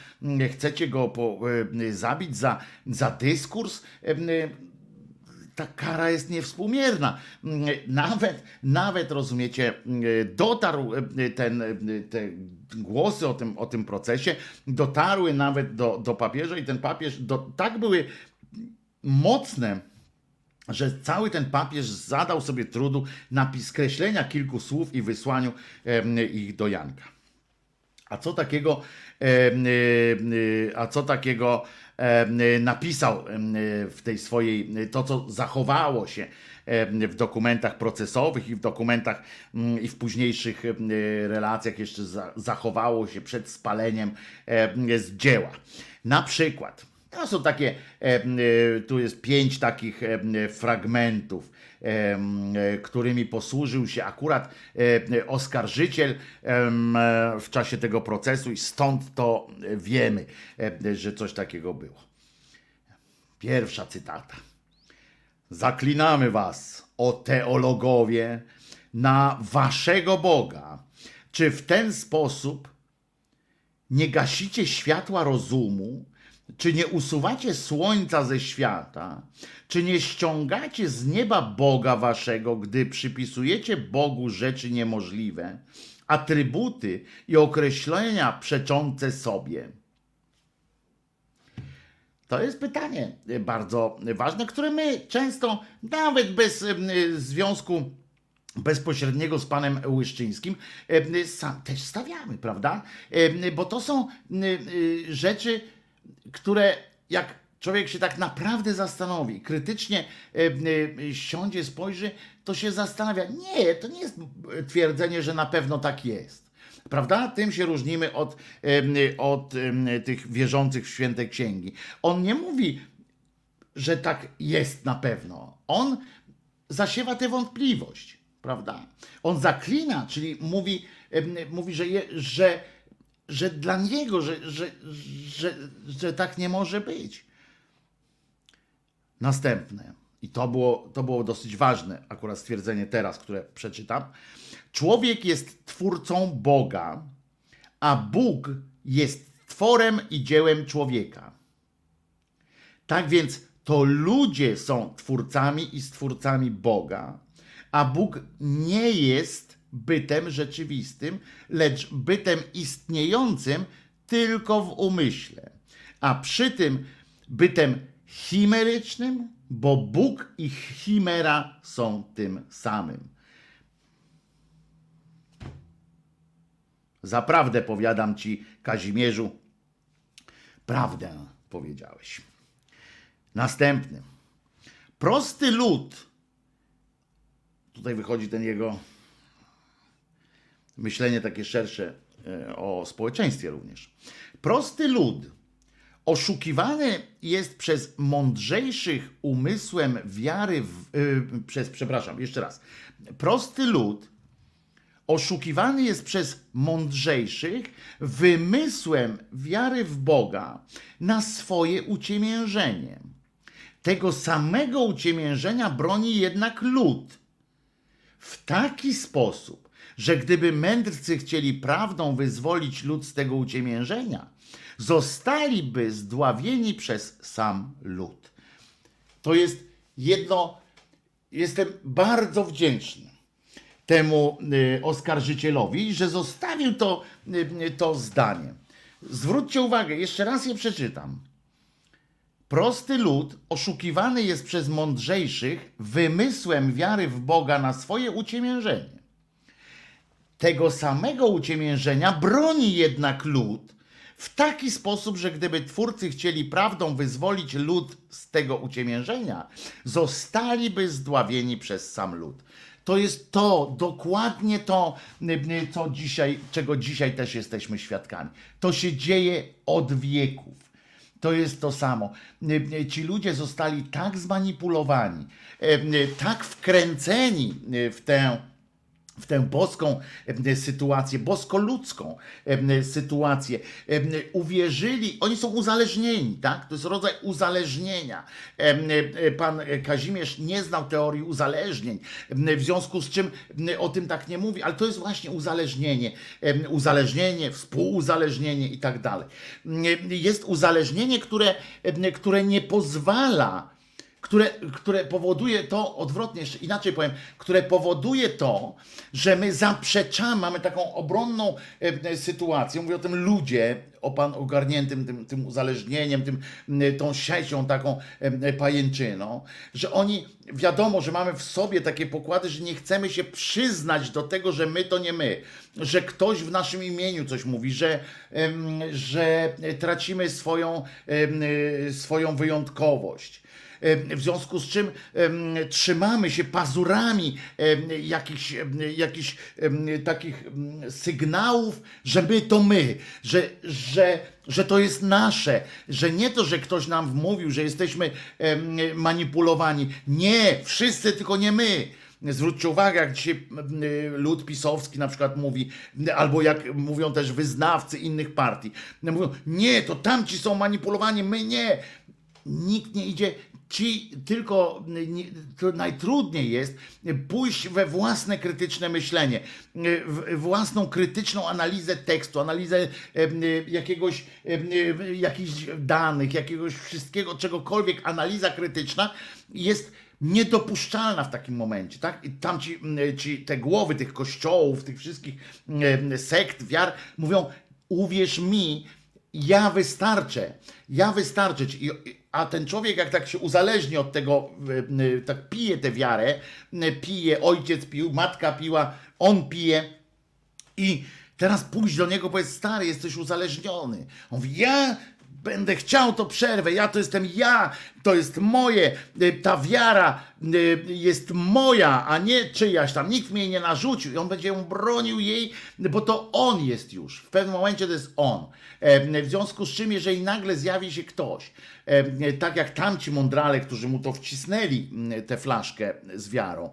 chcecie go po, y, zabić za, za dyskurs? Em, ta kara jest niewspółmierna. Nawet, nawet rozumiecie, dotarł ten, te głosy o tym, o tym procesie, dotarły nawet do, do papieża i ten papież do, tak były mocne, że cały ten papież zadał sobie trudu napis skreślenia kilku słów i wysłaniu ich do Janka. A co takiego, y, y, a co takiego y, napisał w tej swojej, to co zachowało się w dokumentach procesowych i w dokumentach mm, i w późniejszych relacjach jeszcze za, zachowało się przed spaleniem em, z dzieła. Na przykład, to są takie, em, y, tu jest pięć takich em, fragmentów, e, którymi posłużył się akurat e, oskarżyciel e, w czasie tego procesu i stąd to wiemy, e, że coś takiego było. Pierwsza cytata. Zaklinamy was, o teologowie, na waszego Boga. Czy w ten sposób nie gasicie światła rozumu, czy nie usuwacie słońca ze świata, czy nie ściągacie z nieba Boga waszego, gdy przypisujecie Bogu rzeczy niemożliwe, atrybuty i określenia przeczące sobie? To jest pytanie bardzo ważne, które my często, nawet bez y, związku bezpośredniego z panem Łyszczyńskim, sam też stawiamy, prawda? Y, Bo to są rzeczy, które jak człowiek się tak naprawdę zastanowi, krytycznie y, y, siądzie, spojrzy, to się zastanawia. Nie, to nie jest twierdzenie, że na pewno tak jest. Prawda? Tym się różnimy od, od tych wierzących w święte księgi. On nie mówi, że tak jest na pewno. On zasiewa tę wątpliwość, prawda? On zaklina, czyli mówi, mówi że, je, że, że dla niego, że, że, że, że tak nie może być. Następne. I to było, to było dosyć ważne, akurat stwierdzenie teraz, które przeczytam. Człowiek jest twórcą Boga, a Bóg jest tworem i dziełem człowieka. Tak więc to ludzie są twórcami i stwórcami Boga, a Bóg nie jest bytem rzeczywistym, lecz bytem istniejącym tylko w umyśle, a przy tym bytem chimerycznym, bo Bóg i chimera są tym samym. Zaprawdę powiadam ci, Kazimierzu, prawdę powiedziałeś. Następny. Prosty lud. Tutaj wychodzi ten jego myślenie takie szersze e, o społeczeństwie również. Prosty lud oszukiwany jest przez mądrzejszych umysłem wiary w, y, przez, przepraszam, jeszcze raz. Prosty lud oszukiwany jest przez mądrzejszych wymysłem wiary w Boga na swoje uciemiężenie. Tego samego uciemiężenia broni jednak lud w taki sposób, że gdyby mędrcy chcieli prawdą wyzwolić lud z tego uciemiężenia, zostaliby zdławieni przez sam lud. To jest jedno, jestem bardzo wdzięczny temu y, oskarżycielowi, że zostawił to, y, to zdanie. Zwróćcie uwagę, jeszcze raz je przeczytam. Prosty lud oszukiwany jest przez mądrzejszych wymysłem wiary w Boga na swoje uciemiężenie. Tego samego uciemiężenia broni jednak lud w taki sposób, że gdyby twórcy chcieli prawdą wyzwolić lud z tego uciemiężenia, zostaliby zdławieni przez sam lud. To jest to, dokładnie to, co dzisiaj, czego dzisiaj też jesteśmy świadkami. To się dzieje od wieków. To jest to samo. Ci ludzie zostali tak zmanipulowani, tak wkręceni w tę w tę boską sytuację, bosko-ludzką sytuację. Uwierzyli, oni są uzależnieni, tak? To jest rodzaj uzależnienia. E, Pan Kazimierz nie znał teorii uzależnień, w związku z czym o tym tak nie mówi, ale to jest właśnie uzależnienie. Uzależnienie, współuzależnienie i tak dalej. Jest uzależnienie, które, które nie pozwala które, które powoduje to, odwrotnie, jeszcze inaczej powiem, które powoduje to, że my zaprzeczamy, mamy taką obronną e, sytuację, mówię o tym ludzie, o pan ogarniętym tym, tym uzależnieniem, tym, m, tą siecią taką e, pajęczyną, że oni, wiadomo, że mamy w sobie takie pokłady, że nie chcemy się przyznać do tego, że my to nie my, że ktoś w naszym imieniu coś mówi, że, że tracimy swoją, e, swoją wyjątkowość. W związku z czym trzymamy się pazurami jakichś, jakichś takich sygnałów, że my to my, że, że, że to jest nasze, że nie to, że ktoś nam wmówił, że jesteśmy manipulowani. Nie, wszyscy, tylko nie my. Zwróćcie uwagę, jak dzisiaj lud pisowski na przykład mówi, albo jak mówią też wyznawcy innych partii. Mówią, nie, to tamci są manipulowani, my nie. Nikt nie idzie, ci tylko to najtrudniej jest pójść we własne krytyczne myślenie, w własną krytyczną analizę tekstu, analizę em, jakiegoś, jakichś danych, jakiegoś wszystkiego, czegokolwiek. Analiza krytyczna jest niedopuszczalna w takim momencie, tak? I tam ci, ci te głowy tych kościołów, tych wszystkich sekt, wiar mówią, uwierz mi, ja wystarczę, ja wystarczę. ci. I- A ten człowiek, jak tak się uzależni od tego, y, y, tak pije tę wiarę, y, pije, ojciec pił, matka piła, on pije i teraz pójść do niego, powiedz, stary, jesteś uzależniony. On mówi, ja będę chciał to przerwę, ja to jestem ja, to jest moje, y, ta wiara y, jest moja, a nie czyjaś tam, nikt mnie nie narzucił. I on będzie ją bronił jej, bo to on jest już, w pewnym momencie to jest on. E, W związku z czym, jeżeli nagle zjawi się ktoś, e, tak jak tamci mądrale, którzy mu to wcisnęli, m, tę flaszkę z wiarą,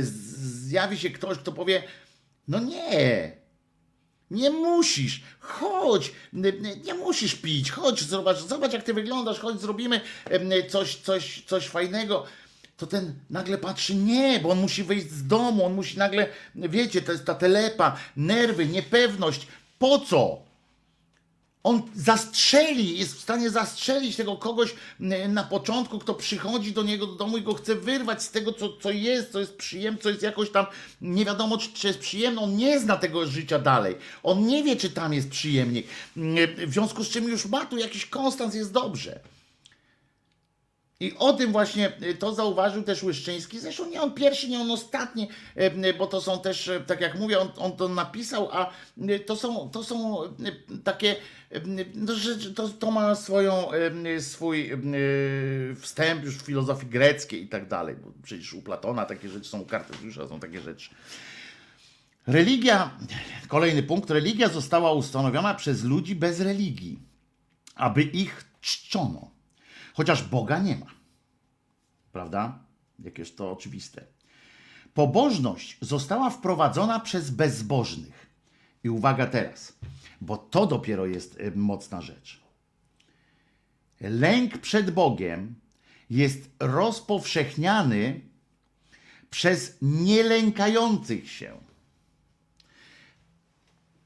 zjawi się ktoś, kto powie, no nie, nie musisz, chodź, nie musisz pić, chodź, zobacz, zobacz jak ty wyglądasz, chodź, zrobimy coś, coś, coś fajnego. To ten nagle patrzy, nie, bo on musi wyjść z domu, on musi nagle, wiecie, to jest ta telepa, nerwy, niepewność. Po co? On zastrzeli, jest w stanie zastrzelić tego kogoś m, na początku, kto przychodzi do niego do domu i go chce wyrwać z tego, co, co jest, co jest przyjemne, co jest jakoś tam, nie wiadomo, czy, czy jest przyjemne. On nie zna tego życia dalej. On nie wie, czy tam jest przyjemniej. M, W związku z czym już ma tu jakiś konstans, jest dobrze. I o tym właśnie y, to zauważył też Łyszczyński. Zresztą nie on pierwszy, nie on ostatni, y, bo to są też, y, tak jak mówię, on, on to napisał, a y, to są, to są y, takie, y, no, to, to ma swoją, y, swój y, wstęp już w filozofii greckiej i tak dalej. Bo przecież u Platona takie rzeczy są, u Kartezjusza są takie rzeczy. Religia, kolejny punkt, religia została ustanowiona przez ludzi bez religii, aby ich czczono. Chociaż Boga nie ma. Prawda? Jakież to oczywiste. Pobożność została wprowadzona przez bezbożnych. I uwaga teraz, bo to dopiero jest y, mocna rzecz. Lęk przed Bogiem jest rozpowszechniany przez nielękających się.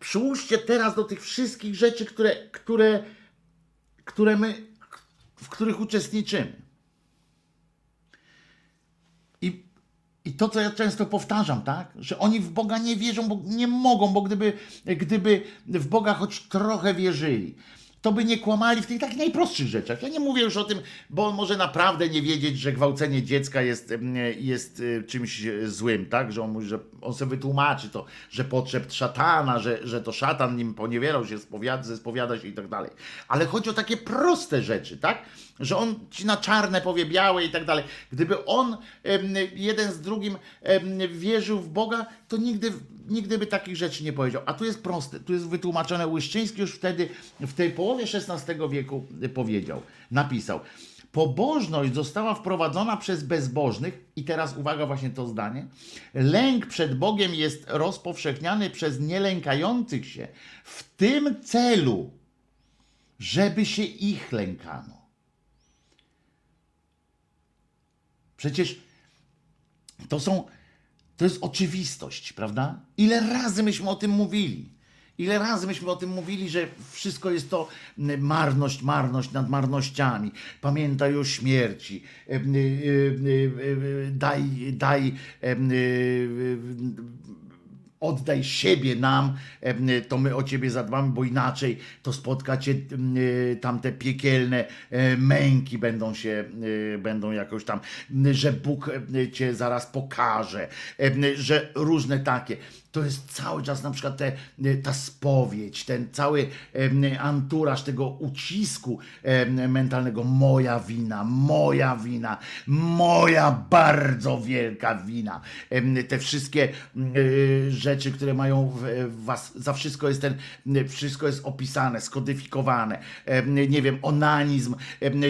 przyłóżcie teraz do tych wszystkich rzeczy, które, które, które my, w których uczestniczymy. I, I to, co ja często powtarzam, tak? Że oni w Boga nie wierzą, bo nie mogą, bo gdyby, gdyby w Boga choć trochę wierzyli, to by nie kłamali w tych takich najprostszych rzeczach. Ja nie mówię już o tym, bo on może naprawdę nie wiedzieć, że gwałcenie dziecka jest, jest y, czymś e, złym, tak? Że on mówi, że on sobie wytłumaczy to, że potrzeb szatana, że, że to szatan nim poniewierał się, spowiada, spowiada się i tak dalej. Ale chodzi o takie proste rzeczy, tak? Że on ci na czarne powie białe i tak dalej. Gdyby on jeden z drugim wierzył w Boga, to nigdy, nigdy by takich rzeczy nie powiedział. A tu jest proste, tu jest wytłumaczone. Łyszczyński już wtedy, w tej połowie XVI wieku y, powiedział, napisał. Pobożność została wprowadzona przez bezbożnych, i teraz uwaga, właśnie to zdanie. Lęk przed Bogiem jest rozpowszechniany przez nielękających się w tym celu, żeby się ich lękano. Przecież to są, to jest oczywistość, prawda? Ile razy myśmy o tym mówili? Ile razy myśmy o tym mówili, że wszystko jest to marność, marność nad marnościami. Pamiętaj o śmierci. Y, y, y, Daj, daj, oddaj siebie nam, to my o ciebie zadbamy, bo inaczej to spotka cię em, y, tamte piekielne e, męki będą się, y, będą jakoś tam, że Bóg em, cię zaraz pokaże, że różne takie. To jest cały czas na przykład te, ta spowiedź, ten cały anturaż tego ucisku mentalnego. Moja wina, moja wina, moja bardzo wielka wina. Te wszystkie y, rzeczy, które mają w, w was, za wszystko jest ten, wszystko jest opisane, skodyfikowane. Nie wiem, onanizm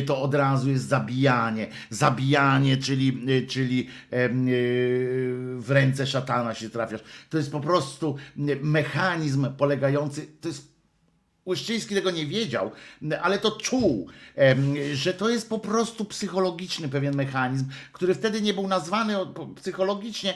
to od razu jest zabijanie. Zabijanie, czyli, czyli w ręce szatana się trafiasz. To jest po prostu mechanizm polegający, to jest tego nie wiedział, ale to czuł, że to jest po prostu psychologiczny pewien mechanizm, który wtedy nie był nazwany psychologicznie,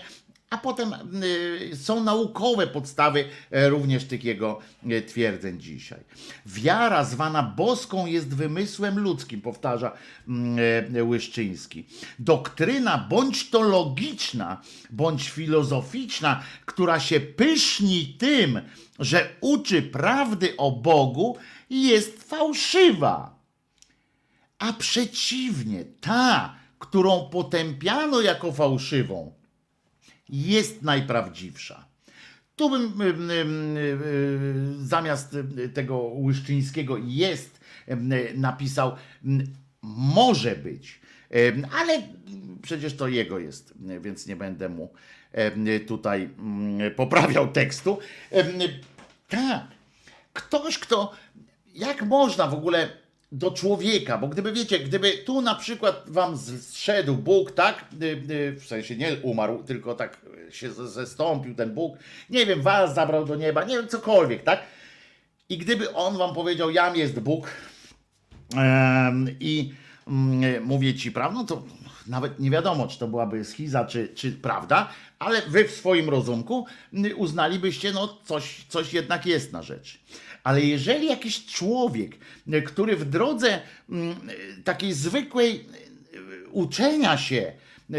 a potem y, są naukowe podstawy e, również tych jego e, twierdzeń dzisiaj. Wiara zwana boską jest wymysłem ludzkim, powtarza mm, e, Łyszczyński. Doktryna bądź to logiczna, bądź filozoficzna, która się pyszni tym, że uczy prawdy o Bogu, jest fałszywa. A przeciwnie, ta, którą potępiano jako fałszywą, jest najprawdziwsza. Tu bym ym, ym, y, zamiast tego Łyszczyńskiego jest napisał może być, ale przecież to jego jest, więc nie będę mu tutaj ym, poprawiał tekstu. Tak, ktoś, kto, jak można w ogóle do człowieka, bo gdyby wiecie, gdyby tu na przykład wam zszedł Bóg, tak, Y, y, w sensie nie umarł, tylko tak się zestąpił ten Bóg, nie wiem, was zabrał do nieba, nie wiem, cokolwiek, tak, i gdyby on wam powiedział, jam jest Bóg i mm, mówię ci prawdę, no to nawet nie wiadomo, czy to byłaby schiza, czy, czy prawda, ale wy w swoim rozumku mm, uznalibyście, no coś, coś jednak jest na rzecz. Ale jeżeli jakiś człowiek, y, który w drodze mm, y, takiej zwykłej y, uczenia się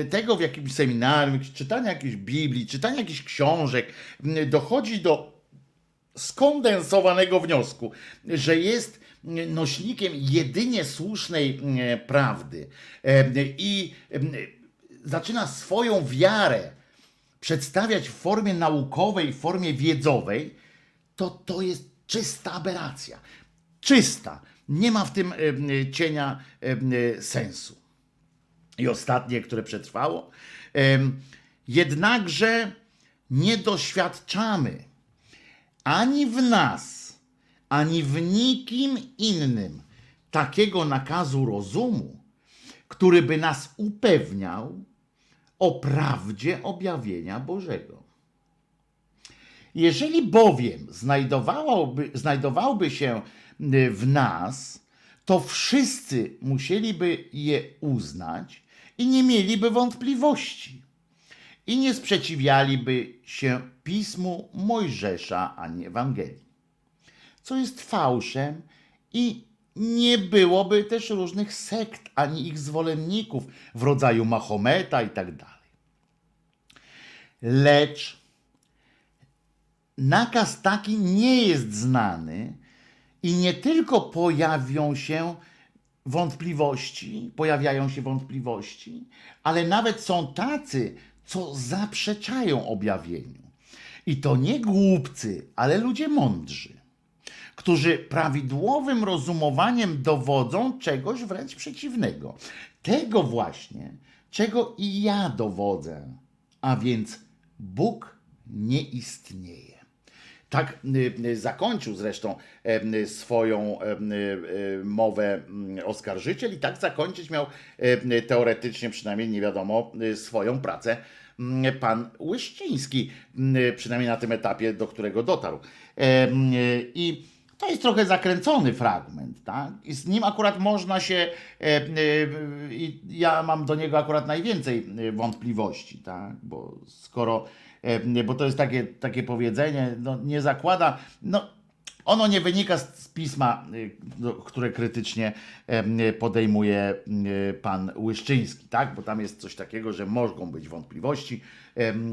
tego w jakimś seminarium, czytania jakiejś Biblii, czytania jakichś książek, dochodzi do skondensowanego wniosku, że jest nośnikiem jedynie słusznej e, prawdy e, i e, zaczyna swoją wiarę przedstawiać w formie naukowej, w formie wiedzowej, to to jest czysta aberracja. Czysta. Nie ma w tym cienia sensu. I ostatnie, które przetrwało. Jednakże nie doświadczamy ani w nas, ani w nikim innym takiego nakazu rozumu, który by nas upewniał o prawdzie objawienia Bożego. Jeżeli bowiem znajdowałoby, znajdowałby się y, w nas, to wszyscy musieliby je uznać i nie mieliby wątpliwości. i nie sprzeciwialiby się pismu Mojżesza ani Ewangelii, co jest fałszem i nie byłoby też różnych sekt ani ich zwolenników w rodzaju Mahometa i tak dalej. Lecz nakaz taki nie jest znany i nie tylko pojawią się wątpliwości, pojawiają się wątpliwości, ale nawet są tacy, co zaprzeczają objawieniu. I to nie głupcy, ale ludzie mądrzy, którzy prawidłowym rozumowaniem dowodzą czegoś wręcz przeciwnego. Tego właśnie, czego i ja dowodzę, a więc Bóg nie istnieje. Tak y, y, zakończył zresztą y, swoją y, y, mowę mm, oskarżyciel i tak zakończyć miał teoretycznie przynajmniej nie wiadomo y, swoją pracę pan Łyszczyński, przynajmniej na tym etapie, do którego dotarł. I to jest trochę zakręcony fragment, tak? I z nim akurat można się, e, e, ja mam do niego akurat najwięcej e, wątpliwości, tak? Bo skoro, e, bo to jest takie, takie powiedzenie, no nie zakłada, no ono nie wynika z, pisma, do- które krytycznie podejmuje y, pan Łyszczyński, tak? Bo tam jest coś takiego, że mogą być wątpliwości,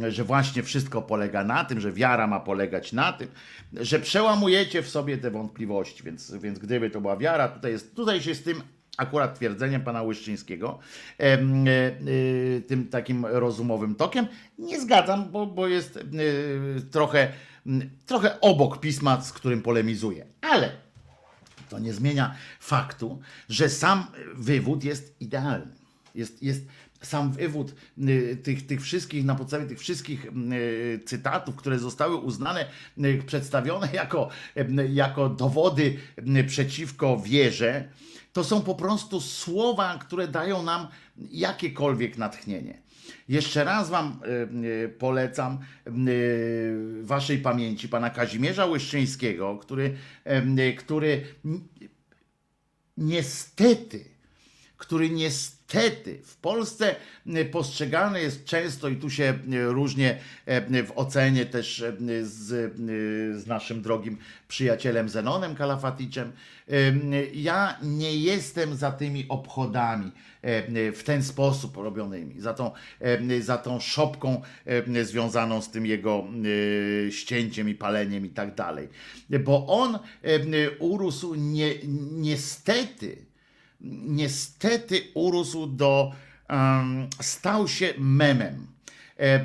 że właśnie wszystko polega na tym, że wiara ma polegać na tym, że przełamujecie w sobie te wątpliwości, więc, więc gdyby to była wiara, tutaj, jest, tutaj się z tym akurat twierdzeniem pana Łyszczyńskiego, e, e, tym takim rozumowym tokiem, nie zgadzam, bo, bo jest e, trochę, trochę obok pisma, z którym polemizuje. Ale to nie zmienia faktu, że sam wywód jest idealny. Jest, jest sam wywód y, tych, tych wszystkich, na podstawie tych wszystkich cytatów, które zostały uznane, y, przedstawione jako, jako dowody przeciwko wierze, to są po prostu słowa, które dają nam jakiekolwiek natchnienie. Jeszcze raz Wam y, y, polecam y, Waszej pamięci pana Kazimierza Łyszczyńskiego, który, który niestety, który niestety w Polsce y, postrzegany jest często i tu się y, różnie y, w ocenie też z, z naszym drogim przyjacielem Zenonem Kalafaticzem. Ja nie jestem za tymi obchodami w ten sposób robionymi, za tą, za tą szopką związaną z tym jego ścięciem i paleniem i tak dalej. Bo on urósł nie, niestety, niestety urósł do, stał się memem. E,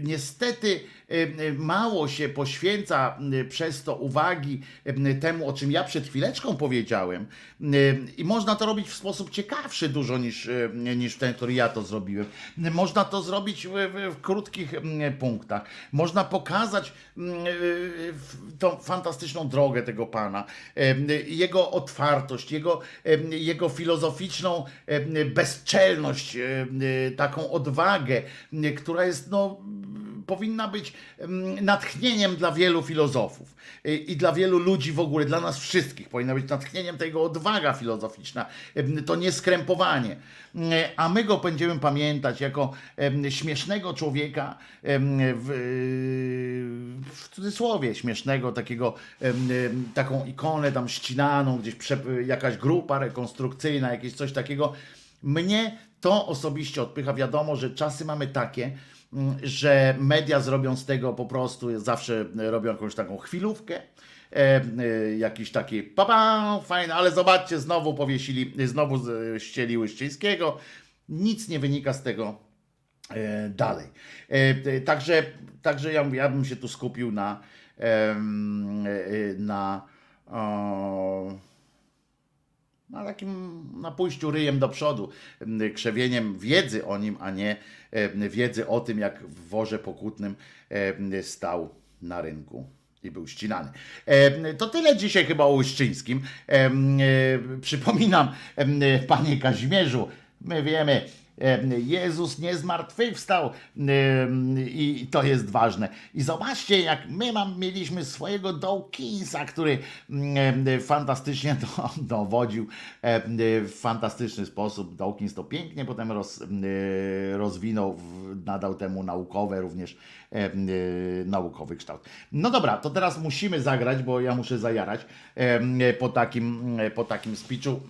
Niestety mało się poświęca y, przez to uwagi y, temu, o czym ja przed chwileczką powiedziałem. Y, I można to robić w sposób ciekawszy dużo niż, y, niż ten, który ja to zrobiłem. Y, Można to zrobić w, w, krótkich mm, punktach. Można pokazać mm, y, tą fantastyczną drogę tego pana, jego otwartość, jego, jego filozoficzną bezczelność, taką odwagę, która jest, no, powinna być em, natchnieniem dla wielu filozofów y, i dla wielu ludzi w ogóle, dla nas wszystkich powinna być natchnieniem tego odwaga filozoficzna, em, to nieskrępowanie. Mm, A my go będziemy pamiętać jako śmiesznego człowieka, w, w cudzysłowie śmiesznego, takiego, taką ikonę tam ścinaną, gdzieś jakaś grupa rekonstrukcyjna, jakieś coś takiego. Mnie to osobiście odpycha. Wiadomo, że czasy mamy takie, mm, że media zrobią z tego po prostu, zawsze robią jakąś taką chwilówkę, e, e, jakiś taki papa, fajny, ale zobaczcie, znowu powiesili, znowu z- ścieli Łyszczyńskiego. Nic nie wynika z tego e, dalej. E, e, Także, także ja, ja bym się tu skupił na, e, na, o, na takim na pójściu ryjem do przodu, krzewieniem wiedzy o nim, a nie wiedzy o tym, jak w worze pokutnym em, stał na rynku i był ścinany. Em, To tyle dzisiaj chyba o e, Przypominam, panie Kazimierzu, my wiemy, Em, Jezus nie zmartwychwstał i to jest ważne. I zobaczcie, jak my mam, mieliśmy swojego Dawkinsa, który fantastycznie to dowodził w fantastyczny sposób. Dawkins to pięknie potem roz, rozwinął, nadał temu naukowe również naukowy kształt. No dobra, to teraz musimy zagrać, bo ja muszę zajarać em, po takim, po takim speechu.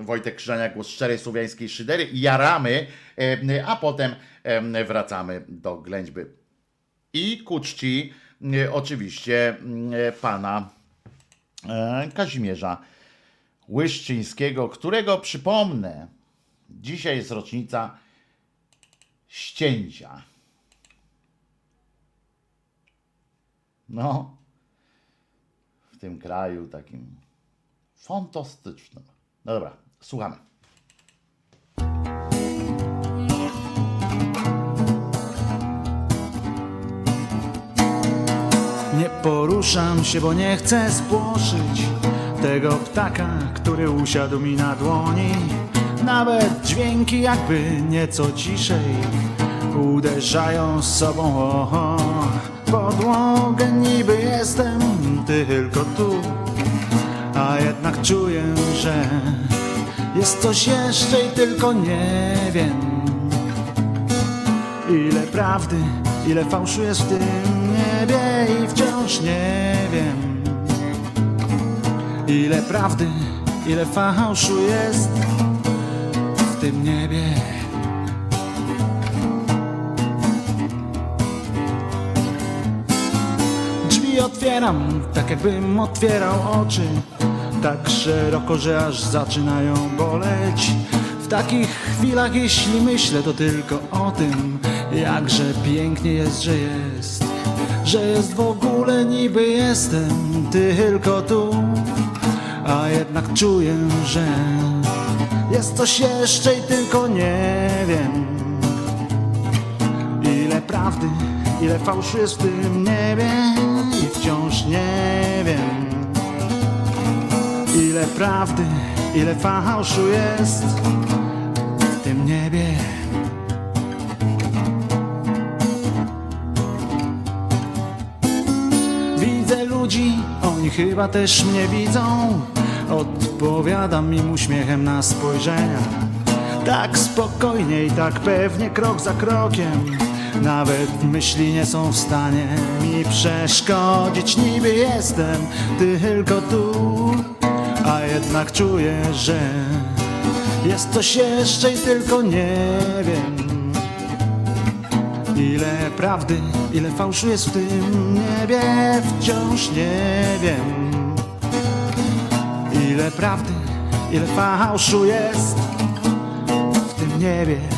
Wojtek Krzyżania, głos szczerej słowiańskiej szydery. Jaramy, a potem em, wracamy do ględźby. I ku czci e, oczywiście e, pana e, Kazimierza Łyszczyńskiego, którego przypomnę, dzisiaj jest rocznica ścięcia. No, w tym kraju takim fantastycznym. No dobra, słuchamy. Nie poruszam się, bo nie chcę spłoszyć tego ptaka, który usiadł mi na dłoni. Nawet dźwięki jakby nieco ciszej uderzają z sobą o, o. podłogę. Niby jestem tylko tu, a jednak czuję, że jest coś jeszcze i tylko nie wiem. Ile prawdy, ile fałszu jest w tym niebie i wciąż nie wiem. Ile prawdy, ile fałszu jest w tym niebie. Otwieram, tak jakbym otwierał oczy. Tak szeroko, że aż zaczynają boleć. W takich chwilach, jeśli myślę, to tylko o tym Jakże pięknie jest, że jest. Że jest w ogóle niby jestem tylko tu. A jednak czuję, że jest coś jeszcze i tylko nie wiem. Ile prawdy, ile fałszu jest w tym niebie nie wiem. Ile prawdy, ile fałszu jest w tym niebie. Widzę ludzi, oni chyba też mnie widzą. Odpowiadam im uśmiechem na spojrzenia. Tak spokojnie i tak pewnie, krok za krokiem. Nawet myśli nie są w stanie mi przeszkodzić. Niby jestem tylko tu, a jednak czuję, że jest coś jeszcze i tylko nie wiem. Ile prawdy, ile fałszu jest w tym niebie, wciąż nie wiem. Ile prawdy, ile fałszu jest w tym niebie.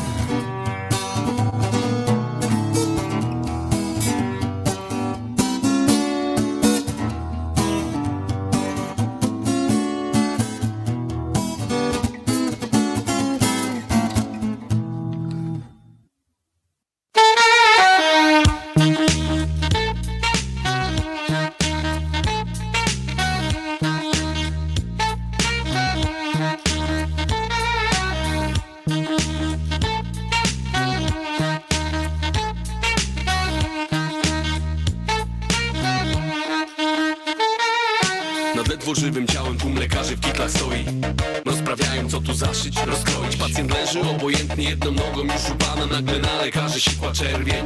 noche el viento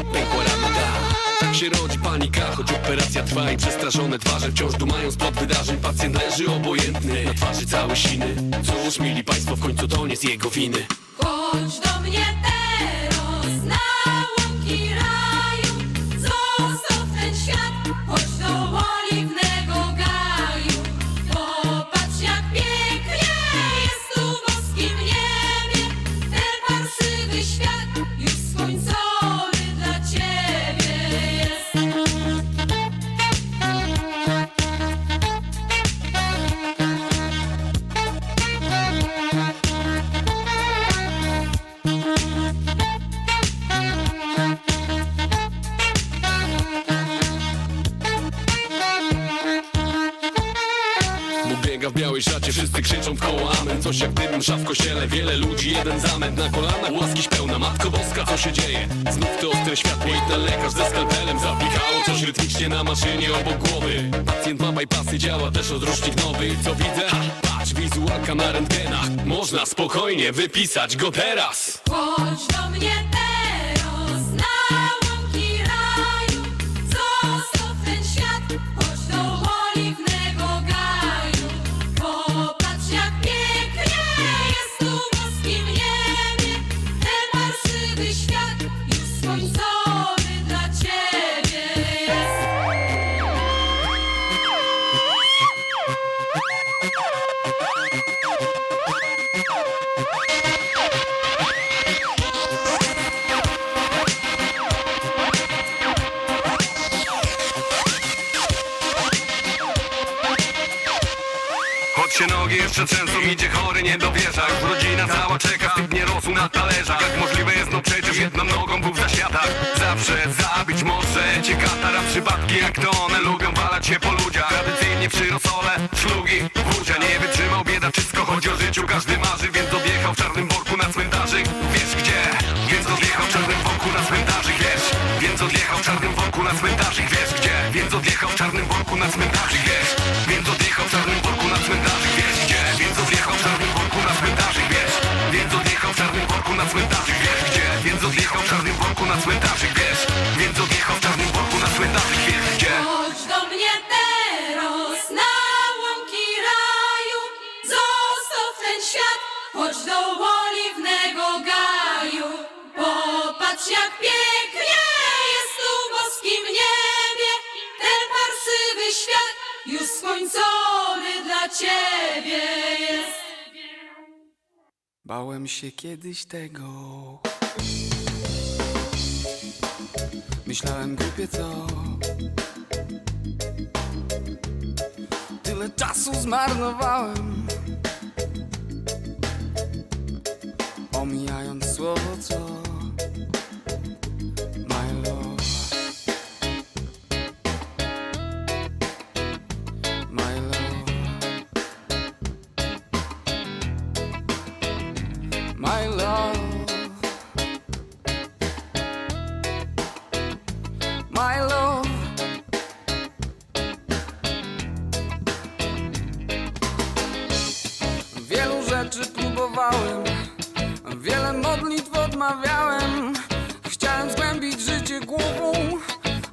tego. Wielu rzeczy próbowałem Wiele modlitw odmawiałem. Chciałem zgłębić życie głową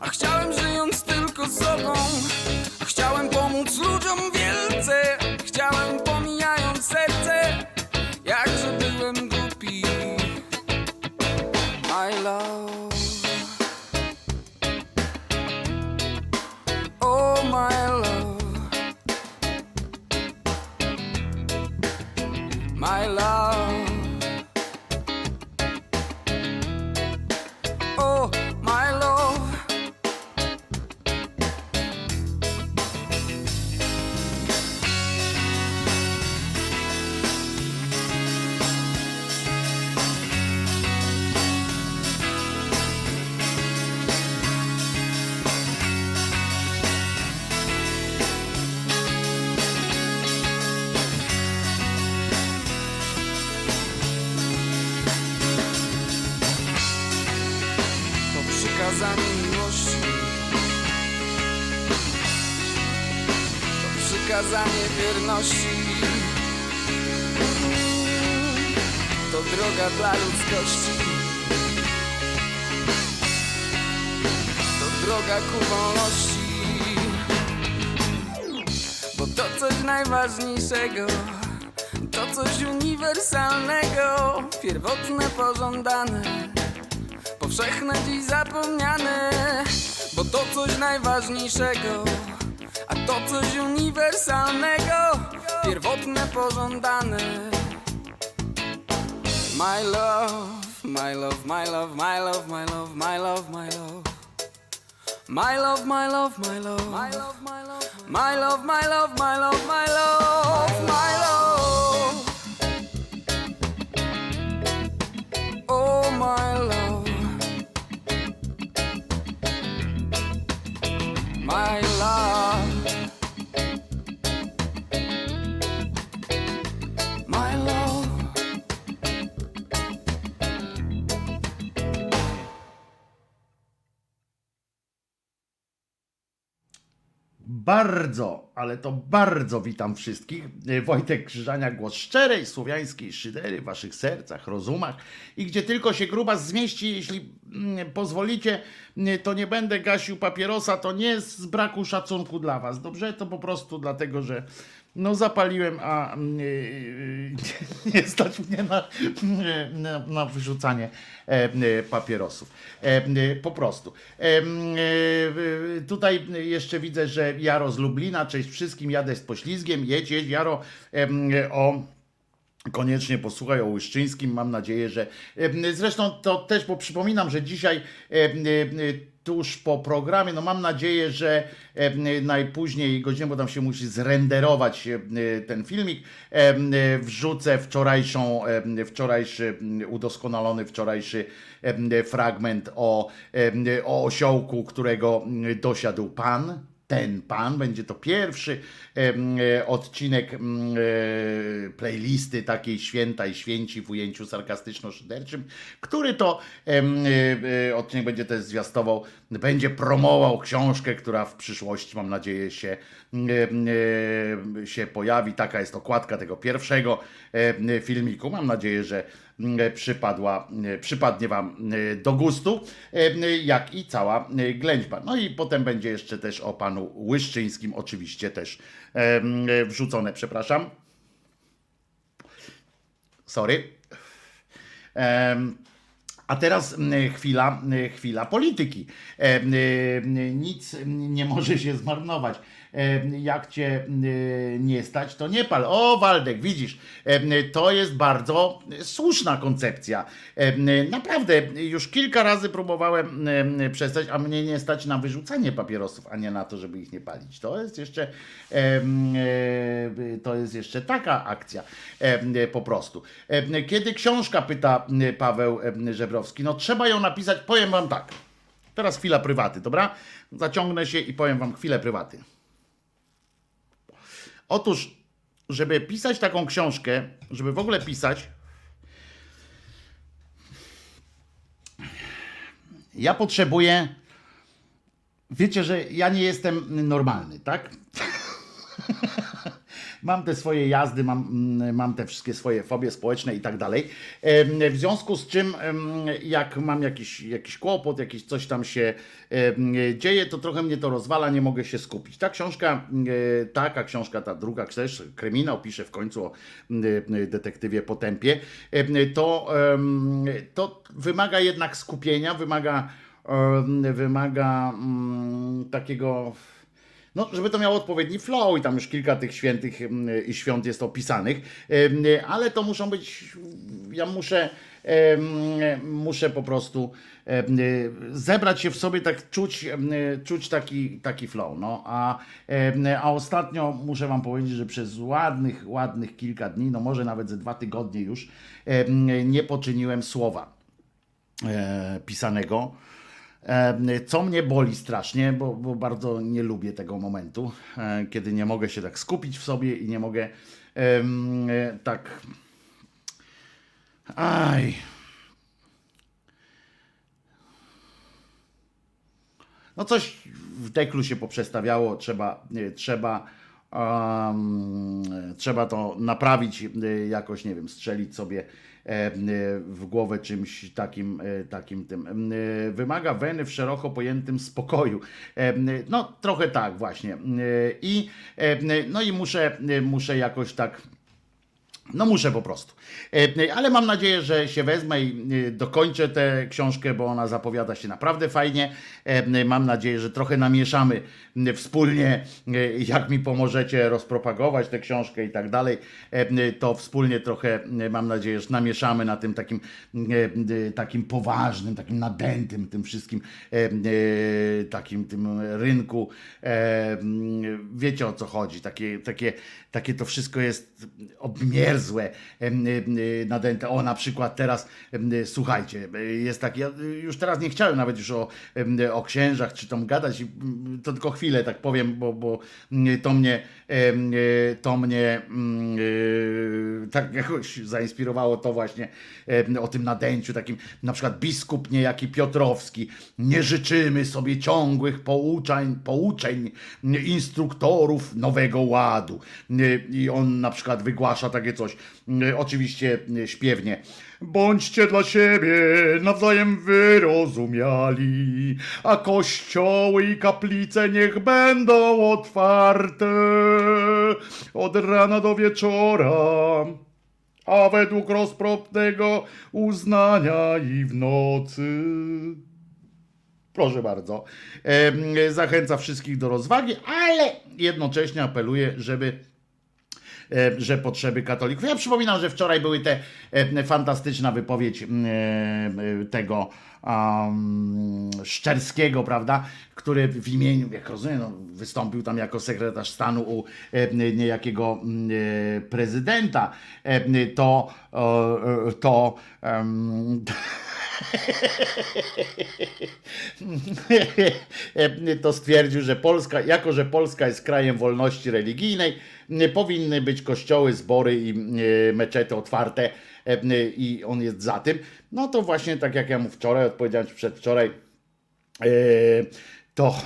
A chciałem żyjąc tylko sobą. Chciałem pomóc ludziom wielce Chciałem pomijając serce. Jakże byłem głupi. My love. najważniejszego, a to coś uniwersalnego, pierwotne, pożądane. My love, my love, my love, my love, my love, my love, my love. My love, my love, my love, my love, my love, my love, my love, my love, my love, my love. Oh my my love. Bardzo, ale to bardzo witam wszystkich. E, Wojtek Krzyżania, głos szczerej słowiańskiej szydery w waszych sercach, rozumach i gdzie tylko się gruba zmieści, jeśli mm, pozwolicie, mm, to nie będę gasił papierosa, to nie z braku szacunku dla was, dobrze? To po prostu dlatego, że no zapaliłem, a mm, yy, nie stać mnie na, na, na wyrzucanie papierosów. Po prostu. Tutaj jeszcze widzę, że Jaro z Lublina, cześć wszystkim, jadę z poślizgiem, jedź, jedź Jaro o... Koniecznie posłuchaj o Łyszczyńskim. Mam nadzieję, że. Zresztą to też, bo przypominam, że dzisiaj tuż po programie, no mam nadzieję, że najpóźniej godzinę, bo tam się musi zrenderować ten filmik, wrzucę wczorajszą, wczorajszy em, udoskonalony wczorajszy fragment o, o osiołku, którego em, dosiadł pan ten pan. Będzie to pierwszy e, odcinek em, e, playlisty takiej święta i święci w ujęciu sarkastyczno-szyderczym, który to e, odcinek będzie też zwiastował, będzie promował książkę, która w przyszłości, mam nadzieję, się, się pojawi. Taka jest okładka tego pierwszego filmiku. Mam nadzieję, że przypadła, m, przypadnie Wam m, do gustu, jak i cała ględźba. No i potem będzie jeszcze też o panu Łyszczyńskim, oczywiście też wrzucone, przepraszam. Sorry. A teraz chwila, chwila polityki. E, Nic nie może się zmarnować. E, Jak cię m, nie stać, to nie pal. O, Waldek, widzisz, e, to jest bardzo słuszna koncepcja. E, Naprawdę, już kilka razy próbowałem przestać, a mnie nie stać na wyrzucanie papierosów, a nie na to, żeby ich nie palić. To jest jeszcze, e, to jest jeszcze taka akcja po prostu. Kiedy książka, pyta Paweł Żebrowski, no trzeba ją napisać, powiem wam tak. Teraz chwila prywaty, dobra? Zaciągnę się i powiem wam chwilę prywaty. Otóż, żeby pisać taką książkę, żeby w ogóle pisać, ja potrzebuję. Wiecie, że ja nie jestem normalny, tak? Mam te swoje jazdy, mam, mm, mam te wszystkie swoje fobie społeczne i tak dalej. W związku z czym, jak mam jakiś, jakiś kłopot, jakieś coś tam się dzieje, to trochę mnie to rozwala, nie mogę się skupić. Ta książka, taka książka, ta druga też, kryminał, pisze w końcu o detektywie Potępie, to, to wymaga jednak skupienia, wymaga, wymaga mm, takiego no, żeby to miało odpowiedni flow i tam już kilka tych świętych mm, i świąt jest opisanych, ale to muszą być, ja muszę, muszę po prostu zebrać się w sobie, tak czuć, czuć taki, taki flow, no, a, a ostatnio muszę wam powiedzieć, że przez ładnych, ładnych kilka dni, no może nawet ze dwa tygodnie już, nie poczyniłem słowa e, pisanego. E, Co mnie boli strasznie, bo, bo bardzo nie lubię tego momentu, e, kiedy nie mogę się tak skupić w sobie i nie mogę e, tak. Aj. No coś w deklu się poprzestawiało, trzeba, nie, trzeba, em, trzeba to naprawić e, jakoś, nie wiem, strzelić sobie e, e, w głowę czymś takim, e, takim tym. E, Wymaga weny w szeroko pojętym spokoju. No trochę tak właśnie. I, no i muszę, muszę jakoś tak no muszę po prostu. Ale mam nadzieję, że się wezmę i dokończę tę książkę, bo ona zapowiada się naprawdę fajnie. Mam nadzieję, że trochę namieszamy wspólnie, e, jak mi pomożecie rozpropagować tę książkę i tak dalej. E, To wspólnie trochę, e, mam nadzieję, że namieszamy na tym takim, e, takim poważnym, takim nadętym, tym wszystkim, e, e, takim tym rynku. E, Wiecie o co chodzi. Takie, takie, takie to wszystko jest y, nadęte. O, na przykład teraz, słuchajcie, jest tak, ja y, już teraz nie chciałem nawet już o, o księżach czy tam gadać, to tylko chwilę tak powiem, bo, bo mm, to mnie, y, to mnie mm, y, tak jakoś zainspirowało to właśnie o tym nadęciu, takim na przykład biskup niejaki Piotrowski, nie życzymy sobie ciągłych pouczeń, pouczeń instruktorów nowego ładu. I on na przykład wygłasza takie coś, oczywiście śpiewnie. Bądźcie dla siebie nawzajem wyrozumiali, a kościoły i kaplice niech będą otwarte od rana do wieczora a według rozpropnego uznania i w nocy. Proszę bardzo. Zachęca wszystkich do rozwagi, ale jednocześnie apeluje, żeby że potrzeby katolików. Ja przypominam, że wczoraj były te e, fantastyczna wypowiedź m, e, tego um, Szczerskiego, prawda, który w imieniu, jak rozumiem, no, wystąpił tam jako sekretarz stanu u e, niejakiego m, e, prezydenta, e, to e, to em, to stwierdził, że Polska, jako że Polska jest krajem wolności religijnej, powinny być kościoły, zbory i e, meczety otwarte e, i on jest za tym. No to właśnie tak jak ja mu wczoraj odpowiedziałem, przedwczoraj, e, to,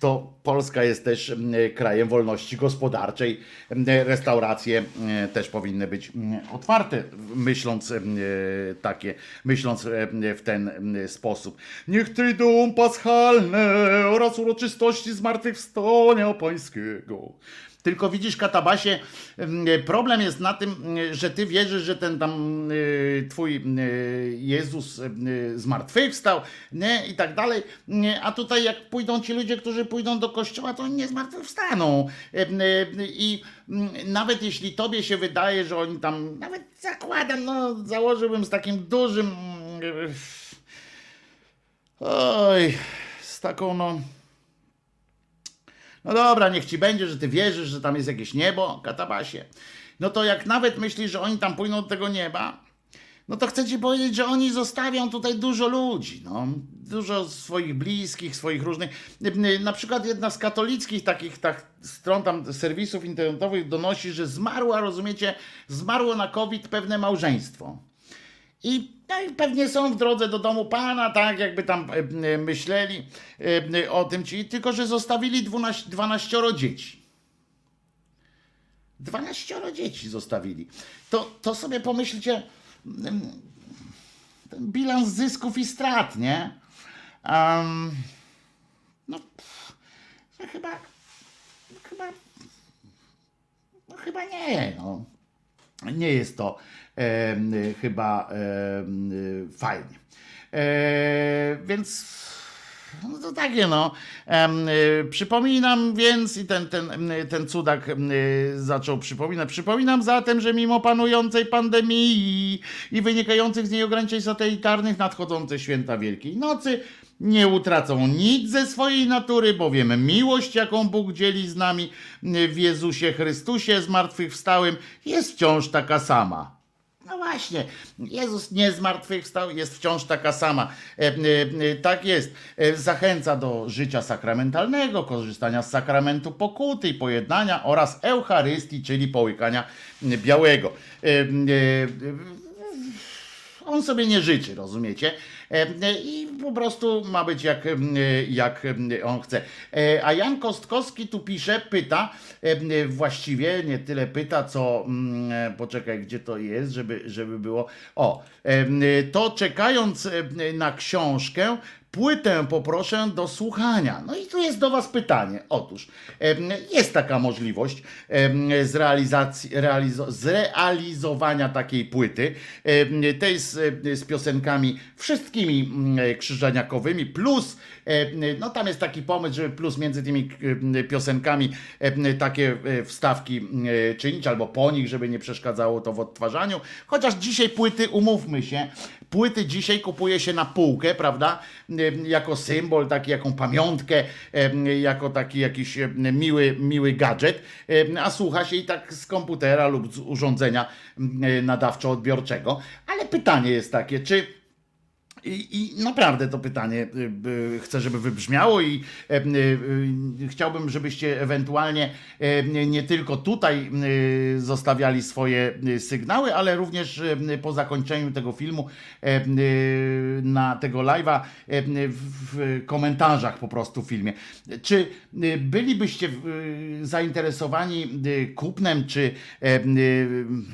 to Polska jest też m, krajem wolności gospodarczej. M, Restauracje m, też powinny być otwarte, myśląc m, takie, myśląc m, w ten sposób. Niech Triduum Paschalne oraz uroczystości zmartwychwstania Pańskiego. Tylko widzisz, Katabasie, m, problem jest na tym, m, że ty wierzysz, że ten tam y, twój y, Jezus y, zmartwychwstał nie? i tak dalej, a tutaj jak pójdą ci ludzie, którzy pójdą do kościoła, to oni nie zmartwychwstaną. I mm, nawet jeśli tobie się wydaje, że oni tam, nawet zakładam, no założyłbym z takim dużym, oj, z taką no... No dobra, niech ci będzie, że ty wierzysz, że tam jest jakieś niebo, katabasie. No to jak nawet myślisz, że oni tam pójdą do tego nieba, no to chcę ci powiedzieć, że oni zostawią tutaj dużo ludzi, no. Dużo swoich bliskich, swoich różnych. Na przykład jedna z katolickich takich tak, stron tam serwisów internetowych donosi, że zmarła, rozumiecie, zmarło na COVID pewne małżeństwo. I, no i pewnie są w drodze do domu pana, tak jakby tam e, e, myśleli e, o tym ci, tylko że zostawili 12, 12 dzieci. 12 dzieci zostawili. To, to sobie pomyślcie, ten bilans zysków i strat, nie? Em, no, pff, to chyba, chyba, no chyba nie, no nie jest to chyba em, fajnie. E, więc no to takie no. Y, przypominam więc i ten, ten, y, ten cudak y, zaczął przypominać. Przypominam zatem, że mimo panującej pandemii i wynikających z niej ograniczeń satelitarnych nadchodzące święta Wielkiej Nocy nie utracą nic ze swojej natury, bowiem miłość, jaką Bóg dzieli z nami w Jezusie Chrystusie zmartwychwstałym, jest wciąż taka sama. No właśnie, Jezus nie zmartwychwstał, jest wciąż taka sama. E, e, e, tak jest. Zachęca do życia sakramentalnego, korzystania z sakramentu pokuty i pojednania oraz Eucharystii, czyli połykania białego. On sobie nie życzy, rozumiecie? E, e, I po prostu ma być jak, e, jak on chce. E, A Jan Kostkowski tu pisze, pyta, e, właściwie nie tyle pyta, co mm, e, poczekaj, gdzie to jest, żeby, żeby było. O, e, to czekając e, na książkę, płytę poproszę do słuchania. No i tu jest do Was pytanie. Otóż jest taka możliwość em, zrealizacji, realizo, zrealizowania takiej płyty. Tej z, z piosenkami wszystkich takimi mm, krzyżaniakowymi, plus no tam jest taki pomysł, żeby plus między tymi piosenkami takie e, wstawki czynić, albo po nich, żeby nie przeszkadzało to w odtwarzaniu. Chociaż dzisiaj płyty, umówmy się, płyty dzisiaj kupuje się na półkę, prawda? Jako symbol, taki, jaką pamiątkę, jako taki jakiś miły, miły gadżet, a słucha się i tak z komputera lub z urządzenia nadawczo-odbiorczego. Ale pytanie jest takie, czy i, I naprawdę to pytanie y, chcę, żeby wybrzmiało i e, y, y, chciałbym, żebyście ewentualnie e, nie- tylko tutaj zostawiali swoje sygnały, ale również po zakończeniu tego filmu e, na tego live'a w, komentarzach po prostu w filmie. Czy bylibyście zainteresowani kupnem czy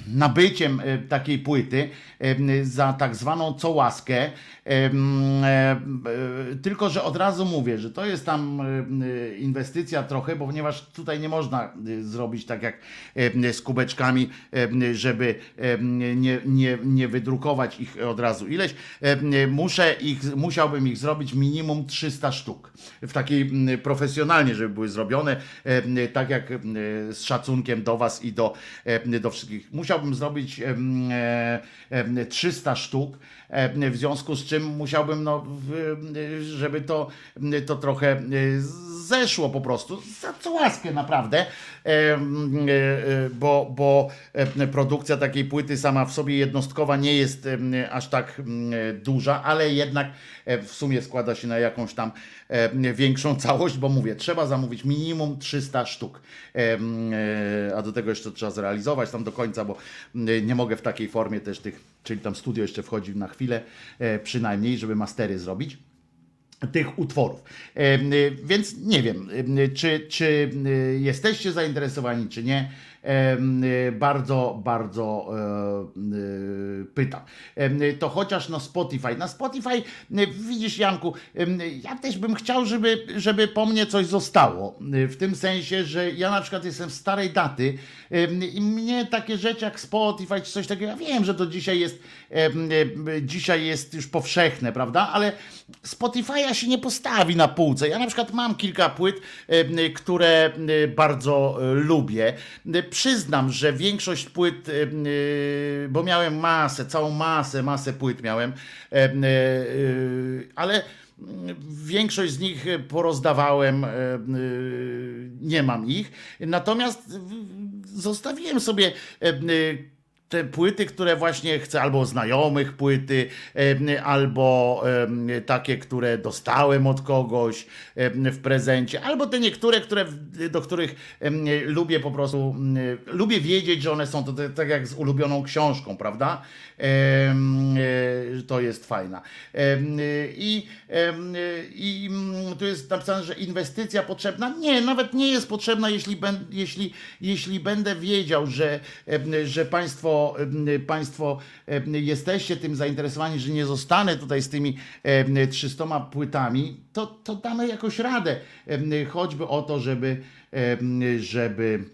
nabyciem takiej płyty za tak zwaną e, e, Tylko, że od razu mówię, że to jest tam e, inwestycja trochę, ponieważ tutaj nie można e, zrobić tak jak e, z kubeczkami, e, żeby e, nie, nie, nie wydrukować ich od razu ileś. E, Muszę ich, musiałbym ich zrobić minimum 300 sztuk. W takiej profesjonalnie, żeby były zrobione, e, tak jak e, z szacunkiem do Was i do, e, do wszystkich. Musiałbym zrobić em, e, em, 300 sztuk. E, W związku z czym musiałbym, no, w- żeby to, to trochę e, zeszło po prostu. Za co łaskę naprawdę, E, e, e, bo, bo e, produkcja takiej płyty sama w sobie jednostkowa nie jest e, aż tak e, duża, ale jednak e, w sumie składa się na jakąś tam e, większą całość, bo mówię, trzeba zamówić minimum 300 sztuk, E, e, a do tego jeszcze trzeba zrealizować tam do końca, bo e, nie mogę w takiej formie też tych, czyli tam studio jeszcze wchodzi na chwilę e, przynajmniej, żeby mastery zrobić tych utworów. E, e, Więc nie wiem, e, czy, czy jesteście zainteresowani, czy nie. Bardzo, bardzo pytam. To chociaż no Spotify. Na Spotify, widzisz Janku, ja też bym chciał, żeby, żeby po mnie coś zostało. W tym sensie, że ja na przykład jestem starej daty i mnie takie rzeczy jak Spotify czy coś takiego, ja wiem, że to dzisiaj jest, dzisiaj jest już powszechne, prawda? Ale Spotify'a się nie postawi na półce. Ja na przykład mam kilka płyt, które bardzo e, lubię. Przyznam, że większość płyt, e, bo miałem masę, całą masę, masę płyt miałem, e, ale mm, Większość z nich porozdawałem, nie mam ich. Natomiast zostawiłem sobie te płyty, które właśnie chcę, albo znajomych płyty, albo takie, które dostałem od kogoś w prezencie, albo te niektóre, które, do których lubię po prostu, em, lubię wiedzieć, że one są to te- tak jak z ulubioną książką, prawda? E, To jest fajna. I, I mm, tu jest napisane, że inwestycja potrzebna. Nie, nawet nie jest potrzebna, jeśli, jeśli, jeśli będę wiedział, że, że państwo, em, państwo em, jesteście tym zainteresowani, że nie zostanę tutaj z tymi em, 300 płytami, to, to damy jakoś radę. Choćby o to, żeby, żeby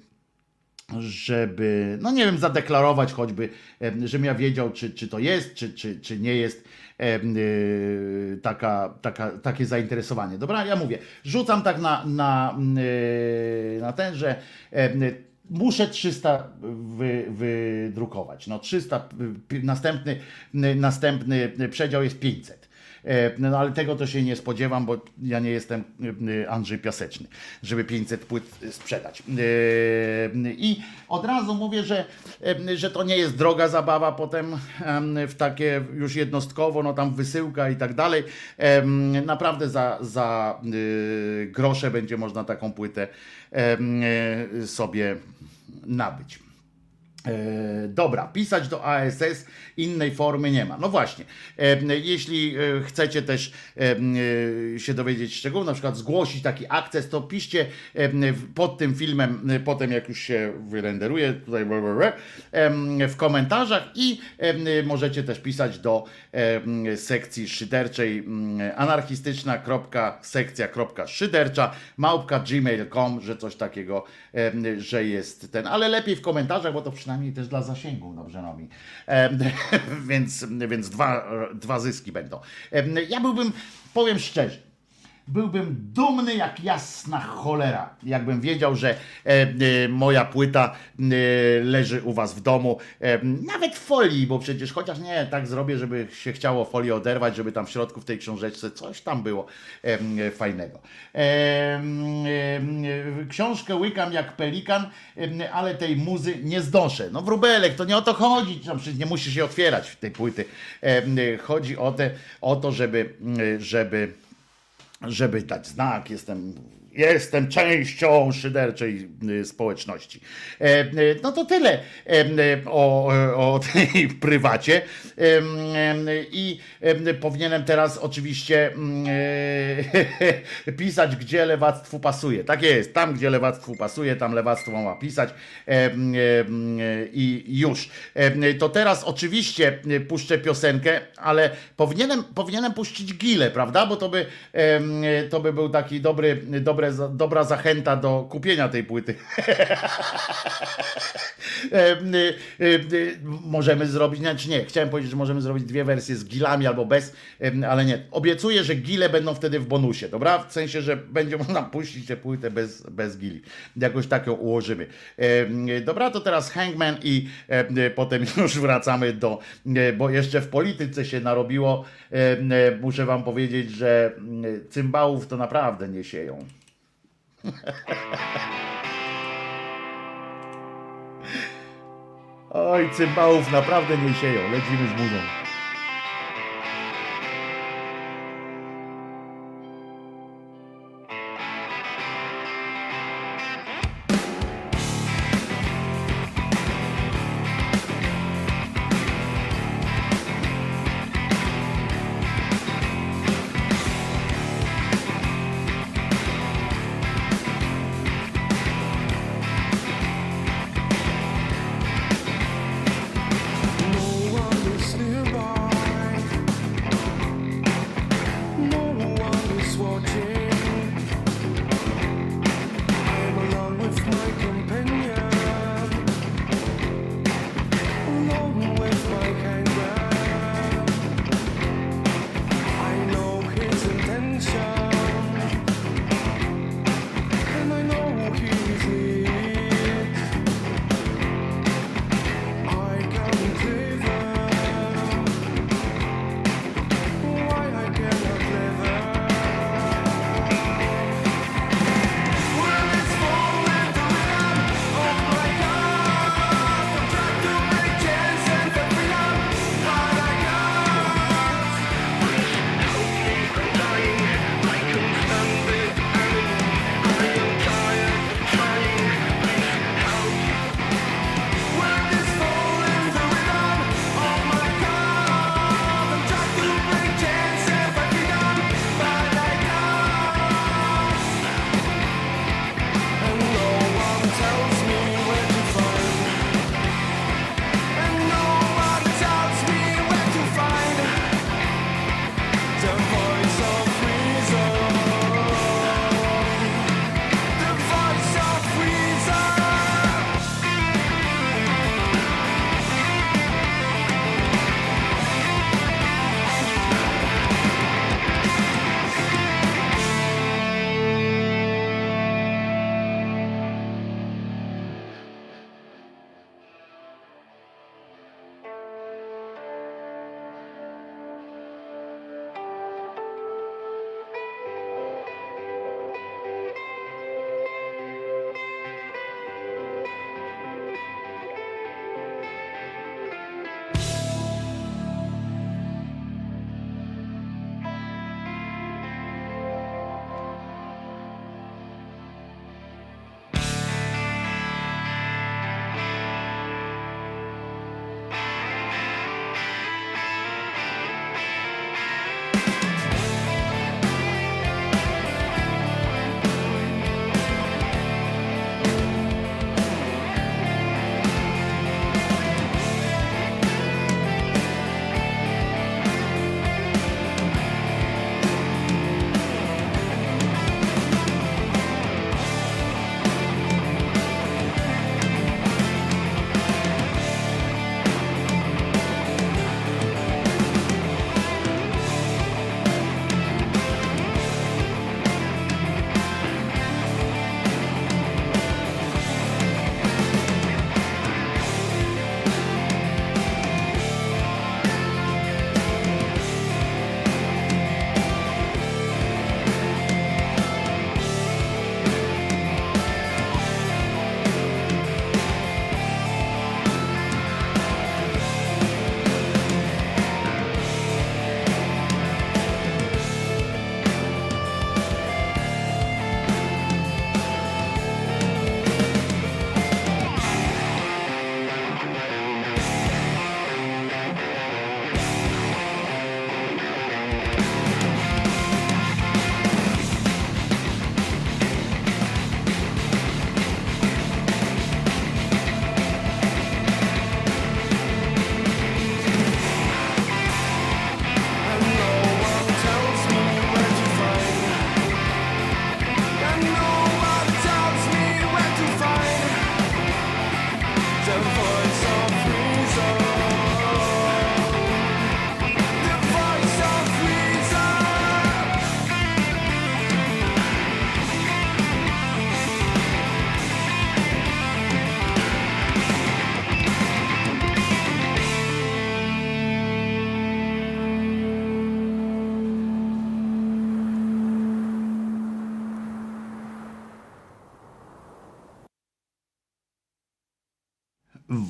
żeby, no nie wiem, zadeklarować choćby, żebym ja wiedział, czy, czy to jest, czy, czy, czy nie jest taka, taka, takie zainteresowanie. Dobra, ja mówię, rzucam tak na, na, na ten, że muszę 300 wy, wydrukować. No 300, y, następny, y, następny przedział jest 500. E, No ale tego to się nie spodziewam, bo ja nie jestem e, Andrzej Piaseczny, żeby 500 płyt sprzedać. E, I od razu mówię, że, e, że to nie jest droga zabawa potem em, w takie już jednostkowo, no tam wysyłka i tak dalej. Naprawdę za, za e, grosze będzie można taką płytę e, sobie nabyć. E, dobra, pisać do ASS innej formy nie ma. No właśnie, e, jeśli e, chcecie też się dowiedzieć szczegółów, na przykład zgłosić taki akces, to piszcie pod tym filmem, potem jak już się wyrenderuje, tutaj w komentarzach i możecie też pisać do sekcji szyderczej anarchistyczna.sekcja.szydercza małpka gmail.com, że coś takiego, że jest ten, ale lepiej w komentarzach, bo to przynajmniej przynajmniej też dla zasięgu dobrze robi. Em, więc więc dwa, dwa zyski będą. Em, ja byłbym, powiem szczerze, byłbym dumny jak jasna cholera, jakbym wiedział, że e, e, moja płyta e, leży u was w domu, nawet folii, bo przecież chociaż nie, tak zrobię, żeby się chciało folię oderwać, żeby tam w środku w tej książeczce coś tam było fajnego. Książkę łykam jak pelikan, ale tej muzy nie zdoszę. No wróbelek, to nie o to chodzi, tam przecież nie musi się otwierać tej płyty. Chodzi o, te, o to, żeby, żeby żeby dać znak, jestem, jestem częścią szyderczej y, społeczności. E, e, No to tyle e, o, o tej prywacie. I em, powinienem teraz oczywiście mm, pisać, gdzie lewactwu pasuje. Tak jest, tam gdzie lewactwu pasuje, tam lewactwo ma pisać i już. To teraz oczywiście puszczę piosenkę, ale powinienem, powinienem puścić Gilę, prawda? Bo to by, to by był taki dobry, dobre, dobra zachęta do kupienia tej płyty. Y, y, y, możemy zrobić, znaczy nie, chciałem powiedzieć, że możemy zrobić dwie wersje z gilami albo bez, ale nie. Obiecuję, że gile będą wtedy w bonusie, dobra? W sensie, że będzie można puścić tę płytę bez, bez gili. Jakoś tak ją ułożymy. Dobra, to teraz Hangman i em, potem już wracamy do, e, bo jeszcze w polityce się narobiło. E, Muszę wam powiedzieć, że cymbałów to naprawdę nie sieją. Oj, cymbałów naprawdę nie sieją. Lecimy z muzą.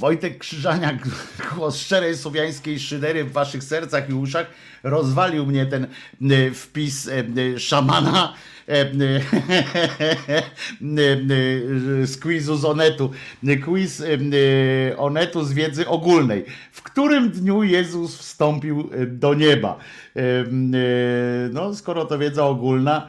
Wojtek Krzyżaniak, głos szczerej słowiańskiej szydery w waszych sercach i uszach, rozwalił mnie ten e, wpis e, e, szamana z quizu z Onetu. Quiz Onetu z wiedzy ogólnej. W którym dniu Jezus wstąpił do nieba? No, skoro to wiedza ogólna,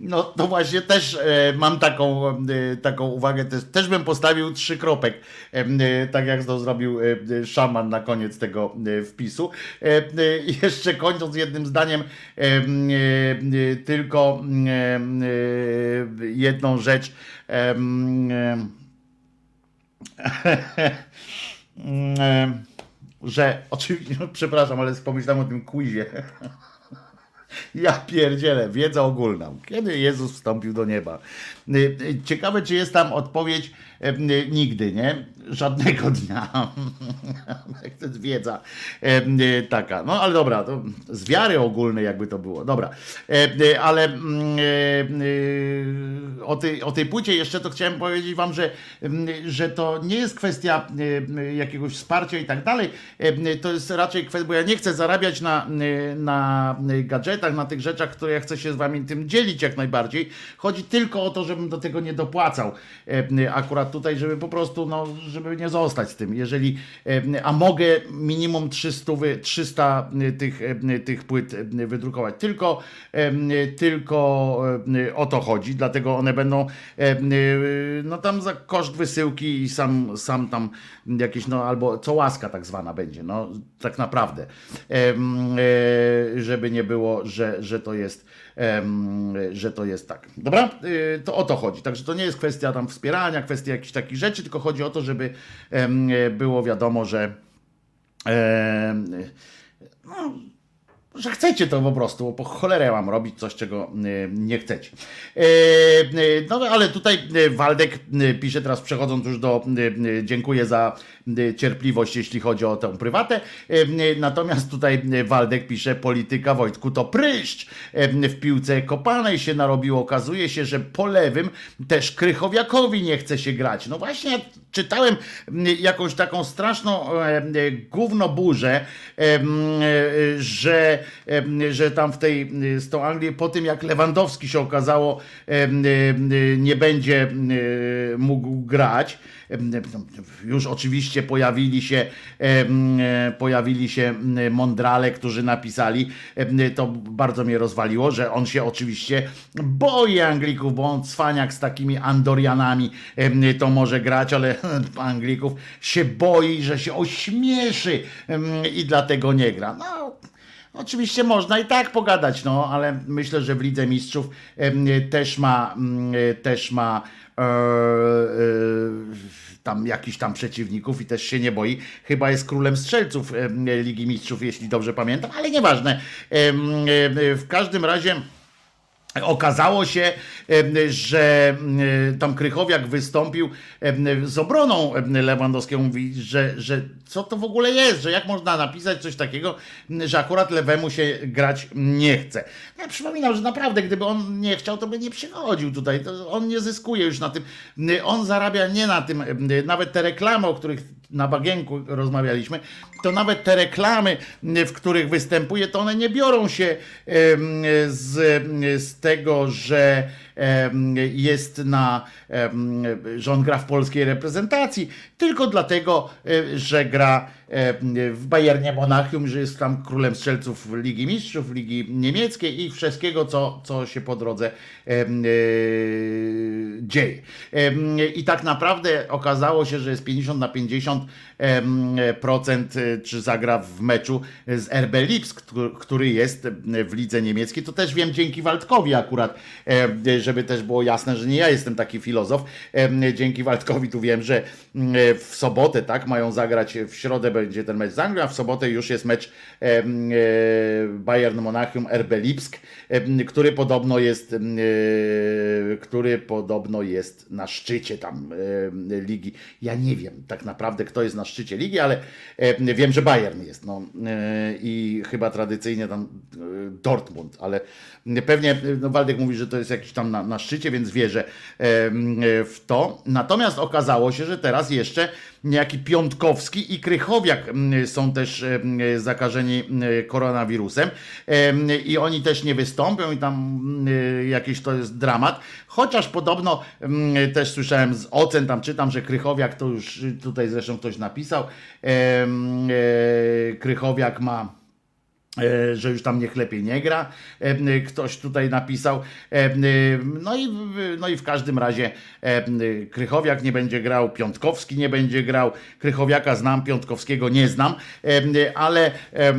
no to właśnie też e, mam taką, e, taką uwagę, też, też bym postawił trzy kropek, e, tak jak to zrobił szaman na koniec tego wpisu. Jeszcze kończąc jednym zdaniem, tylko jedną rzecz. Że oczywiście, przepraszam, ale pomyślałem o tym quizie. Ja pierdzielę, wiedza ogólna. Kiedy Jezus wstąpił do nieba? Y, y, Ciekawe, czy jest tam odpowiedź y, nigdy, nie? Żadnego dnia. to jest wiedza taka. No ale dobra, to z wiary ogólnej jakby to było. Dobra, ale mm, o tej, o tej płycie jeszcze to chciałem powiedzieć wam, że, mm, że to nie jest kwestia jakiegoś wsparcia i tak dalej. To jest raczej kwestia, bo ja nie chcę zarabiać na, na gadżetach, na tych rzeczach, które ja chcę się z wami tym dzielić jak najbardziej. Chodzi tylko o to, żebym do tego nie dopłacał. E, Akurat tutaj, żeby po prostu, no, żeby nie zostać z tym. Jeżeli, e, a mogę minimum 300, wy- 300 tych, e, tych płyt e, wydrukować. Tylko, tylko o to chodzi, dlatego one będą no tam za koszt wysyłki i sam, sam tam jakieś, no albo co łaska tak zwana będzie, no tak naprawdę. Żeby nie było, że, że to jest że to jest tak. Dobra? Y, To o to chodzi. Także to nie jest kwestia tam wspierania, kwestia jakichś takich rzeczy, tylko chodzi o to, żeby było wiadomo, że no, że chcecie to po prostu, bo po cholerę mam robić coś, czego y, nie chcecie. E, y, No ale tutaj Waldek pisze teraz przechodząc już do dziękuję za cierpliwość, jeśli chodzi o tę prywatę. E, Natomiast tutaj Waldek pisze polityka Wojtku to pryszcz. E, W piłce kopanej się narobiło. Okazuje się, że po lewym też Krychowiakowi nie chce się grać. No właśnie ja czytałem jakąś taką straszną e, gównoburzę, em, e, że, że tam w tej, y, z tą Anglią, po tym jak Lewandowski się okazało, y, y, nie będzie mógł grać. Już oczywiście pojawili się, e, pojawili się mądrale, którzy napisali, to bardzo mnie rozwaliło, że on się oczywiście boi Anglików, bo on cwaniak z takimi Andorianami to może grać, ale Anglików się boi, że się ośmieszy i dlatego nie gra. No, Oczywiście można i tak pogadać, no, ale myślę, że w Lidze Mistrzów też ma, mm, też ma e, e, tam jakiś tam przeciwników i też się nie boi. Chyba jest królem strzelców Ligi Mistrzów, jeśli dobrze pamiętam, ale nieważne. Em, W każdym razie. Okazało się, że tam Krychowiak wystąpił z obroną Lewandowskiego. Mówi, że, że co to w ogóle jest, że jak można napisać coś takiego, że akurat lewemu się grać nie chce. Ja przypominam, że naprawdę, gdyby on nie chciał, to by nie przychodził tutaj. On nie zyskuje już na tym. On zarabia nie na tym. Nawet te reklamy, o których na bagienku rozmawialiśmy, to nawet te reklamy, w których występuje, to one nie biorą się z, z tego, że jest na, że on gra w polskiej reprezentacji, tylko dlatego, e, że gra w Bayernie Monachium, że jest tam królem strzelców Ligi Mistrzów, Ligi Niemieckiej i wszystkiego, co, co się po drodze em, e, dzieje. I tak naprawdę okazało się, że jest 50 na 50 em, procent, e, czy zagra w meczu z RB Lipsk, któ- który jest w lidze niemieckiej. To też wiem dzięki Waldkowi akurat, e, żeby też było jasne, że nie ja jestem taki filozof. E, Dzięki Waldkowi tu wiem, że w sobotę tak mają zagrać, w środę będzie ten mecz z Anglią, a w sobotę już jest mecz e, Bayern Monachium RB Lipsk, który podobno jest e, który podobno jest na szczycie tam ligi. Ja nie wiem tak naprawdę kto jest na szczycie ligi, ale em, wiem, że Bayern jest. No, e, I chyba tradycyjnie tam Dortmund, ale pewnie no Waldek mówi, że to jest jakiś tam na, na szczycie, więc wierzę w to. Natomiast okazało się, że teraz jeszcze niejaki Piątkowski i Krychowiak mm, są też em, zakażeni mm, koronawirusem Em, i oni też nie wystąpią i tam jakiś to jest dramat. Chociaż podobno też słyszałem z ocen, tam czytam, że Krychowiak to już tutaj zresztą ktoś napisał, e, Krychowiak ma e, że już tam niech lepiej nie gra. E, Ktoś tutaj napisał. E, No i, no i w każdym razie e, Krychowiak nie będzie grał, Piątkowski nie będzie grał. Krychowiaka znam, Piątkowskiego nie znam, E, ale e,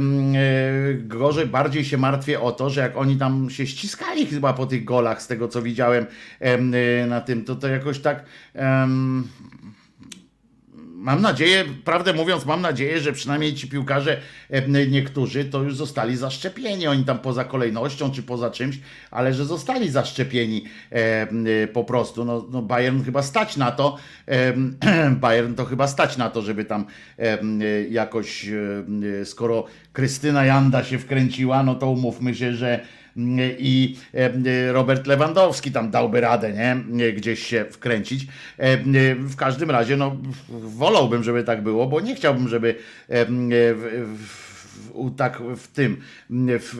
gorzej, bardziej się martwię o to, że jak oni tam się ściskali chyba po tych golach, z tego co widziałem e, na tym, to to jakoś tak. em, Mam nadzieję, prawdę mówiąc, mam nadzieję, że przynajmniej ci piłkarze, e, niektórzy, to już zostali zaszczepieni. Oni tam poza kolejnością czy poza czymś, ale że zostali zaszczepieni e, e, po prostu. No, no Bayern chyba stać na to. Bayern to chyba stać na to, żeby tam jakoś, skoro Krystyna Janda się wkręciła, no to umówmy się, że i e, Robert Lewandowski tam dałby radę, nie? Gdzieś się wkręcić. E, W każdym razie, no, wolałbym, żeby tak było, bo nie chciałbym, żeby e, w, tak w tym, w,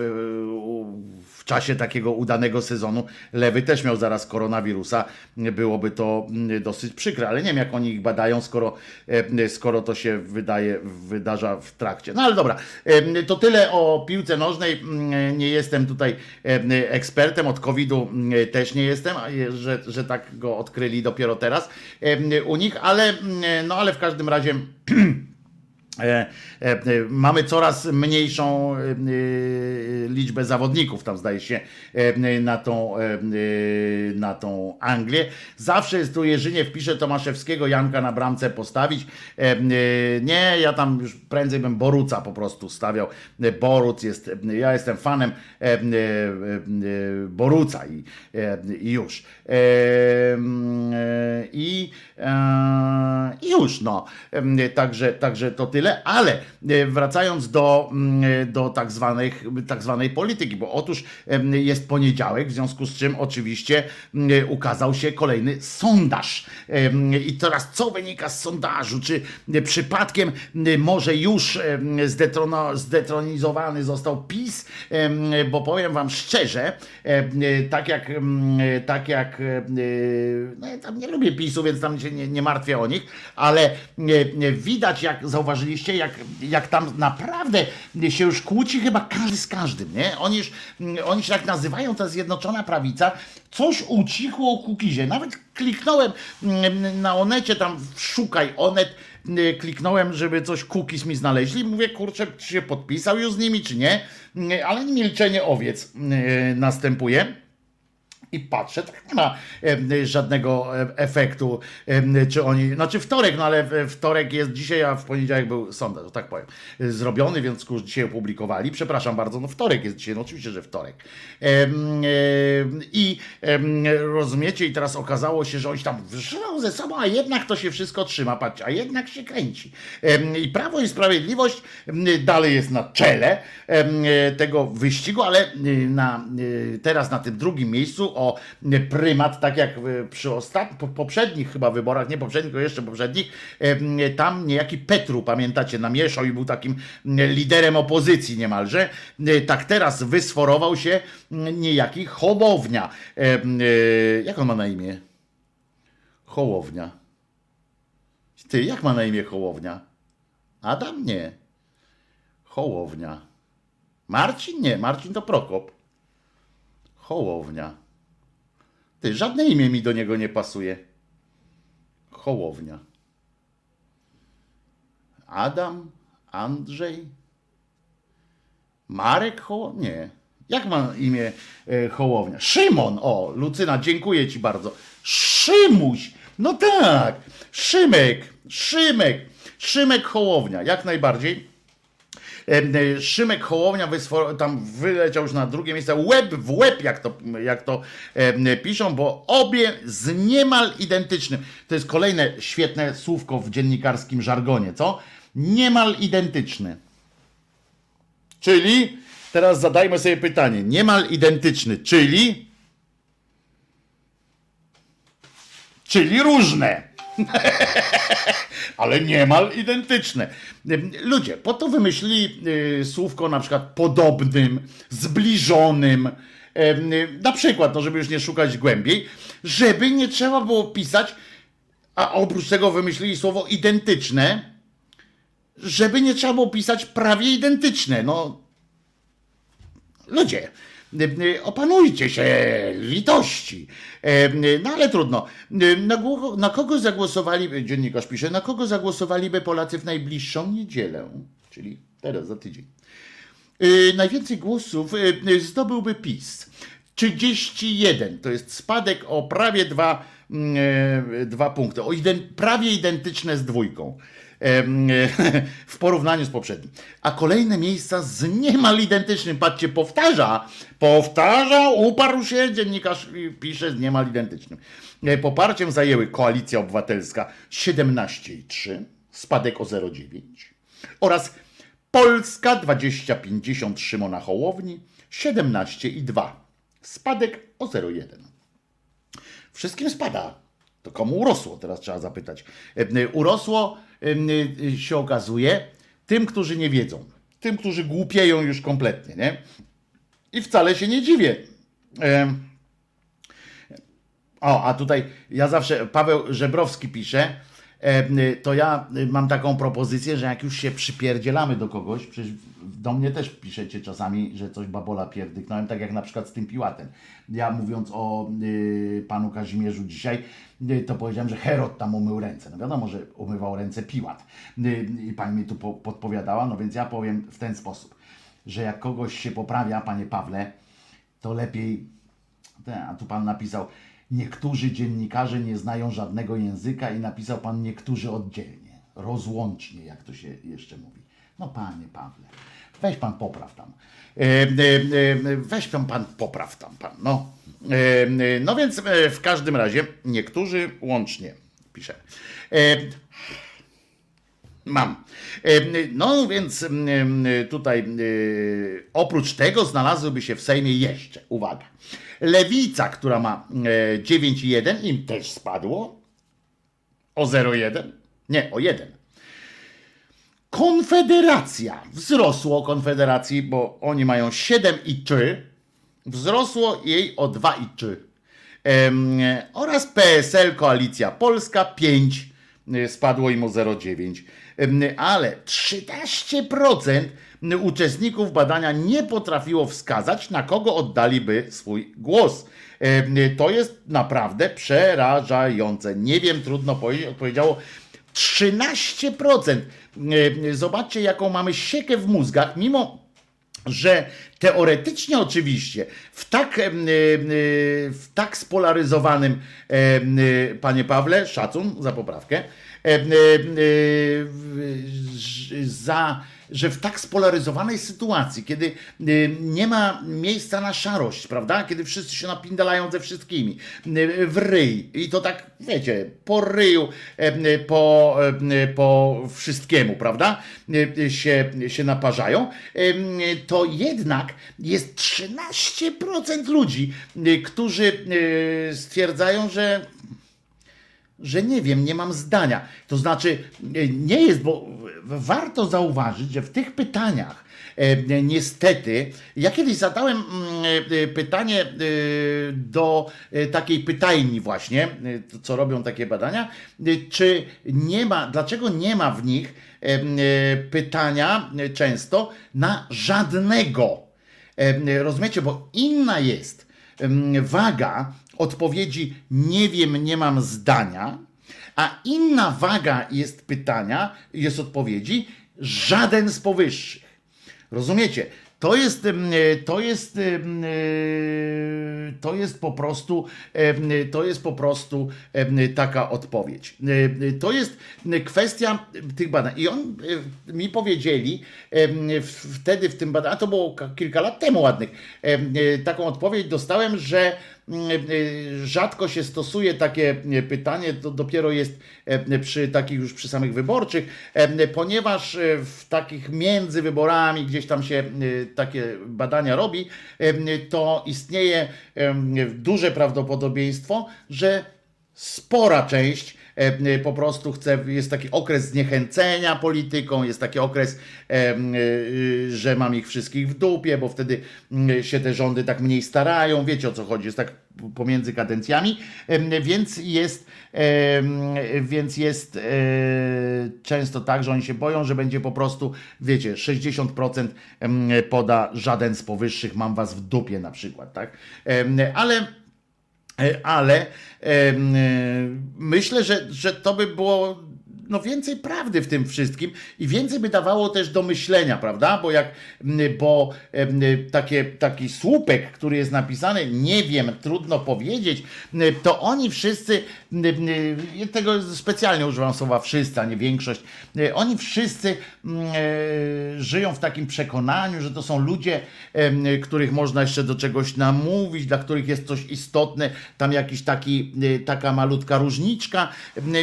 w czasie takiego udanego sezonu Lewy też miał zaraz koronawirusa. Byłoby to dosyć przykre, ale nie wiem, jak oni ich badają, skoro, e, skoro to się wydaje, wydarza w trakcie. No ale dobra, e, to tyle o piłce nożnej. Mm, Nie jestem tutaj e, ekspertem, od COVID-u mm, też nie jestem, że, że tak go odkryli dopiero teraz u nich, ale, mm, no, ale w każdym razie. E, e, e, Mamy coraz mniejszą liczbę zawodników, tam zdaje się, na tą, na tą Anglię. Zawsze jest tu Jerzynie, wpiszę Tomaszewskiego, Janka na bramce postawić. Nie, ja tam już prędzej bym Boruca po prostu stawiał. Boruc jest, ja jestem fanem Boruca i, i już. I, i już, no. Także, także to tyle, ale e, wracając do, mm, do tak, zwanych, tak zwanej polityki, bo otóż jest poniedziałek, w związku z czym oczywiście mm, ukazał się kolejny sondaż. I teraz co wynika z sondażu? Czy e, przypadkiem może już zdetrono, zdetronizowany został PiS? Bo powiem wam szczerze, tak jak, tak jak e, no ja tam nie lubię PiSu, więc tam się nie, nie martwię o nich, ale e, e, widać, jak zauważyliście, jak, jak tam naprawdę się już kłóci chyba każdy z każdym, nie? Oni, już, oni się tak nazywają, ta Zjednoczona Prawica, coś ucichło o Kukizie. Nawet kliknąłem mm, na Onecie, tam szukaj Onet, mm, kliknąłem, żeby coś Kukiz mi znaleźli. Mówię, kurczę, czy się podpisał już z nimi, czy nie? Mm, Ale milczenie owiec następuje. I patrzę, tak nie ma żadnego efektu, czy oni, znaczy wtorek, no ale wtorek jest dzisiaj, a w poniedziałek był sondaż, tak powiem, zrobiony, więc już dzisiaj opublikowali. Przepraszam bardzo, no wtorek jest dzisiaj, no oczywiście, że wtorek. I rozumiecie, i teraz okazało się, że oni tam wrzą ze sobą, a jednak to się wszystko trzyma, patrzcie, a jednak się kręci. I Prawo i Sprawiedliwość dalej jest na czele tego wyścigu, ale na, teraz na tym drugim miejscu o prymat, tak jak y, przy ostat... po- poprzednich chyba wyborach, nie poprzednich, tylko jeszcze poprzednich, em, tam niejaki Petru, pamiętacie, namieszał i był takim liderem opozycji niemalże. Tak teraz wysforował się niejaki Hołownia. Jak on ma na imię? Hołownia. Ty, jak ma na imię Hołownia? Adam? Nie. Hołownia. Marcin? Nie, Marcin to Prokop. Hołownia. Ty, żadne imię mi do niego nie pasuje. Hołownia. Adam? Andrzej? Marek Hołownia? Nie. Jak ma imię e, Hołownia? Szymon! O, Lucyna, dziękuję ci bardzo. Szymuś! No tak! Szymek! Szymek! Szymek Hołownia, jak najbardziej. E, Szymek Hołownia tam wyleciał już na drugie miejsce, łeb w łeb, jak to, jak to piszą, bo obie z niemal identycznym. To jest kolejne świetne słówko w dziennikarskim żargonie, co? Niemal identyczny. Czyli, teraz zadajmy sobie pytanie, niemal identyczny, czyli... Czyli różne ale niemal identyczne. Ludzie, po to wymyślili y, słówko na przykład podobnym, zbliżonym, em, na przykład, no żeby już nie szukać głębiej, żeby nie trzeba było pisać, a oprócz tego wymyślili słowo identyczne, żeby nie trzeba było pisać prawie identyczne. No, ludzie, y, y, opanujcie się, litości. E, No ale trudno. Na, na kogo zagłosowali, dziennikarz pisze, na kogo zagłosowaliby Polacy w najbliższą niedzielę, czyli teraz za tydzień. Najwięcej głosów zdobyłby PiS. 31 to jest spadek o prawie dwa, mm, e, dwa punkty, o prawie identyczne z dwójką e, w porównaniu z poprzednim. A kolejne miejsca z niemal identycznym, patrzcie, powtarza, powtarza, uparł się, dziennikarz pisze z niemal identycznym. E, Poparciem zajęły Koalicja Obywatelska 17,3, spadek o 0,9 oraz Polska 2050 Szymona Hołowni 17,2. Spadek o 0,1. Wszystkim spada. To komu urosło? Teraz trzeba zapytać. E, Urosło em, e, się okazuje tym, którzy nie wiedzą. Tym, którzy głupieją już kompletnie, nie? I wcale się nie dziwię. O, a tutaj ja zawsze, Paweł Żebrowski pisze, to ja y, mam taką propozycję, że jak już się przypierdzielamy do kogoś, przecież do mnie też piszecie czasami, że coś babola pierdyknąłem, tak jak na przykład z tym Piłatem. Ja mówiąc o y, panu Kazimierzu dzisiaj, y, to powiedziałem, że Herod tam umył ręce. No wiadomo, że umywał ręce Piłat. Y, I pani mi tu po, podpowiadała, no więc ja powiem w ten sposób, że jak kogoś się poprawia, panie Pawle, to lepiej a tu pan napisał, niektórzy dziennikarze nie znają żadnego języka i napisał pan niektórzy oddzielnie, rozłącznie, jak to się jeszcze mówi. No panie Pawle, weź pan popraw tam. E, e, e, weź pan, pan popraw tam pan. No, no więc w każdym razie niektórzy łącznie pisze. Mam. No więc tutaj oprócz tego znalazłyby się w Sejmie jeszcze, uwaga, Lewica, która ma e, 9,1, im też spadło o 0,1, nie, o 1. Konfederacja, wzrosło Konfederacji, bo oni mają 7,3, wzrosło jej o 2,3. Em, oraz PSL Koalicja Polska 5 y, spadło im o 0,9. Em, Ale 13% uczestników badania nie potrafiło wskazać, na kogo oddaliby swój głos. To jest naprawdę przerażające. Nie wiem, trudno powiedzieć, odpowiedziało 13%. E, Zobaczcie, jaką mamy siekę w mózgach, mimo że teoretycznie oczywiście w tak, e, w tak spolaryzowanym, e, panie Pawle, szacun za poprawkę, e, za, że w tak spolaryzowanej sytuacji, kiedy e, nie ma miejsca na szarość, prawda? Kiedy wszyscy się napindalają ze wszystkimi, e, w ryj i to tak, wiecie, po ryju, em, po, em, po wszystkiemu, prawda? E, Się, się naparzają, em, to jednak jest 13% ludzi, e, którzy e, stwierdzają, że że nie wiem, nie mam zdania. To znaczy, e, nie jest, bo warto zauważyć, że w tych pytaniach, e, niestety, ja kiedyś zadałem mm, e, pytanie do takiej pytajni właśnie, co robią takie badania, czy nie ma, dlaczego nie ma w nich pytania często na żadnego. Rozumiecie, bo inna jest waga odpowiedzi nie wiem, nie mam zdania, a inna waga jest pytania, jest odpowiedzi żaden z powyższych. Rozumiecie? To jest, e, to jest, e, to jest po prostu, to jest po prostu taka odpowiedź. To jest kwestia tych badań. I on e, mi powiedzieli wtedy w tym badaniu, a to było ka- kilka lat temu ładnych, taką odpowiedź dostałem, że rzadko się stosuje takie pytanie, to dopiero jest e, przy takich już przy samych wyborczych, e, ponieważ e, w takich między wyborami gdzieś tam się takie badania robi, to istnieje duże prawdopodobieństwo, że spora część po prostu chce, jest taki okres zniechęcenia polityką, jest taki okres, e, e, że mam ich wszystkich w dupie, bo wtedy się te rządy tak mniej starają, wiecie o co chodzi, jest tak pomiędzy kadencjami, e, więc jest, e, więc jest e, często tak, że oni się boją, że będzie po prostu, wiecie, 60% em, poda żaden z powyższych, mam was w dupie na przykład, tak, ale E, ale em, e, myślę, że, że to by było no więcej prawdy w tym wszystkim i więcej by dawało też do myślenia, prawda? Bo jak, bo takie, taki słupek, który jest napisany, nie wiem, trudno powiedzieć, to oni wszyscy, tego specjalnie używam słowa wszyscy, a nie większość, oni wszyscy e, żyją w takim przekonaniu, że to są ludzie, których można jeszcze do czegoś namówić, dla których jest coś istotne, tam jakiś taki, taka malutka różniczka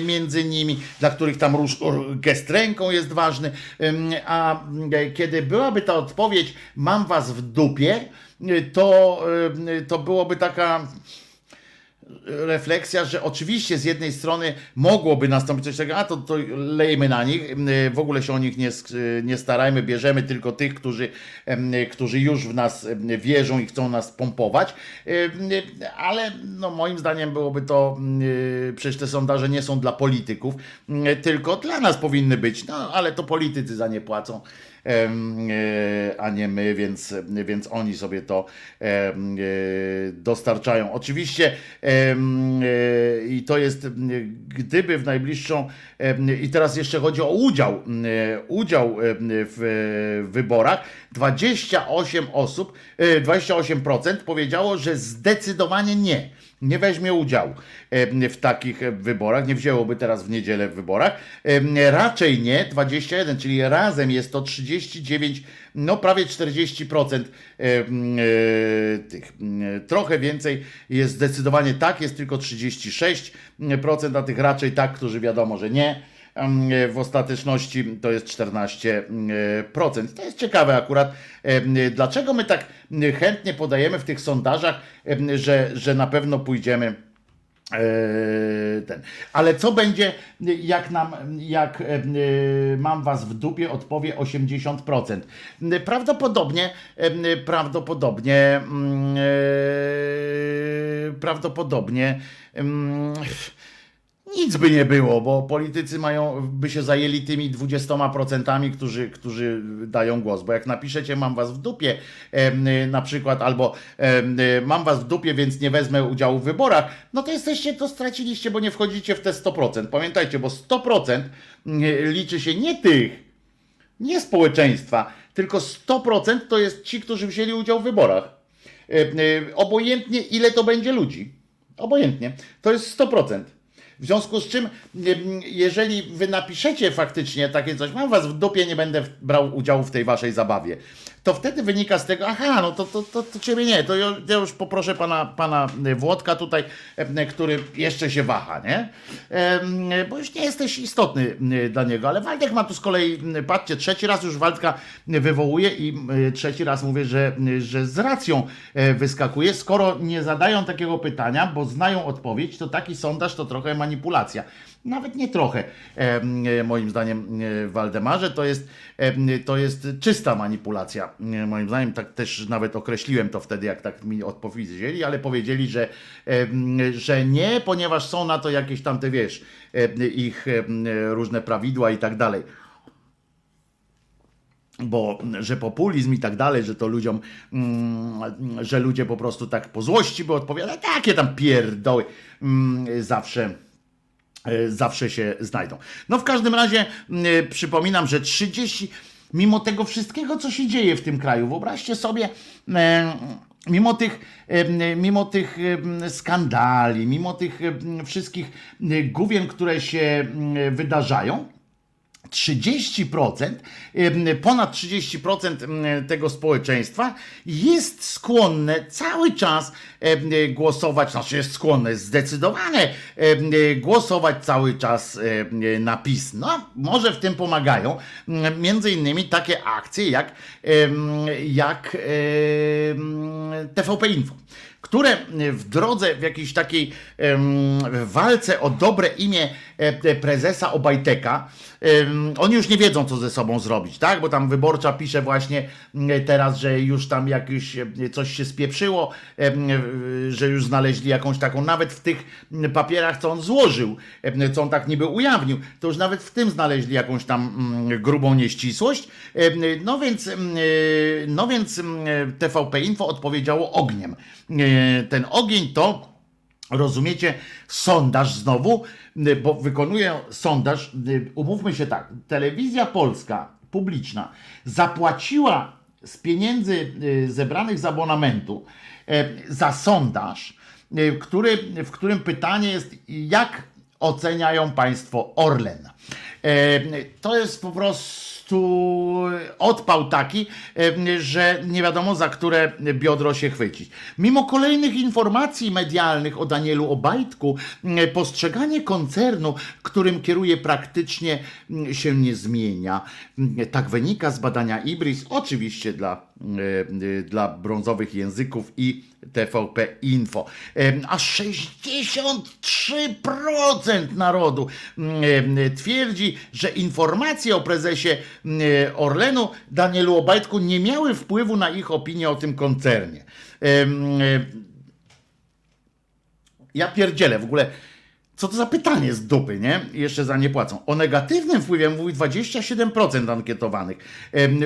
między nimi, dla których tam róż, gest ręką jest ważny, a e, kiedy byłaby ta odpowiedź, mam was w dupie, e, to, to byłoby taka refleksja, że oczywiście z jednej strony mogłoby nastąpić coś takiego, a to, to lejmy na nich, em, w ogóle się o nich nie, sk- nie starajmy, bierzemy tylko tych, którzy, em, którzy już w nas wierzą i chcą nas pompować, ale no, moim zdaniem byłoby to, przecież te sondaże nie są dla polityków, tylko dla nas powinny być, no ale to politycy za nie płacą. e, a nie my, więc, więc oni sobie to e, dostarczają. Oczywiście e, i to jest, gdyby w najbliższą, i teraz jeszcze chodzi o udział, e, udział w e, wyborach, 28 osób, e, 28% powiedziało, że zdecydowanie nie nie weźmie udziału w takich wyborach, nie wzięłoby teraz w niedzielę w wyborach. Raczej nie, 21, czyli razem jest to 39, no prawie 40% em, e, tych. Trochę więcej jest zdecydowanie tak, jest tylko 36%, a tych raczej tak, którzy wiadomo, że nie. Em, W ostateczności to jest 14%. To jest ciekawe akurat, em, dlaczego my tak chętnie podajemy w tych sondażach, że, że na pewno pójdziemy e, ten. Ale co będzie, jak nam, jak e, mam was w dupie, odpowie 80%. Prawdopodobnie, e, prawdopodobnie, e, prawdopodobnie, mm, nic by nie było, bo politycy mają, by się zajęli tymi 20%, którzy, którzy dają głos. Bo jak napiszecie, mam was w dupie, na przykład, albo mam was w dupie, więc nie wezmę udziału w wyborach, no to jesteście, to straciliście, bo nie wchodzicie w te 100%. Pamiętajcie, bo 100% liczy się nie tych, nie społeczeństwa, tylko 100% to jest ci, którzy wzięli udział w wyborach. Obojętnie ile to będzie ludzi. Obojętnie. To jest 100%. W związku z czym, jeżeli wy napiszecie faktycznie takie coś, mam was w dupie, nie będę brał udziału w tej waszej zabawie, to wtedy wynika z tego, aha, no to, to, to, to ciebie nie, to ja, już poproszę pana, pana Włodka tutaj, em, który jeszcze się waha, nie? Em, Bo już nie jesteś istotny dla niego, ale Waldek ma tu z kolei, patrzcie, trzeci raz już Waldka wywołuje i trzeci raz mówię, że, że z racją e, wyskakuje, skoro nie zadają takiego pytania, bo znają odpowiedź, to taki sondaż to trochę manipulacja. Nawet nie trochę, e, moim zdaniem, e, Waldemarze, to jest, to jest czysta manipulacja. E, Moim zdaniem, tak też nawet określiłem to wtedy, jak tak mi odpowiedzieli, ale powiedzieli, że, że nie, ponieważ są na to jakieś tam te, wiesz, ich różne prawidła i tak dalej. Bo że populizm i tak dalej, że to ludziom, mm, że ludzie po prostu tak po złości by odpowiadali, takie tam pierdoły mm, zawsze zawsze się znajdą. No w każdym razie mm, przypominam, że 30 mimo tego wszystkiego, co się dzieje w tym kraju, wyobraźcie sobie, e, mimo tych, e, mimo tych e, skandali, mimo tych e, wszystkich e, gówien, które się e, wydarzają, 30%, em, ponad 30% em, tego społeczeństwa jest skłonne cały czas głosować, znaczy jest skłonne, zdecydowane głosować cały czas na PiS. No, może w tym pomagają między innymi takie akcje jak, jak TVP Info które w drodze, w jakiejś takiej walce o dobre imię e, prezesa Obajteka, oni już nie wiedzą, co ze sobą zrobić, tak? Bo tam wyborcza pisze właśnie m, teraz, że już tam jakieś e, coś się spieprzyło, e, że już znaleźli jakąś taką, nawet w tych m, papierach, co on złożył, co on tak niby ujawnił, to już nawet w tym znaleźli jakąś tam mm, grubą nieścisłość. No więc, em, no więc em, TVP Info odpowiedziało ogniem. E, Ten ogień to Rozumiecie? Sondaż znowu, bo wykonuje sondaż, y, umówmy się tak, telewizja polska, publiczna, zapłaciła z pieniędzy y, zebranych z abonamentu za sondaż, y, który, w którym pytanie jest, jak oceniają Państwo Orlen. To jest po prostu odpał taki, że nie wiadomo za które biodro się chwycić. Mimo kolejnych informacji medialnych o Danielu Obajtku, postrzeganie koncernu, którym kieruje praktycznie się nie zmienia. Tak wynika z badania Ibris, oczywiście dla, dla brązowych języków i TVP Info. Em, Aż 63% narodu em, twierdzi, że informacje o prezesie em, Orlenu Danielu Obajtku nie miały wpływu na ich opinię o tym koncernie. E, Ja pierdzielę w ogóle. Co to za pytanie z dupy, nie? Jeszcze za nie płacą. O negatywnym wpływie mówi 27% ankietowanych.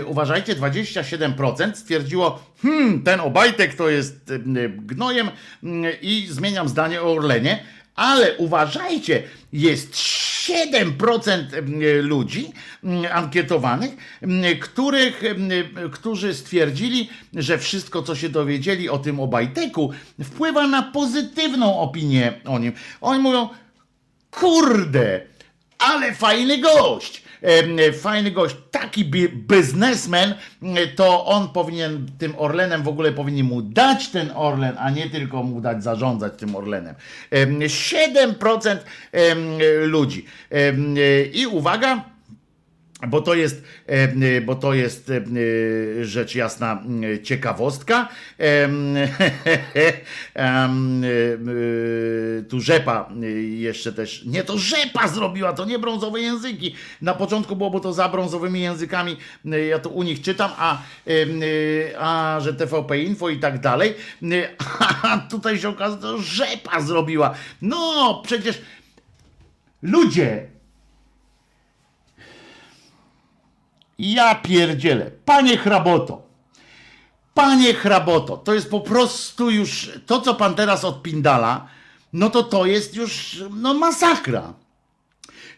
Uważajcie, 27% stwierdziło, hmm, ten Obajtek to jest em, gnojem mm, i zmieniam zdanie o Orlenie. Ale uważajcie, jest 7% em, ludzi mm, ankietowanych, których, którzy stwierdzili, że wszystko, co się dowiedzieli o tym Obajteku, wpływa na pozytywną opinię o nim. Oni mówią, kurde, ale fajny gość. Fajny gość, taki bi- biznesmen, em, to on powinien tym Orlenem w ogóle powinien mu dać ten Orlen, a nie tylko mu dać zarządzać tym Orlenem. Em, 7% em, ludzi. Em, I uwaga, bo to jest, e, e, bo to jest e, rzecz jasna ciekawostka. Tu rzepa jeszcze też. Nie, to rzepa zrobiła, to nie brązowe języki. Na początku było, bo to za brązowymi językami. Ja to u nich czytam, a, a że TVP Info i tak dalej. A tutaj się okazuje, że rzepa zrobiła. No, przecież ludzie, Ja pierdzielę. Panie hraboto. Panie hraboto. To jest po prostu już to, co pan teraz odpindala, no to to jest już no masakra.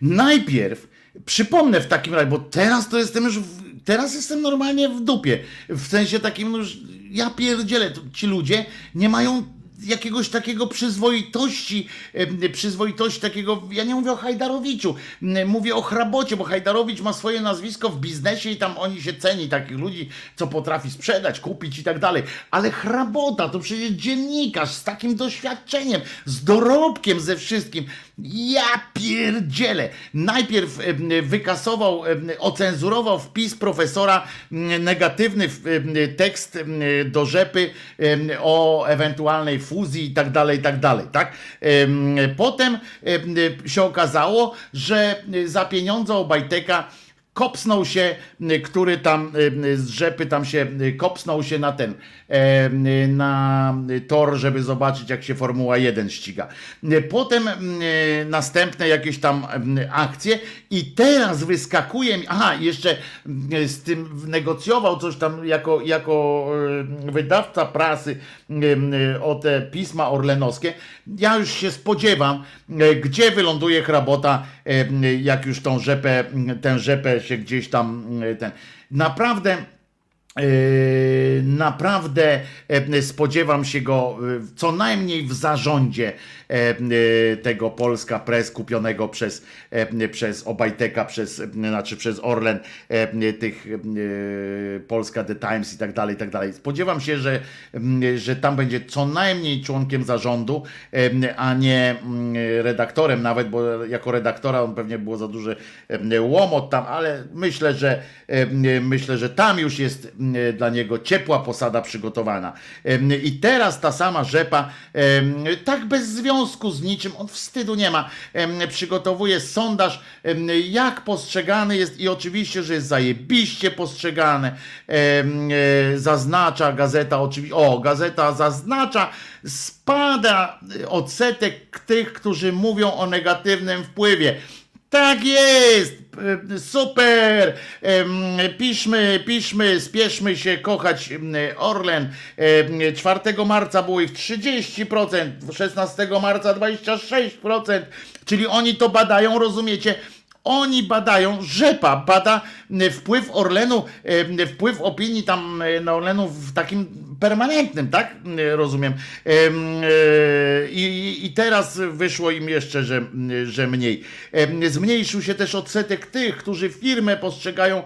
Najpierw przypomnę w takim razie, bo teraz to jestem już, w, teraz jestem normalnie w dupie. W sensie takim już, ja pierdzielę, ci ludzie nie mają jakiegoś takiego przyzwoitości, przyzwoitości takiego, ja nie mówię o Hajdarowiczu, mówię o Hrabocie, bo Hajdarowicz ma swoje nazwisko w biznesie i tam oni się ceni, takich ludzi, co potrafi sprzedać, kupić i tak dalej, ale Hrabota to przecież dziennikarz z takim doświadczeniem, z dorobkiem ze wszystkim, ja pierdzielę. Najpierw wykasował, ocenzurował wpis profesora negatywny tekst do rzepy o ewentualnej fuzji i tak dalej, i tak dalej, tak? Em, Potem em, się okazało, że za pieniądze Obajteka kopsnął się, y, który tam y, z rzepy tam się y, kopsnął się na ten, e, y, na tor, żeby zobaczyć jak się Formuła 1 ściga. Y, Potem y, następne jakieś tam y, akcje i teraz wyskakuje mi, aha, jeszcze y, z tym negocjował coś tam jako, jako y, wydawca prasy y, y, o te pisma orlenowskie. Ja już się spodziewam, y, gdzie wyląduje hrabota jak już tą rzepę, tę rzepę się gdzieś tam e, ten. Naprawdę. Yy, naprawdę e, spodziewam się go e, co najmniej w zarządzie e, tego Polska Press kupionego przez, przez Obajteka, przez, znaczy przez Orlen, tych Polska The Times i tak dalej, i tak dalej. Spodziewam się, że, że tam będzie co najmniej członkiem zarządu, a nie mm, redaktorem nawet, bo jako redaktora on pewnie było za duży łomot tam, ale myślę, że myślę, że tam już jest dla niego ciepła posada przygotowana. I teraz ta sama rzepa, tak bez związku z niczym, on wstydu nie ma, przygotowuje sondaż, jak postrzegany jest i oczywiście, że jest zajebiście postrzegany. E, Zaznacza gazeta, oczywiście, o, gazeta zaznacza, spada odsetek tych, którzy mówią o negatywnym wpływie. Tak jest! E, Super! Piszmy, piszmy, spieszmy się kochać Orlen. Em, 4 marca było ich 30%, 16 marca 26%, czyli oni to badają, rozumiecie? Oni badają, rzepa bada wpływ Orlenu, wpływ opinii tam na Orlenu w takim permanentnym, tak? Rozumiem. Em, e, I, I teraz wyszło im jeszcze, że, że mniej. Zmniejszył się też odsetek tych, którzy firmę postrzegają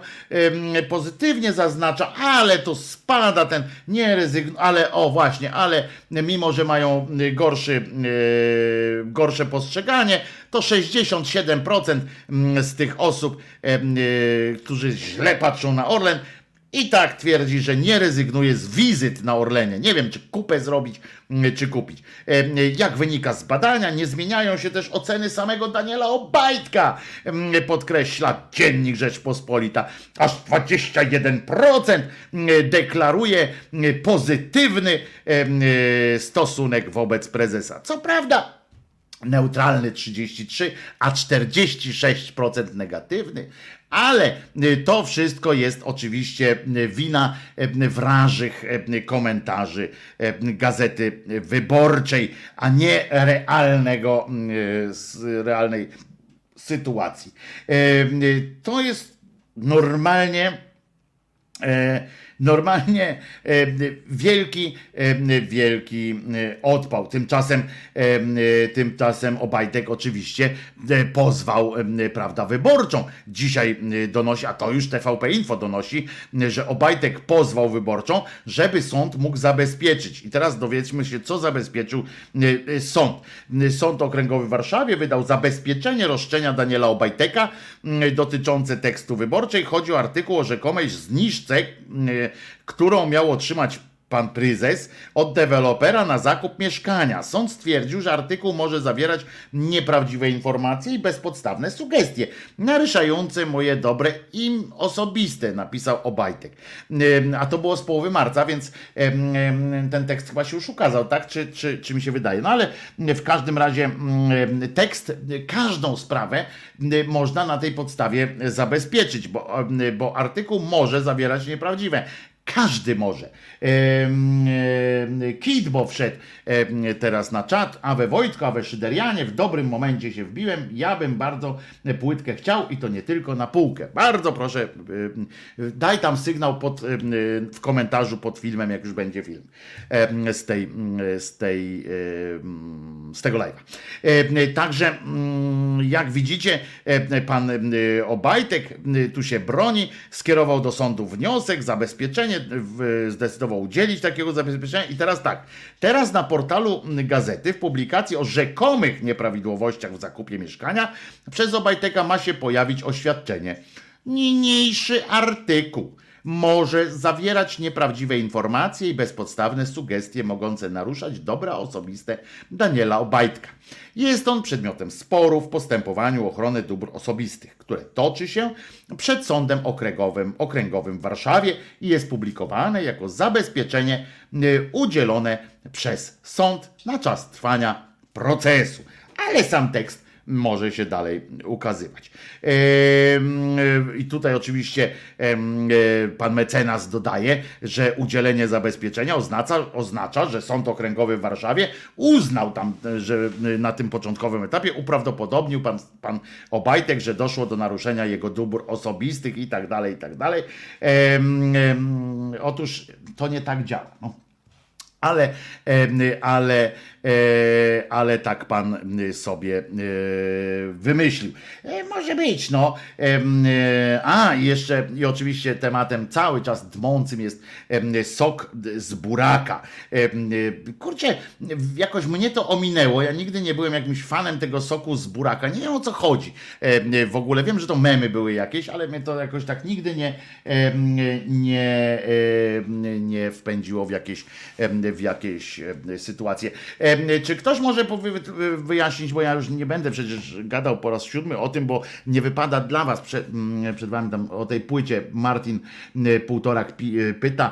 pozytywnie, zaznacza, ale to spada ten, nie rezygnują, ale o właśnie, ale mimo, że mają gorszy, e, gorsze postrzeganie, to 67% z tych osób, e, którzy źle patrzą na Orlen, i tak twierdzi, że nie rezygnuje z wizyt na Orlenie. Nie wiem, czy kupę zrobić, mm, czy kupić. Jak wynika z badania, nie zmieniają się też oceny samego Daniela Obajtka, podkreśla Dziennik Rzeczpospolita. Aż 21% mm, deklaruje mm, pozytywny e, stosunek wobec prezesa. Co prawda, neutralny 33, a 46% negatywny. Ale y, to wszystko jest oczywiście y, wina y, wrażych komentarzy gazety wyborczej, a nie realnego, realnej sytuacji. To jest normalnie Normalnie e, wielki, e, wielki e, odpał. Tymczasem, tymczasem Obajtek oczywiście pozwał, prawda, wyborczą. Dzisiaj donosi, a to już TVP Info donosi, że Obajtek pozwał wyborczą, żeby sąd mógł zabezpieczyć. I teraz dowiedzmy się, co zabezpieczył sąd. Sąd Okręgowy w Warszawie wydał zabezpieczenie roszczenia Daniela Obajteka dotyczące tekstu wyborczej. Chodzi o artykuł o rzekomej zniżce, którą miał otrzymać pan prezes od dewelopera na zakup mieszkania. Sąd stwierdził, że artykuł może zawierać nieprawdziwe informacje i bezpodstawne sugestie, naruszające moje dobre im osobiste, napisał Obajtek. A to było z połowy marca, więc ten tekst chyba się już ukazał, tak? Czy, czy, czy mi się wydaje? No ale w każdym razie tekst, każdą sprawę y, można na tej podstawie zabezpieczyć, bo, y, bo artykuł może zawierać nieprawdziwe. Każdy może. Em, Kidbo wszedł teraz na czat. Awe Wojtko, Awe Szyderianie, w dobrym momencie się wbiłem. Ja bym bardzo płytkę chciał i to nie tylko na półkę. Bardzo proszę, daj tam sygnał pod, w komentarzu pod filmem, jak już będzie film z tej, z tej, z tego live'a. Także jak widzicie, pan Obajtek tu się broni, skierował do sądu wniosek, zabezpieczenie, zdecydował udzielić takiego zabezpieczenia. I teraz tak, teraz na portalu gazety w publikacji o rzekomych nieprawidłowościach w zakupie mieszkania przez Obajteka ma się pojawić oświadczenie. Niniejszy artykuł może zawierać nieprawdziwe informacje i bezpodstawne sugestie mogące naruszać dobra osobiste Daniela Obajtka. Jest on przedmiotem sporu w postępowaniu ochrony dóbr osobistych, które toczy się przed Sądem Okręgowym, okręgowym w Warszawie i jest publikowane jako zabezpieczenie y, udzielone przez sąd na czas trwania procesu. Ale sam tekst może się dalej ukazywać. Em, I tutaj oczywiście e, pan mecenas dodaje, że udzielenie zabezpieczenia oznacza, oznacza, że Sąd Okręgowy w Warszawie uznał tam, e, że na tym początkowym etapie uprawdopodobnił pan, pan Obajtek, że doszło do naruszenia jego dóbr osobistych i tak dalej, i tak dalej. Otóż to nie tak działa. No. Ale, ale, e, ale tak pan m, sobie e, wymyślił. E, Może być, no. A, jeszcze, i oczywiście tematem cały czas dmącym jest sok z buraka. Kurczę, jakoś mnie to ominęło. Ja nigdy nie byłem jakimś fanem tego soku z buraka. Nie wiem o co chodzi. W ogóle wiem, że to memy były jakieś, ale mnie to jakoś tak nigdy nie, nie, nie wpędziło w jakieś, w jakieś em, sytuacje. Em, Czy ktoś może wyjaśnić, bo ja już nie będę przecież gadał po raz siódmy o tym, bo nie wypada dla was przed, przed wami tam o tej płycie Martin mm, Półtorak pyta,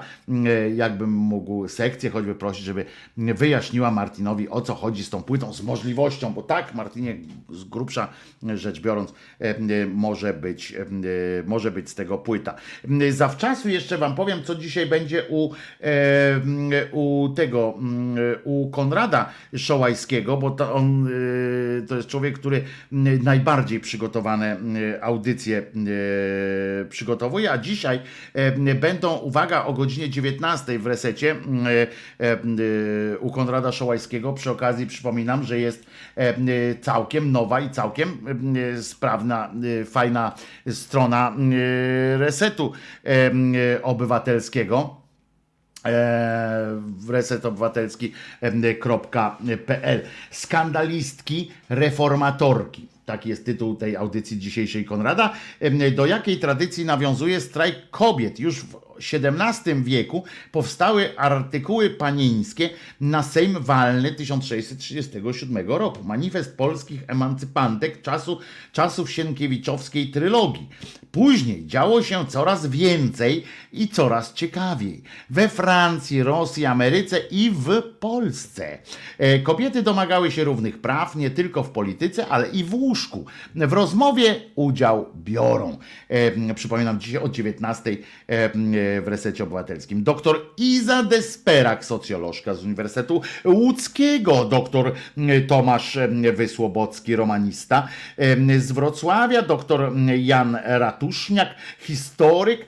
jakbym mógł sekcję choćby prosić, żeby wyjaśniła Martinowi o co chodzi z tą płytą, z możliwością, bo tak Martinie z grubsza rzecz biorąc może być, może być z tego płyta. Zawczasu jeszcze wam powiem, co dzisiaj będzie u, em, tego, mm, u Konrada Szołajskiego, bo to on y, to jest człowiek, który mm, najbardziej przygotowane y, audycje y, przygotowuje, a dzisiaj będą, uwaga, o godzinie 19 w resecie u Konrada Szołajskiego. Przy okazji przypominam, że jest całkiem nowa i całkiem sprawna, fajna strona resetu obywatelskiego resetobywatelski.pl Skandalistki, reformatorki. Taki jest tytuł tej audycji dzisiejszej Konrada. Do jakiej tradycji nawiązuje strajk kobiet? Już w XVII wieku powstały artykuły panieńskie na Sejm Walny 1637 roku. Manifest polskich emancypantek czasu, czasów Sienkiewiczowskiej trylogii. Później działo się coraz więcej i coraz ciekawiej. We Francji, Rosji, Ameryce i w Polsce. E, Kobiety domagały się równych praw nie tylko w polityce, ale i w łóżku. W rozmowie udział biorą. E, Przypominam dzisiaj o 19 e, w resecie obywatelskim. Doktor Iza Desperak, socjolożka z Uniwersytetu Łódzkiego. Doktor Tomasz Wysłobocki, romanista z Wrocławia. Doktor Jan Ratuszniak, historyk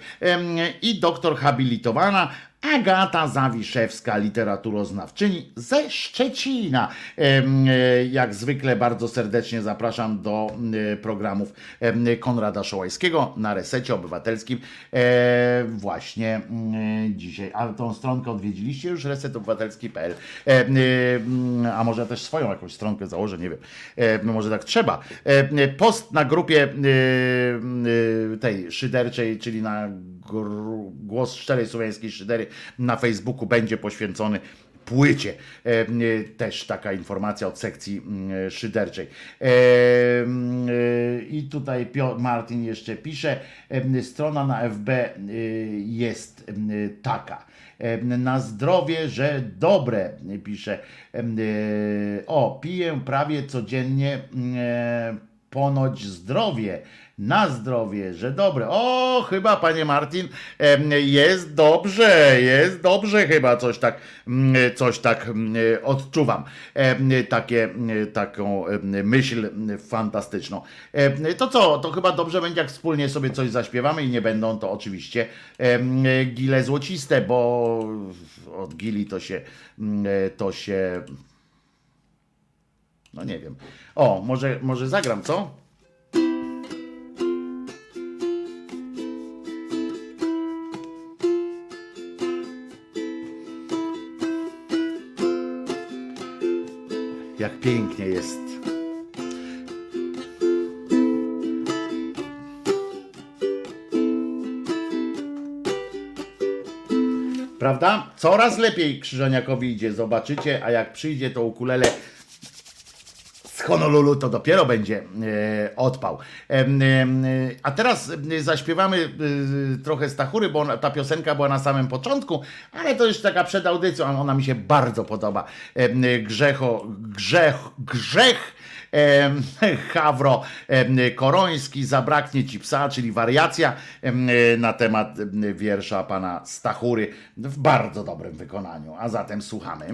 i doktor habilitowana Agata Zawiszewska, literaturoznawczyni ze Szczecina. E, Jak zwykle bardzo serdecznie zapraszam do e, programów Konrada Szołajskiego na Resecie Obywatelskim e, właśnie mm, dzisiaj. A tą stronkę odwiedziliście już resetobywatelski.pl a może też swoją jakąś stronkę założę, nie wiem. Może tak trzeba. Post na grupie tej szyderczej, czyli na głos szczerej słowiańskiej szydery na Facebooku będzie poświęcony płycie. E, e, Też taka informacja od sekcji szyderczej. E, e, I tutaj Martin jeszcze pisze, strona na FB jest taka. Na zdrowie, że dobre, pisze. O, piję prawie codziennie ponoć zdrowie. Na zdrowie, że dobre. O, chyba panie Martin, jest dobrze, jest dobrze chyba coś tak, mm, coś tak mm, odczuwam. Takie, mm, taką myśl fantastyczną. To co, to chyba dobrze będzie, jak wspólnie sobie coś zaśpiewamy i nie będą to oczywiście gile złociste, bo od gili to się, to się no nie wiem. O, może, może zagram, co? Pięknie jest. Prawda? Coraz lepiej Krzyżaniakowi idzie, zobaczycie, a jak przyjdzie to ukulele Honolulu to dopiero będzie e, odpał. E, a teraz e, zaśpiewamy trochę Stachury, bo ta piosenka była na samym początku, ale to już taka przed audycją, ona mi się bardzo podoba. Grzecho, grzech, grzech. Hawro Koroński, Zabraknie ci psa, czyli wariacja na temat wiersza pana Stachury w bardzo dobrym wykonaniu. A zatem słuchamy.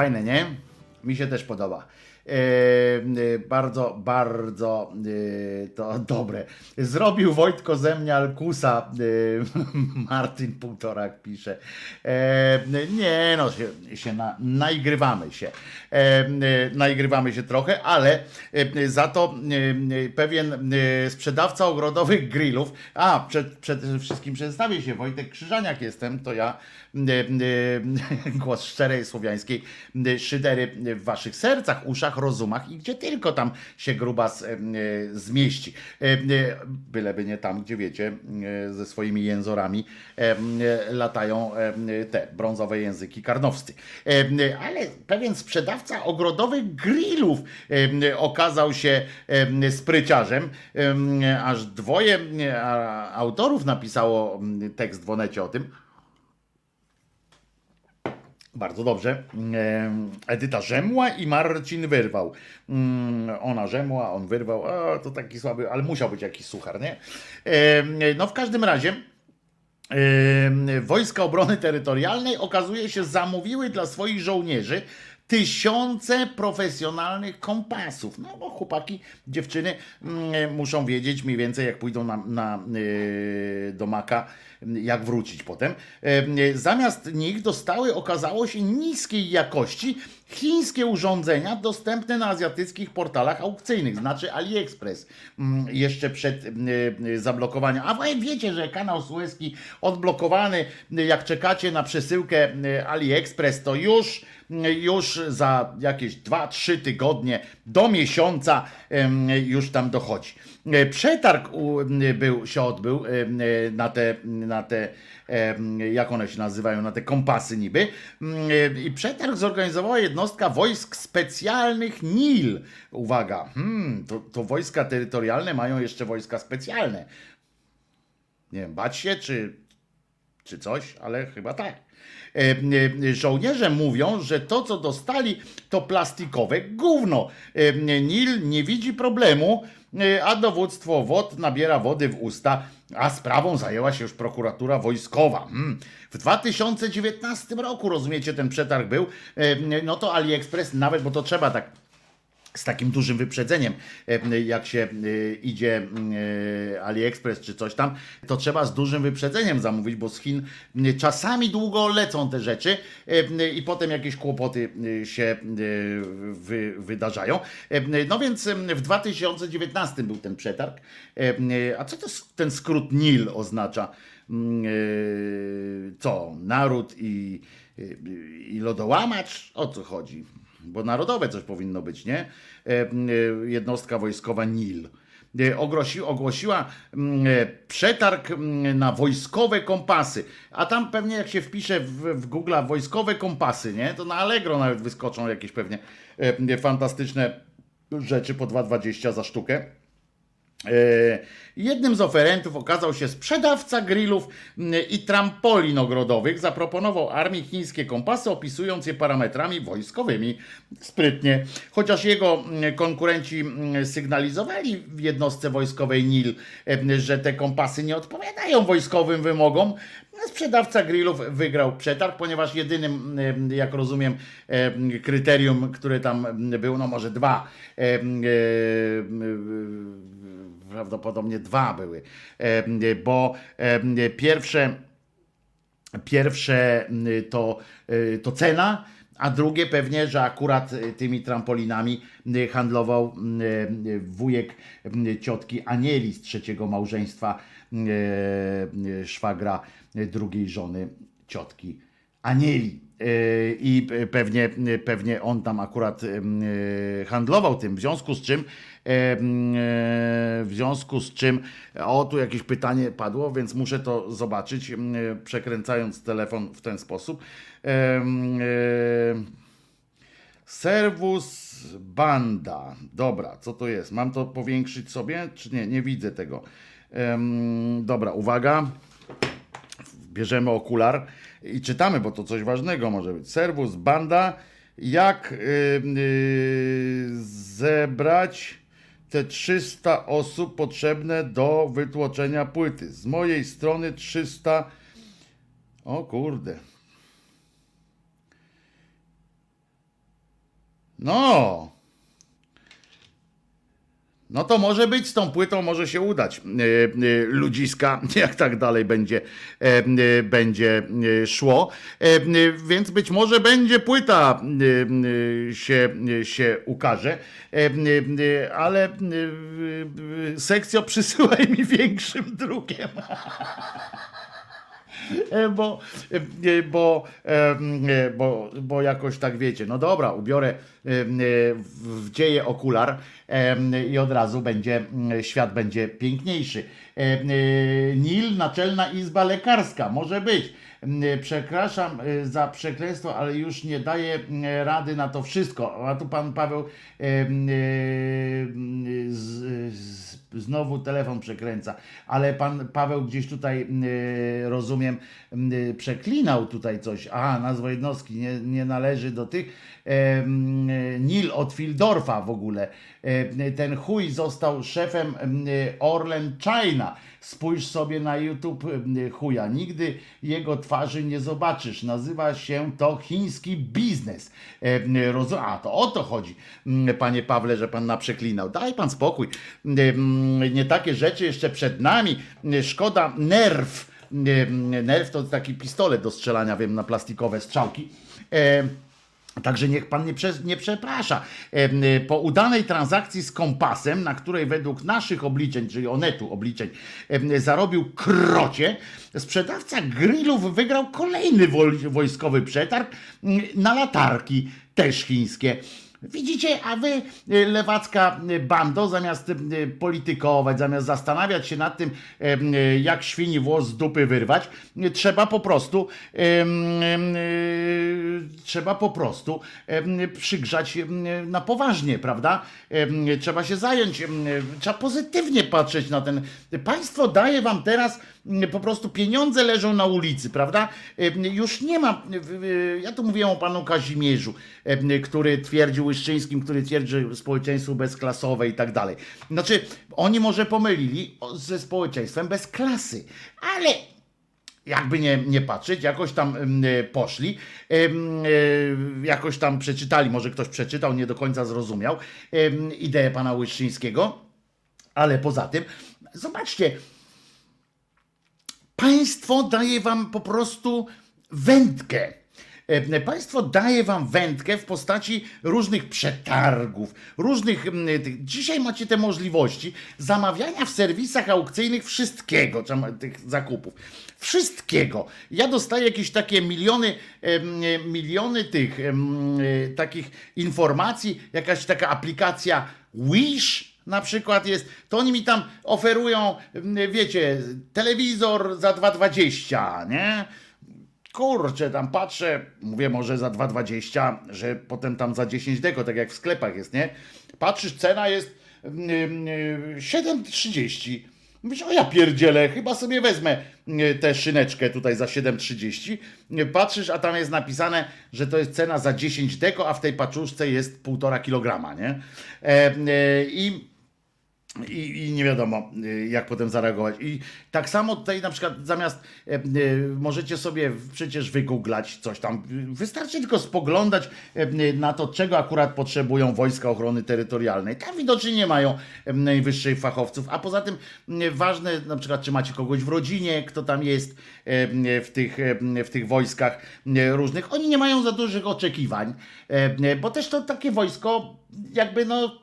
Fajne, nie? Mi się też podoba. E, e, bardzo, bardzo e, to dobre. Zrobił Wojtko ze mnie Alkusa, e, Martin Półtorak pisze. E, nie no, się, się na, najgrywamy się. E, najgrywamy się trochę, ale za to pewien sprzedawca ogrodowych grillów, a przed, przede wszystkim przedstawię się, Wojtek Krzyżaniak jestem, to ja głos szczerej słowiańskiej szydery w waszych sercach, uszach, rozumach i gdzie tylko tam się grubas zmieści. E, Byleby nie tam, gdzie wiecie, e, ze swoimi jęzorami e, latają te brązowe języki karnowscy. Ale pewien sprzedawca ogrodowych grillów okazał się spryciarzem. Aż dwoje autorów napisało tekst w Onecie o tym. Bardzo dobrze. Edyta Rzemła i Marcin Wyrwał. Mm, Ona Rzemła, on wyrwał. O, to taki słaby, ale musiał być jakiś suchar, nie? No w każdym razie. Wojska Obrony Terytorialnej okazuje się zamówiły dla swoich żołnierzy tysiące profesjonalnych kompasów. No bo chłopaki, dziewczyny mm, muszą wiedzieć mniej więcej jak pójdą na, na, yy, do Maka, jak wrócić potem. Yy, Zamiast nich dostały, okazało się, niskiej jakości chińskie urządzenia dostępne na azjatyckich portalach aukcyjnych, znaczy AliExpress, mm, jeszcze przed yy, zablokowaniem. A wiecie, że kanał Suezki odblokowany, jak czekacie na przesyłkę yy, AliExpress, to już już za jakieś 2-3 tygodnie do miesiąca już tam dochodzi. Przetarg był, się odbył na te, na te jak one się nazywają, na te kompasy niby. Mm, I przetarg zorganizowała jednostka wojsk specjalnych NIL. Uwaga, hmm, to, to wojska terytorialne mają jeszcze wojska specjalne. Nie wiem, bać się, czy, czy coś, ale chyba tak. E, e, Żołnierze mówią, że to, co dostali, to plastikowe gówno. E, Nil nie widzi problemu, e, a dowództwo WOT nabiera wody w usta, a sprawą zajęła się już prokuratura wojskowa. Hmm. W 2019 roku, rozumiecie, ten przetarg był, e, no to AliExpress nawet, bo to trzeba tak z takim dużym wyprzedzeniem, e, jak się e, idzie e, AliExpress czy coś tam, to trzeba z dużym wyprzedzeniem zamówić, bo z Chin czasami długo lecą te rzeczy i potem jakieś kłopoty się wy, wydarzają. No więc w 2019 był ten przetarg. A co to ten skrót NIL oznacza? Co? Naród i, i lodołamacz? O co chodzi? Bo narodowe coś powinno być, nie? E, e, Jednostka wojskowa NIL. E, Ogłosi, ogłosiła przetarg na wojskowe kompasy. A tam pewnie jak się wpisze w, w Google wojskowe kompasy, nie? To na Allegro nawet wyskoczą jakieś pewnie fantastyczne rzeczy po 2,20 za sztukę. E, Jednym z oferentów okazał się sprzedawca grillów mm, i trampolin ogrodowych. Zaproponował armii chińskie kompasy, opisując je parametrami wojskowymi. Sprytnie. Chociaż jego mm, konkurenci mm, sygnalizowali w jednostce wojskowej NIL, że te kompasy nie odpowiadają wojskowym wymogom, sprzedawca grillów wygrał przetarg, ponieważ jedynym, jak rozumiem, em, kryterium, które tam było, no może dwa, prawdopodobnie dwa były, bo pierwsze, pierwsze m, to, y, to cena, a drugie pewnie, że akurat y, tymi trampolinami y, handlował y, wujek y, ciotki Anieli z trzeciego małżeństwa y, y, szwagra y, drugiej żony ciotki Anieli. Y, I pewnie, pewnie on tam akurat y, handlował tym, w związku z czym w związku z czym o tu jakieś pytanie padło, więc muszę to zobaczyć, m, przekręcając telefon w ten sposób. E, e, Servus Banda. Dobra, co to jest? Mam to powiększyć sobie, czy nie? Nie widzę tego. Dobra, uwaga. Bierzemy okular i czytamy, bo to coś ważnego może być. Servus Banda. Jak zebrać te 300 osób potrzebne do wytłoczenia płyty? Z mojej strony 300. O kurde. No. No to może być z tą płytą, może się udać. E, e, Ludziska, jak tak dalej będzie, e, będzie szło. Więc być może będzie płyta się, się ukaże. Ale sekcjo przysyłaj mi większym drukiem. E, bo, e, bo, e, bo, bo jakoś tak wiecie, no dobra, ubiorę w dzieje okular i od razu będzie, mm, świat będzie piękniejszy. Nil, Naczelna Izba Lekarska, może być. Przepraszam za przekleństwo, ale już nie daję mm, rady na to wszystko. A tu pan Paweł z, z, znowu telefon przekręca, ale pan Paweł gdzieś tutaj e, rozumiem m, przeklinał tutaj coś. A, nazwa jednostki nie, nie należy do tych. Nil od Fildorfa w ogóle. Ten chuj został szefem Orlen China. Spójrz sobie na YouTube chuja. Nigdy jego twarzy nie zobaczysz. Nazywa się to chiński biznes. A, to o to chodzi, panie Pawle, że pan naprzeklinał. Daj pan spokój. Nie takie rzeczy jeszcze przed nami. Szkoda nerw. Nerw to taki pistolet do strzelania, wiem, na plastikowe strzałki. Także niech pan nie, prze, nie przeprasza. Y, Po udanej transakcji z kompasem, na której według naszych obliczeń, czyli Onetu obliczeń, zarobił krocie, sprzedawca grillów wygrał kolejny woj- wojskowy przetarg mm, na latarki, też chińskie. Widzicie, a wy, y, lewacka y, bando, zamiast y, politykować, zamiast zastanawiać się nad tym, jak świni włos z dupy wyrwać, trzeba po prostu trzeba po prostu przygrzać na poważnie, prawda? Trzeba się zająć, trzeba pozytywnie patrzeć na ten. Państwo daje wam teraz po prostu pieniądze leżą na ulicy, prawda? Em, Już nie ma. Ja tu mówiłem o panu Kazimierzu, em, który twierdził Łyszczyńskim, który twierdzi społeczeństwo bezklasowe i tak dalej. Znaczy, oni może pomylili ze społeczeństwem bez klasy, ale jakby nie, nie patrzeć, jakoś tam e, poszli, e, jakoś tam przeczytali, może ktoś przeczytał, nie do końca zrozumiał ideę pana Łyszczyńskiego, ale poza tym, zobaczcie, państwo daje wam po prostu wędkę. E, Państwo daje wam wędkę w postaci różnych przetargów, różnych. Dzisiaj macie te możliwości zamawiania w serwisach aukcyjnych wszystkiego, tych zakupów. Wszystkiego. Ja dostaję jakieś takie miliony, em, e, miliony tych e, takich informacji, jakaś taka aplikacja Wish na przykład jest, to oni mi tam oferują, m, wiecie, telewizor za 2,20, nie? Kurczę, tam patrzę, mówię może za 2,20, że potem tam za 10 deko, tak jak w sklepach jest, nie? Patrzysz, cena jest mm, mm, 7,30. Mówisz, o ja pierdzielę, chyba sobie wezmę mm, tę szyneczkę tutaj za 7,30. Patrzysz, a tam jest napisane, że to jest cena za 10 deko, a w tej paczuszce jest 1,5 kilograma, nie? E, e, I i, I nie wiadomo, y, jak potem zareagować. I tak samo tutaj na przykład zamiast e, e, możecie sobie przecież wygooglać coś tam. Wystarczy tylko spoglądać e, na to, czego akurat potrzebują wojska ochrony terytorialnej. Tam widocznie nie mają e, najwyższych fachowców. A poza tym ważne, na przykład, czy macie kogoś w rodzinie, kto tam jest e, w tych, e, w tych wojskach różnych. Oni nie mają za dużych oczekiwań, bo też to takie wojsko, jakby no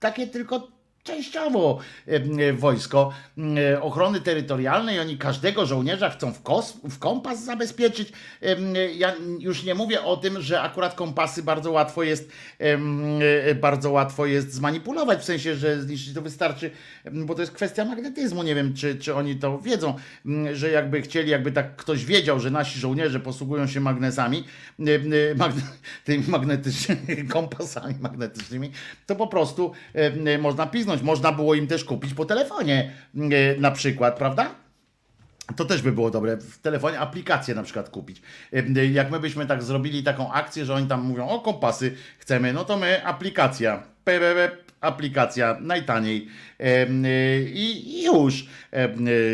takie tylko częściowo e, wojsko e, ochrony terytorialnej. Oni każdego żołnierza chcą w, kos, w kompas zabezpieczyć. E, Ja już nie mówię o tym, że akurat kompasy bardzo łatwo jest bardzo łatwo jest zmanipulować, w sensie, że zniszczyć to wystarczy, bo to jest kwestia magnetyzmu. Nie wiem, czy, czy oni to wiedzą, że jakby chcieli, jakby tak ktoś wiedział, że nasi żołnierze posługują się magnesami, magne, tymi magnetycznymi, kompasami magnetycznymi, to po prostu można piznąć. Można było im też kupić po telefonie e, na przykład, prawda? To też by było dobre. W telefonie aplikację na przykład kupić. E, Jak my byśmy tak zrobili taką akcję, że oni tam mówią, o kompasy chcemy, no to my aplikacja. Pe, pe, pe, aplikacja najtaniej y, i już,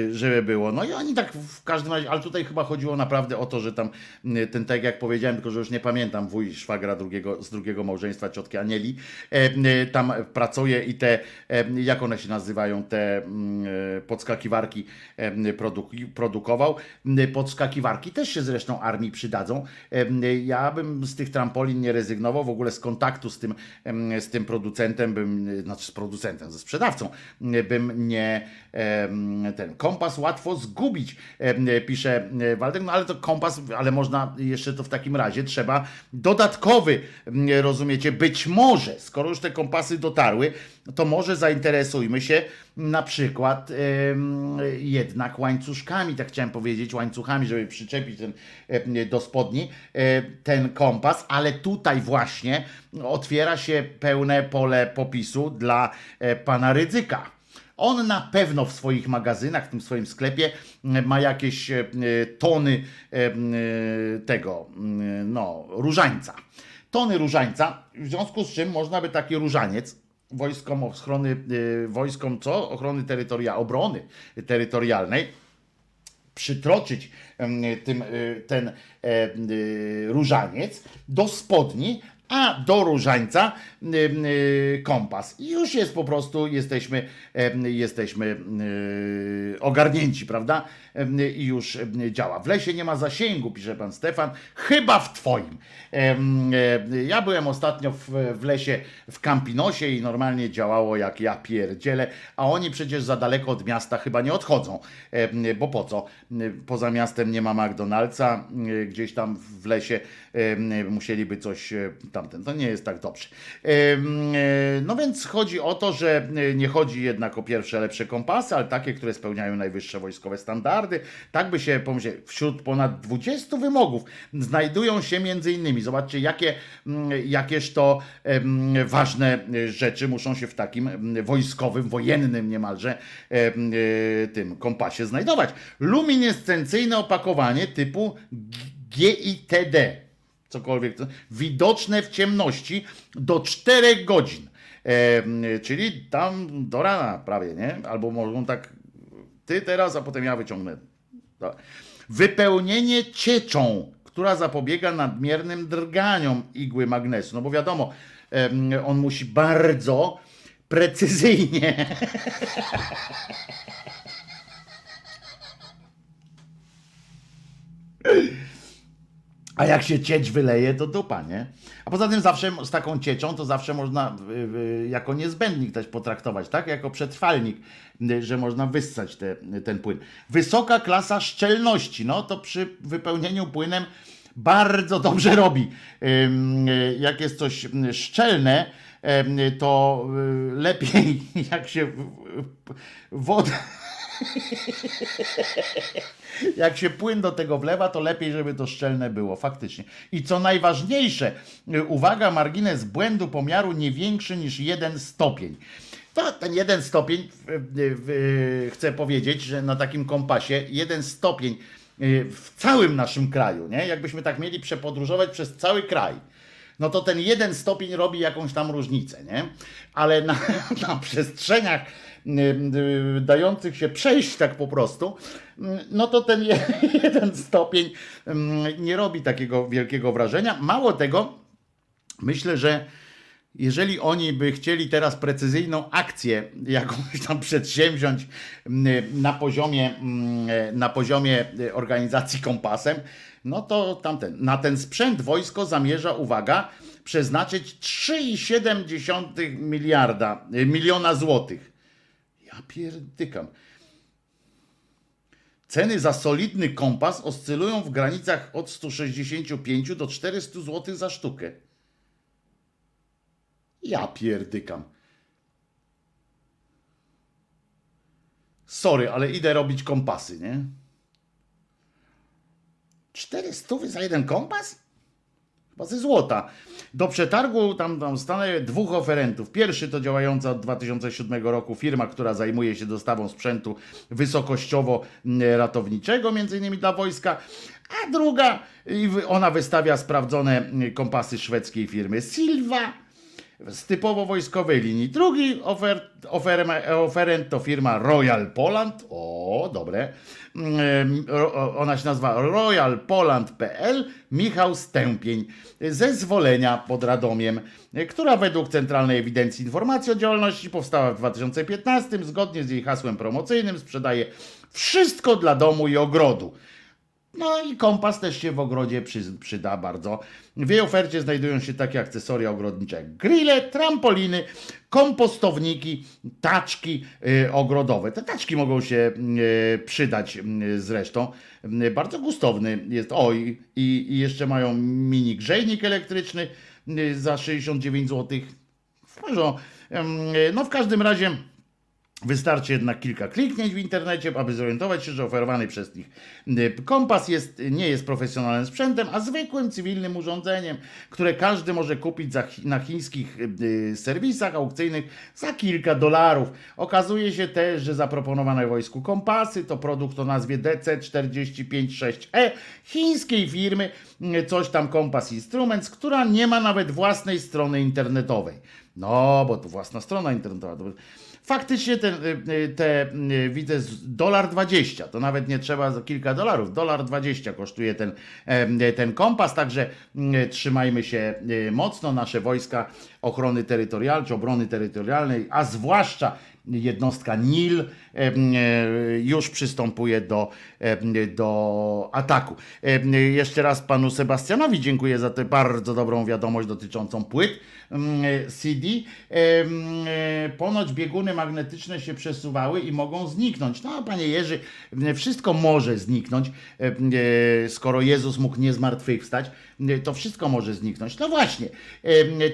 y, żeby było. No i oni tak w każdym razie, ale tutaj chyba chodziło naprawdę o to, że tam y, ten, tak jak powiedziałem, tylko że już nie pamiętam, wuj szwagra drugiego, z drugiego małżeństwa ciotki Anieli, tam pracuje i te, jak one się nazywają, te mm, podskakiwarki em, produku- produkował. Podskakiwarki też się zresztą armii przydadzą. Ja bym z tych trampolin nie rezygnował, w ogóle z kontaktu z tym, z tym producentem bym, znaczy z producentem, ze sprzedawcą, bym nie ten kompas łatwo zgubić, pisze e, Waldek, no ale to kompas, ale można jeszcze to w takim razie trzeba dodatkowy, rozumiecie, być może, skoro już te kompasy dotarły, to może zainteresujmy się na przykład jednak łańcuszkami, tak chciałem powiedzieć, łańcuchami, żeby przyczepić ten, do spodni e, ten kompas, ale tutaj właśnie otwiera się pełne pole popisu dla e, pana Rydzyka. On na pewno w swoich magazynach, w tym swoim sklepie m, ma jakieś e, tony e, m, tego, no, różańca. Tony różańca, w związku z czym można by taki różaniec wojskom ochrony, wojskom co? Ochrony terytoria, obrony terytorialnej przytroczyć tym, ten e, różaniec do spodni, a do różańca y, y, kompas. I już jest po prostu, jesteśmy, jesteśmy y, ogarnięci, prawda? I już działa. W lesie nie ma zasięgu, pisze pan Stefan, chyba w twoim. Ja byłem ostatnio w, lesie w Campinosie i normalnie działało jak ja pierdzielę, a oni przecież za daleko od miasta chyba nie odchodzą, bo po co? Poza miastem nie ma McDonald'sa, gdzieś tam w lesie musieliby coś e, tamten. To nie jest tak dobrze. E, No więc chodzi o to, że e, nie chodzi jednak o pierwsze lepsze kompasy, ale takie, które spełniają najwyższe wojskowe standardy. Tak by się pomyśleć, wśród ponad 20 wymogów znajdują się między innymi, zobaczcie jakie, mm, jakież to ważne e, rzeczy muszą się w takim wojskowym, wojennym niemalże em, e, tym kompasie znajdować. Luminescencyjne opakowanie typu GITD cokolwiek, widoczne w ciemności do 4 godzin. E, czyli tam do rana prawie, nie? Albo mogą tak ty teraz, a potem ja wyciągnę. Dobra. Wypełnienie cieczą, która zapobiega nadmiernym drganiom igły magnesu. No bo wiadomo, on musi bardzo precyzyjnie A jak się cieć wyleje, to dupa, nie? A poza tym zawsze z taką cieczą to zawsze można y, y, jako niezbędnik też potraktować, tak? Jako przetrwalnik, y, że można wyssać te, ten płyn. Wysoka klasa szczelności, no to przy wypełnieniu płynem bardzo dobrze robi. Y, Jak jest coś y, szczelne, to y, lepiej jak się woda jak się płyn do tego wlewa, to lepiej, żeby to szczelne było, faktycznie. I co najważniejsze, y, uwaga, margines błędu pomiaru nie większy niż jeden stopień. To ten jeden stopień, y, chcę powiedzieć, że na takim kompasie jeden stopień y, w całym naszym kraju, nie? Jakbyśmy tak mieli przepodróżować przez cały kraj, no to ten jeden stopień robi jakąś tam różnicę, nie? Ale na, na przestrzeniach dających się przejść tak po prostu, y, no to ten je- jeden stopień y, nie robi takiego wielkiego wrażenia. Mało tego, myślę, że jeżeli oni by chcieli teraz precyzyjną akcję jakąś tam przedsięwziąć mm, na poziomie, mm, na poziomie y, organizacji kompasem, no to tamten, na ten sprzęt wojsko zamierza, uwaga, przeznaczyć 3,7 miliarda, y, miliona złotych. Ja pierdykam. Ceny za solidny kompas oscylują w granicach od 165 do 400 zł za sztukę. Ja pierdykam. Sorry, ale idę robić kompasy, nie? Cztery stówy za jeden kompas? Chyba ze złota. Do przetargu tam, tam stanę dwóch oferentów. Pierwszy to działająca od 2007 roku firma, która zajmuje się dostawą sprzętu wysokościowo-ratowniczego, między innymi dla wojska. A druga, ona wystawia sprawdzone mm, kompasy szwedzkiej firmy Silva z typowo wojskowej linii. Drugi ofer, ofer, oferent to firma Royal Poland. O, dobre. Mm, ro- Ona się nazywa royalpoland.pl. Michał Stępień. Zezwolenia pod Radomiem, która według Centralnej Ewidencji Informacji o Działalności powstała w 2015. Zgodnie z jej hasłem promocyjnym sprzedaje wszystko dla domu i ogrodu. No i kompas też się w ogrodzie przy, przyda bardzo. W jej ofercie znajdują się takie akcesoria ogrodnicze grille, trampoliny, kompostowniki, taczki y, ogrodowe. Te taczki mogą się y, przydać y, zresztą. Y, bardzo gustowny jest. O i, i jeszcze mają mini grzejnik elektryczny y, za 69 zł. No w każdym razie Wystarczy jednak kilka kliknięć w internecie, aby zorientować się, że oferowany przez nich y, kompas jest, nie jest profesjonalnym sprzętem, a zwykłym cywilnym urządzeniem, które każdy może kupić za, na chińskich y, y, serwisach aukcyjnych za kilka dolarów. Okazuje się też, że zaproponowane wojsku kompasy to produkt o nazwie DC456E E chińskiej firmy, coś tam Kompas Instruments, która nie ma nawet własnej strony internetowej. No, bo to własna strona internetowa. to- Faktycznie ten, y, y, te, y, widzę, dolar 20, to nawet nie trzeba za kilka dolarów, dolar 20 kosztuje ten, ten kompas, także y, trzymajmy się mocno, nasze wojska ochrony terytorialnej, obrony terytorialnej, a zwłaszcza jednostka NIL już przystępuje do, do ataku. Jeszcze raz panu Sebastianowi dziękuję za tę bardzo dobrą wiadomość dotyczącą płyt CD. E, Ponoć bieguny magnetyczne się przesuwały i mogą zniknąć. No, panie Jerzy, wszystko może zniknąć, e, skoro Jezus mógł nie zmartwychwstać, to wszystko może zniknąć. No właśnie,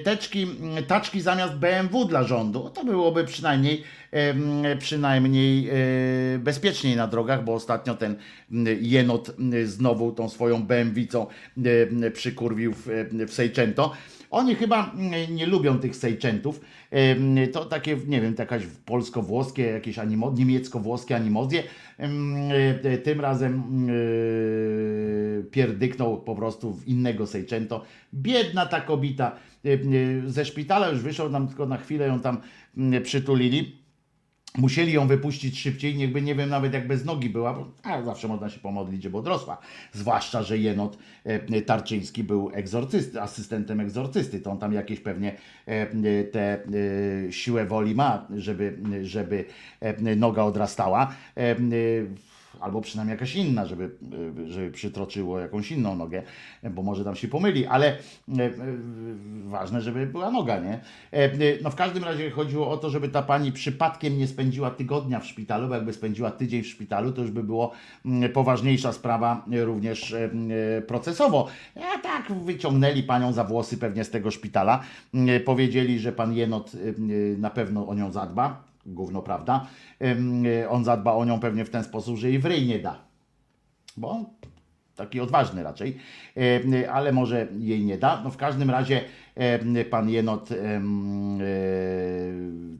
teczki, taczki zamiast BMW dla rządu, to byłoby przynajmniej przynajmniej e, bezpieczniej na drogach, bo ostatnio ten jenot m, znowu tą swoją BMW-cą e, przykurwił w, w Seicento. Oni chyba nie lubią tych Seicentów. Em, To takie, nie wiem, jakaś polsko-włoskie, jakieś animo, niemiecko-włoskie animozje. Tym razem pierdyknął po prostu w innego Seicento. Biedna ta kobita. Ze szpitala już wyszła, nam tylko na chwilę ją tam przytulili. Musieli ją wypuścić szybciej, niechby nie wiem nawet jak bez nogi była, bo a, zawsze można się pomodlić, żeby odrosła. Zwłaszcza, że jenot e, Tarczyński był egzorcysty, asystentem egzorcysty, to on tam jakieś pewnie e, tę e, siłę woli ma, żeby, żeby e, noga odrastała. Albo przynajmniej jakaś inna, żeby, żeby przytroczyło jakąś inną nogę, bo może tam się pomyli, ale e, e, ważne, żeby była noga, nie? E, No w każdym razie chodziło o to, żeby ta pani przypadkiem nie spędziła tygodnia w szpitalu, bo jakby spędziła tydzień w szpitalu, to już by było mm, poważniejsza sprawa również procesowo. A tak wyciągnęli panią za włosy pewnie z tego szpitala, Mm, powiedzieli, że pan Jenot na pewno o nią zadba, gówno prawda, e, on zadba o nią pewnie w ten sposób, że jej w ryj nie da, bo taki odważny raczej, e, ale może jej nie da. No w każdym razie e, pan Jenot e,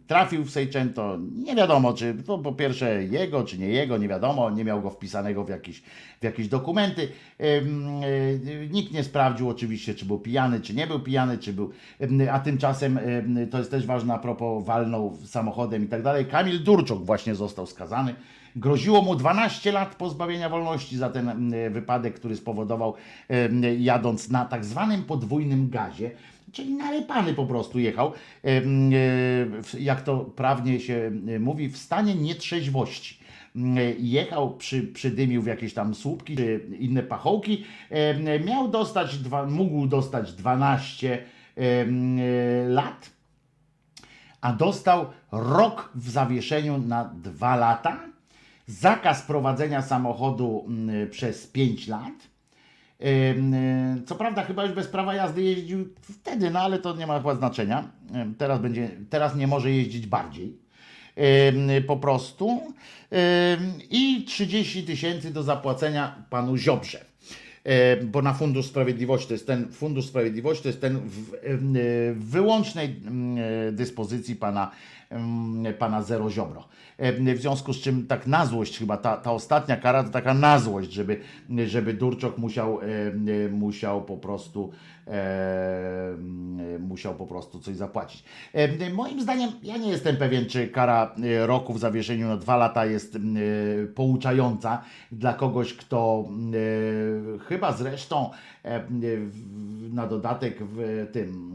trafił w Seicento. Nie wiadomo, czy to po pierwsze jego, czy nie jego, nie wiadomo. Nie miał go wpisanego w jakieś, w jakieś dokumenty. Nikt nie sprawdził oczywiście, czy był pijany, czy nie był pijany, czy był. A tymczasem em, to jest też ważne a propos walną samochodem i tak dalej. Kamil Durczok właśnie został skazany. Groziło mu 12 lat pozbawienia wolności za ten mm, wypadek, który spowodował jadąc na tak zwanym podwójnym gazie, czyli narypany po prostu jechał, e, jak to prawnie się e, mówi, w stanie nietrzeźwości. Mm, Jechał, przy, przydymił w jakieś tam słupki czy inne pachołki, miał dostać, dwa, mógł dostać 12 em, e, lat, a dostał rok w zawieszeniu na dwa lata, zakaz prowadzenia samochodu mm, przez 5 lat. Y, Co prawda chyba już bez prawa jazdy jeździł wtedy, no ale to nie ma chyba znaczenia. Teraz, będzie, teraz nie może jeździć bardziej. Po prostu. I 30 tysięcy do zapłacenia panu Ziobrze. E, bo na Fundusz Sprawiedliwości to jest ten Fundusz Sprawiedliwości to jest ten w, e, w wyłącznej mm, e, dyspozycji pana, pana Zero Ziobro. W związku z czym tak na złość chyba ta, ta ostatnia kara to taka na złość, żeby, żeby Durczok musiał, musiał po prostu musiał po prostu coś zapłacić. Moim zdaniem, ja nie jestem pewien, czy kara e, roku w zawieszeniu na dwa lata jest e, pouczająca dla kogoś, kto e, chyba zresztą na dodatek w tym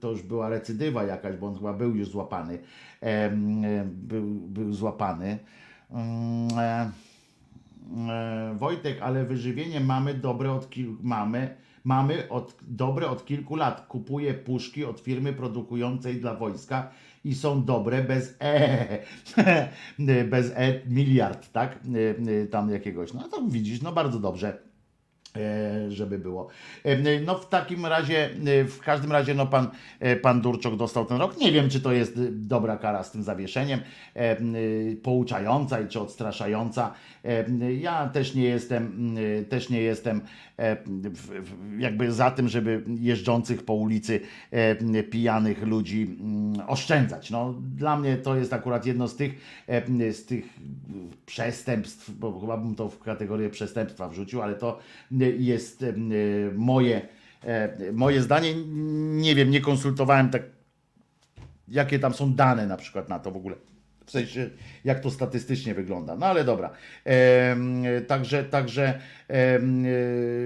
to już była recydywa jakaś, bo on chyba był już złapany. Był, był złapany. Mm, Wojtek, ale wyżywienie mamy dobre od kilku mamy. Mamy od, dobre od kilku lat. Kupuję puszki od firmy produkującej dla wojska i są dobre bez E. bez E miliard, tak? E, e, Tam jakiegoś. No to widzisz, no bardzo dobrze żeby było. E, No w takim razie, e, w każdym razie, no pan, e, pan Durczok dostał ten rok. Nie wiem, czy to jest e, dobra kara z tym zawieszeniem, e, e, pouczająca i czy odstraszająca. E, Ja też nie jestem, e, też nie jestem e, jakby za tym, żeby jeżdżących po ulicy e, pijanych ludzi oszczędzać. No, dla mnie to jest akurat jedno z tych, e, z tych przestępstw, bo chyba bym to w kategorię przestępstwa wrzucił, ale to jest e, moje, e, moje zdanie. Nie wiem, nie konsultowałem tak, jakie tam są dane na przykład na to w ogóle. W sensie, jak to statystycznie wygląda. No ale dobra. Em, także, także, e,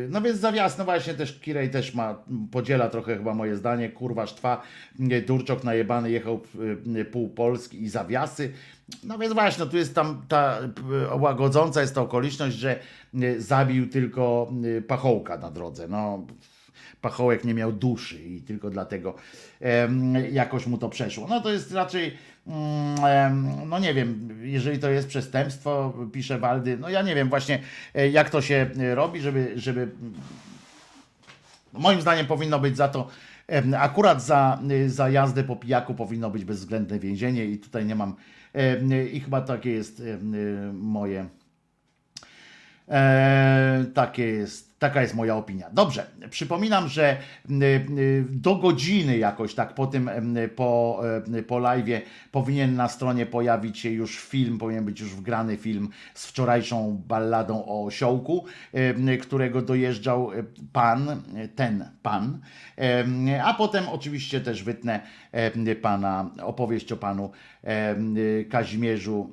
no więc zawias, no właśnie też Kirej też ma, podziela trochę chyba moje zdanie. Kurwa sztwa, e, Durczok najebany jechał e, pół Polski i zawiasy. No więc właśnie, tu jest tam ta e, łagodząca jest ta okoliczność, że e, zabił tylko e, pachołka na drodze. No pachołek nie miał duszy i tylko dlatego jakoś mu to przeszło. No to jest raczej, no nie wiem, jeżeli to jest przestępstwo, pisze Waldy, no ja nie wiem właśnie e, jak to się e, robi, żeby, żeby moim zdaniem powinno być za to, akurat za, y, za jazdę po pijaku powinno być bezwzględne więzienie i tutaj nie mam, i chyba takie jest moje, E, takie jest, taka jest moja opinia. Dobrze, przypominam, że do godziny jakoś tak po tym, po, e, po live'ie powinien na stronie pojawić się już film, powinien być już wgrany film z wczorajszą balladą o osiołku, którego dojeżdżał e, pan, e, ten pan, Em, a potem oczywiście też wytnę pana, opowieść o panu Kazimierzu,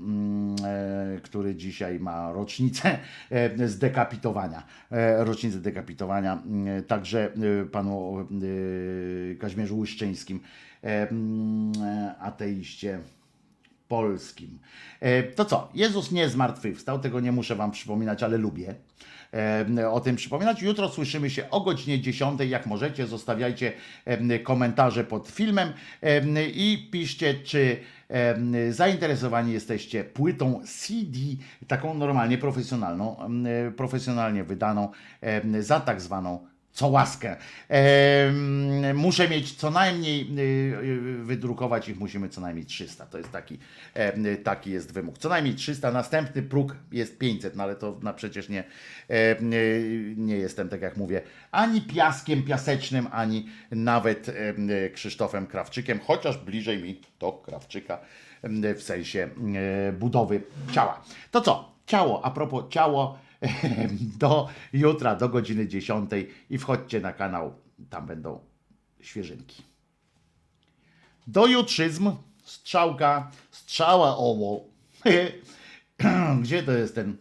e, który dzisiaj ma rocznicę e, zdekapitowania. E, Rocznicę dekapitowania. mm, Także e, panu e, Kazimierzu Łyszczyńskim, e, mm, ateiście polskim. E, To co? Jezus nie zmartwychwstał, tego nie muszę wam przypominać, ale lubię o tym przypominać. Jutro słyszymy się o godzinie 10. Jak możecie, zostawiajcie komentarze pod filmem i piszcie, czy zainteresowani jesteście płytą CD, taką normalnie profesjonalną, profesjonalnie wydaną za tak zwaną co łaskę. Muszę mieć co najmniej, y, y, wydrukować ich musimy co najmniej 300. To jest taki, taki jest wymóg. Co najmniej 300, następny próg jest 500, no ale to na przecież nie, y, nie jestem, tak jak mówię, ani piaskiem piasecznym, ani nawet em, Krzysztofem Krawczykiem, chociaż bliżej mi to Krawczyka w sensie e, budowy ciała. To co? Ciało, a propos ciało, do jutra, do godziny 10 i wchodźcie na kanał, tam będą świeżynki. Do jutrzyzm, strzałka, strzała owo. Gdzie to jest ten,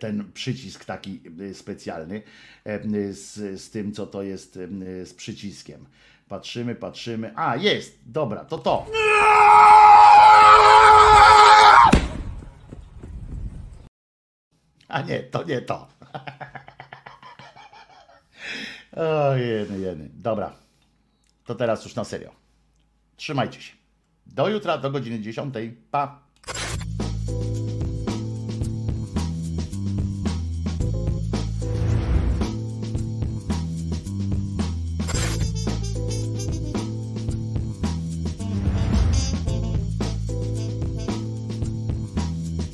ten przycisk taki y, specjalny y, z, z tym, co to jest y, z przyciskiem? Patrzymy, patrzymy. A, jest, dobra, to to. nie, to nie to. O, jeny, jeny. Dobra. To teraz już na serio. Trzymajcie się. Do jutra, do godziny 10. Pa.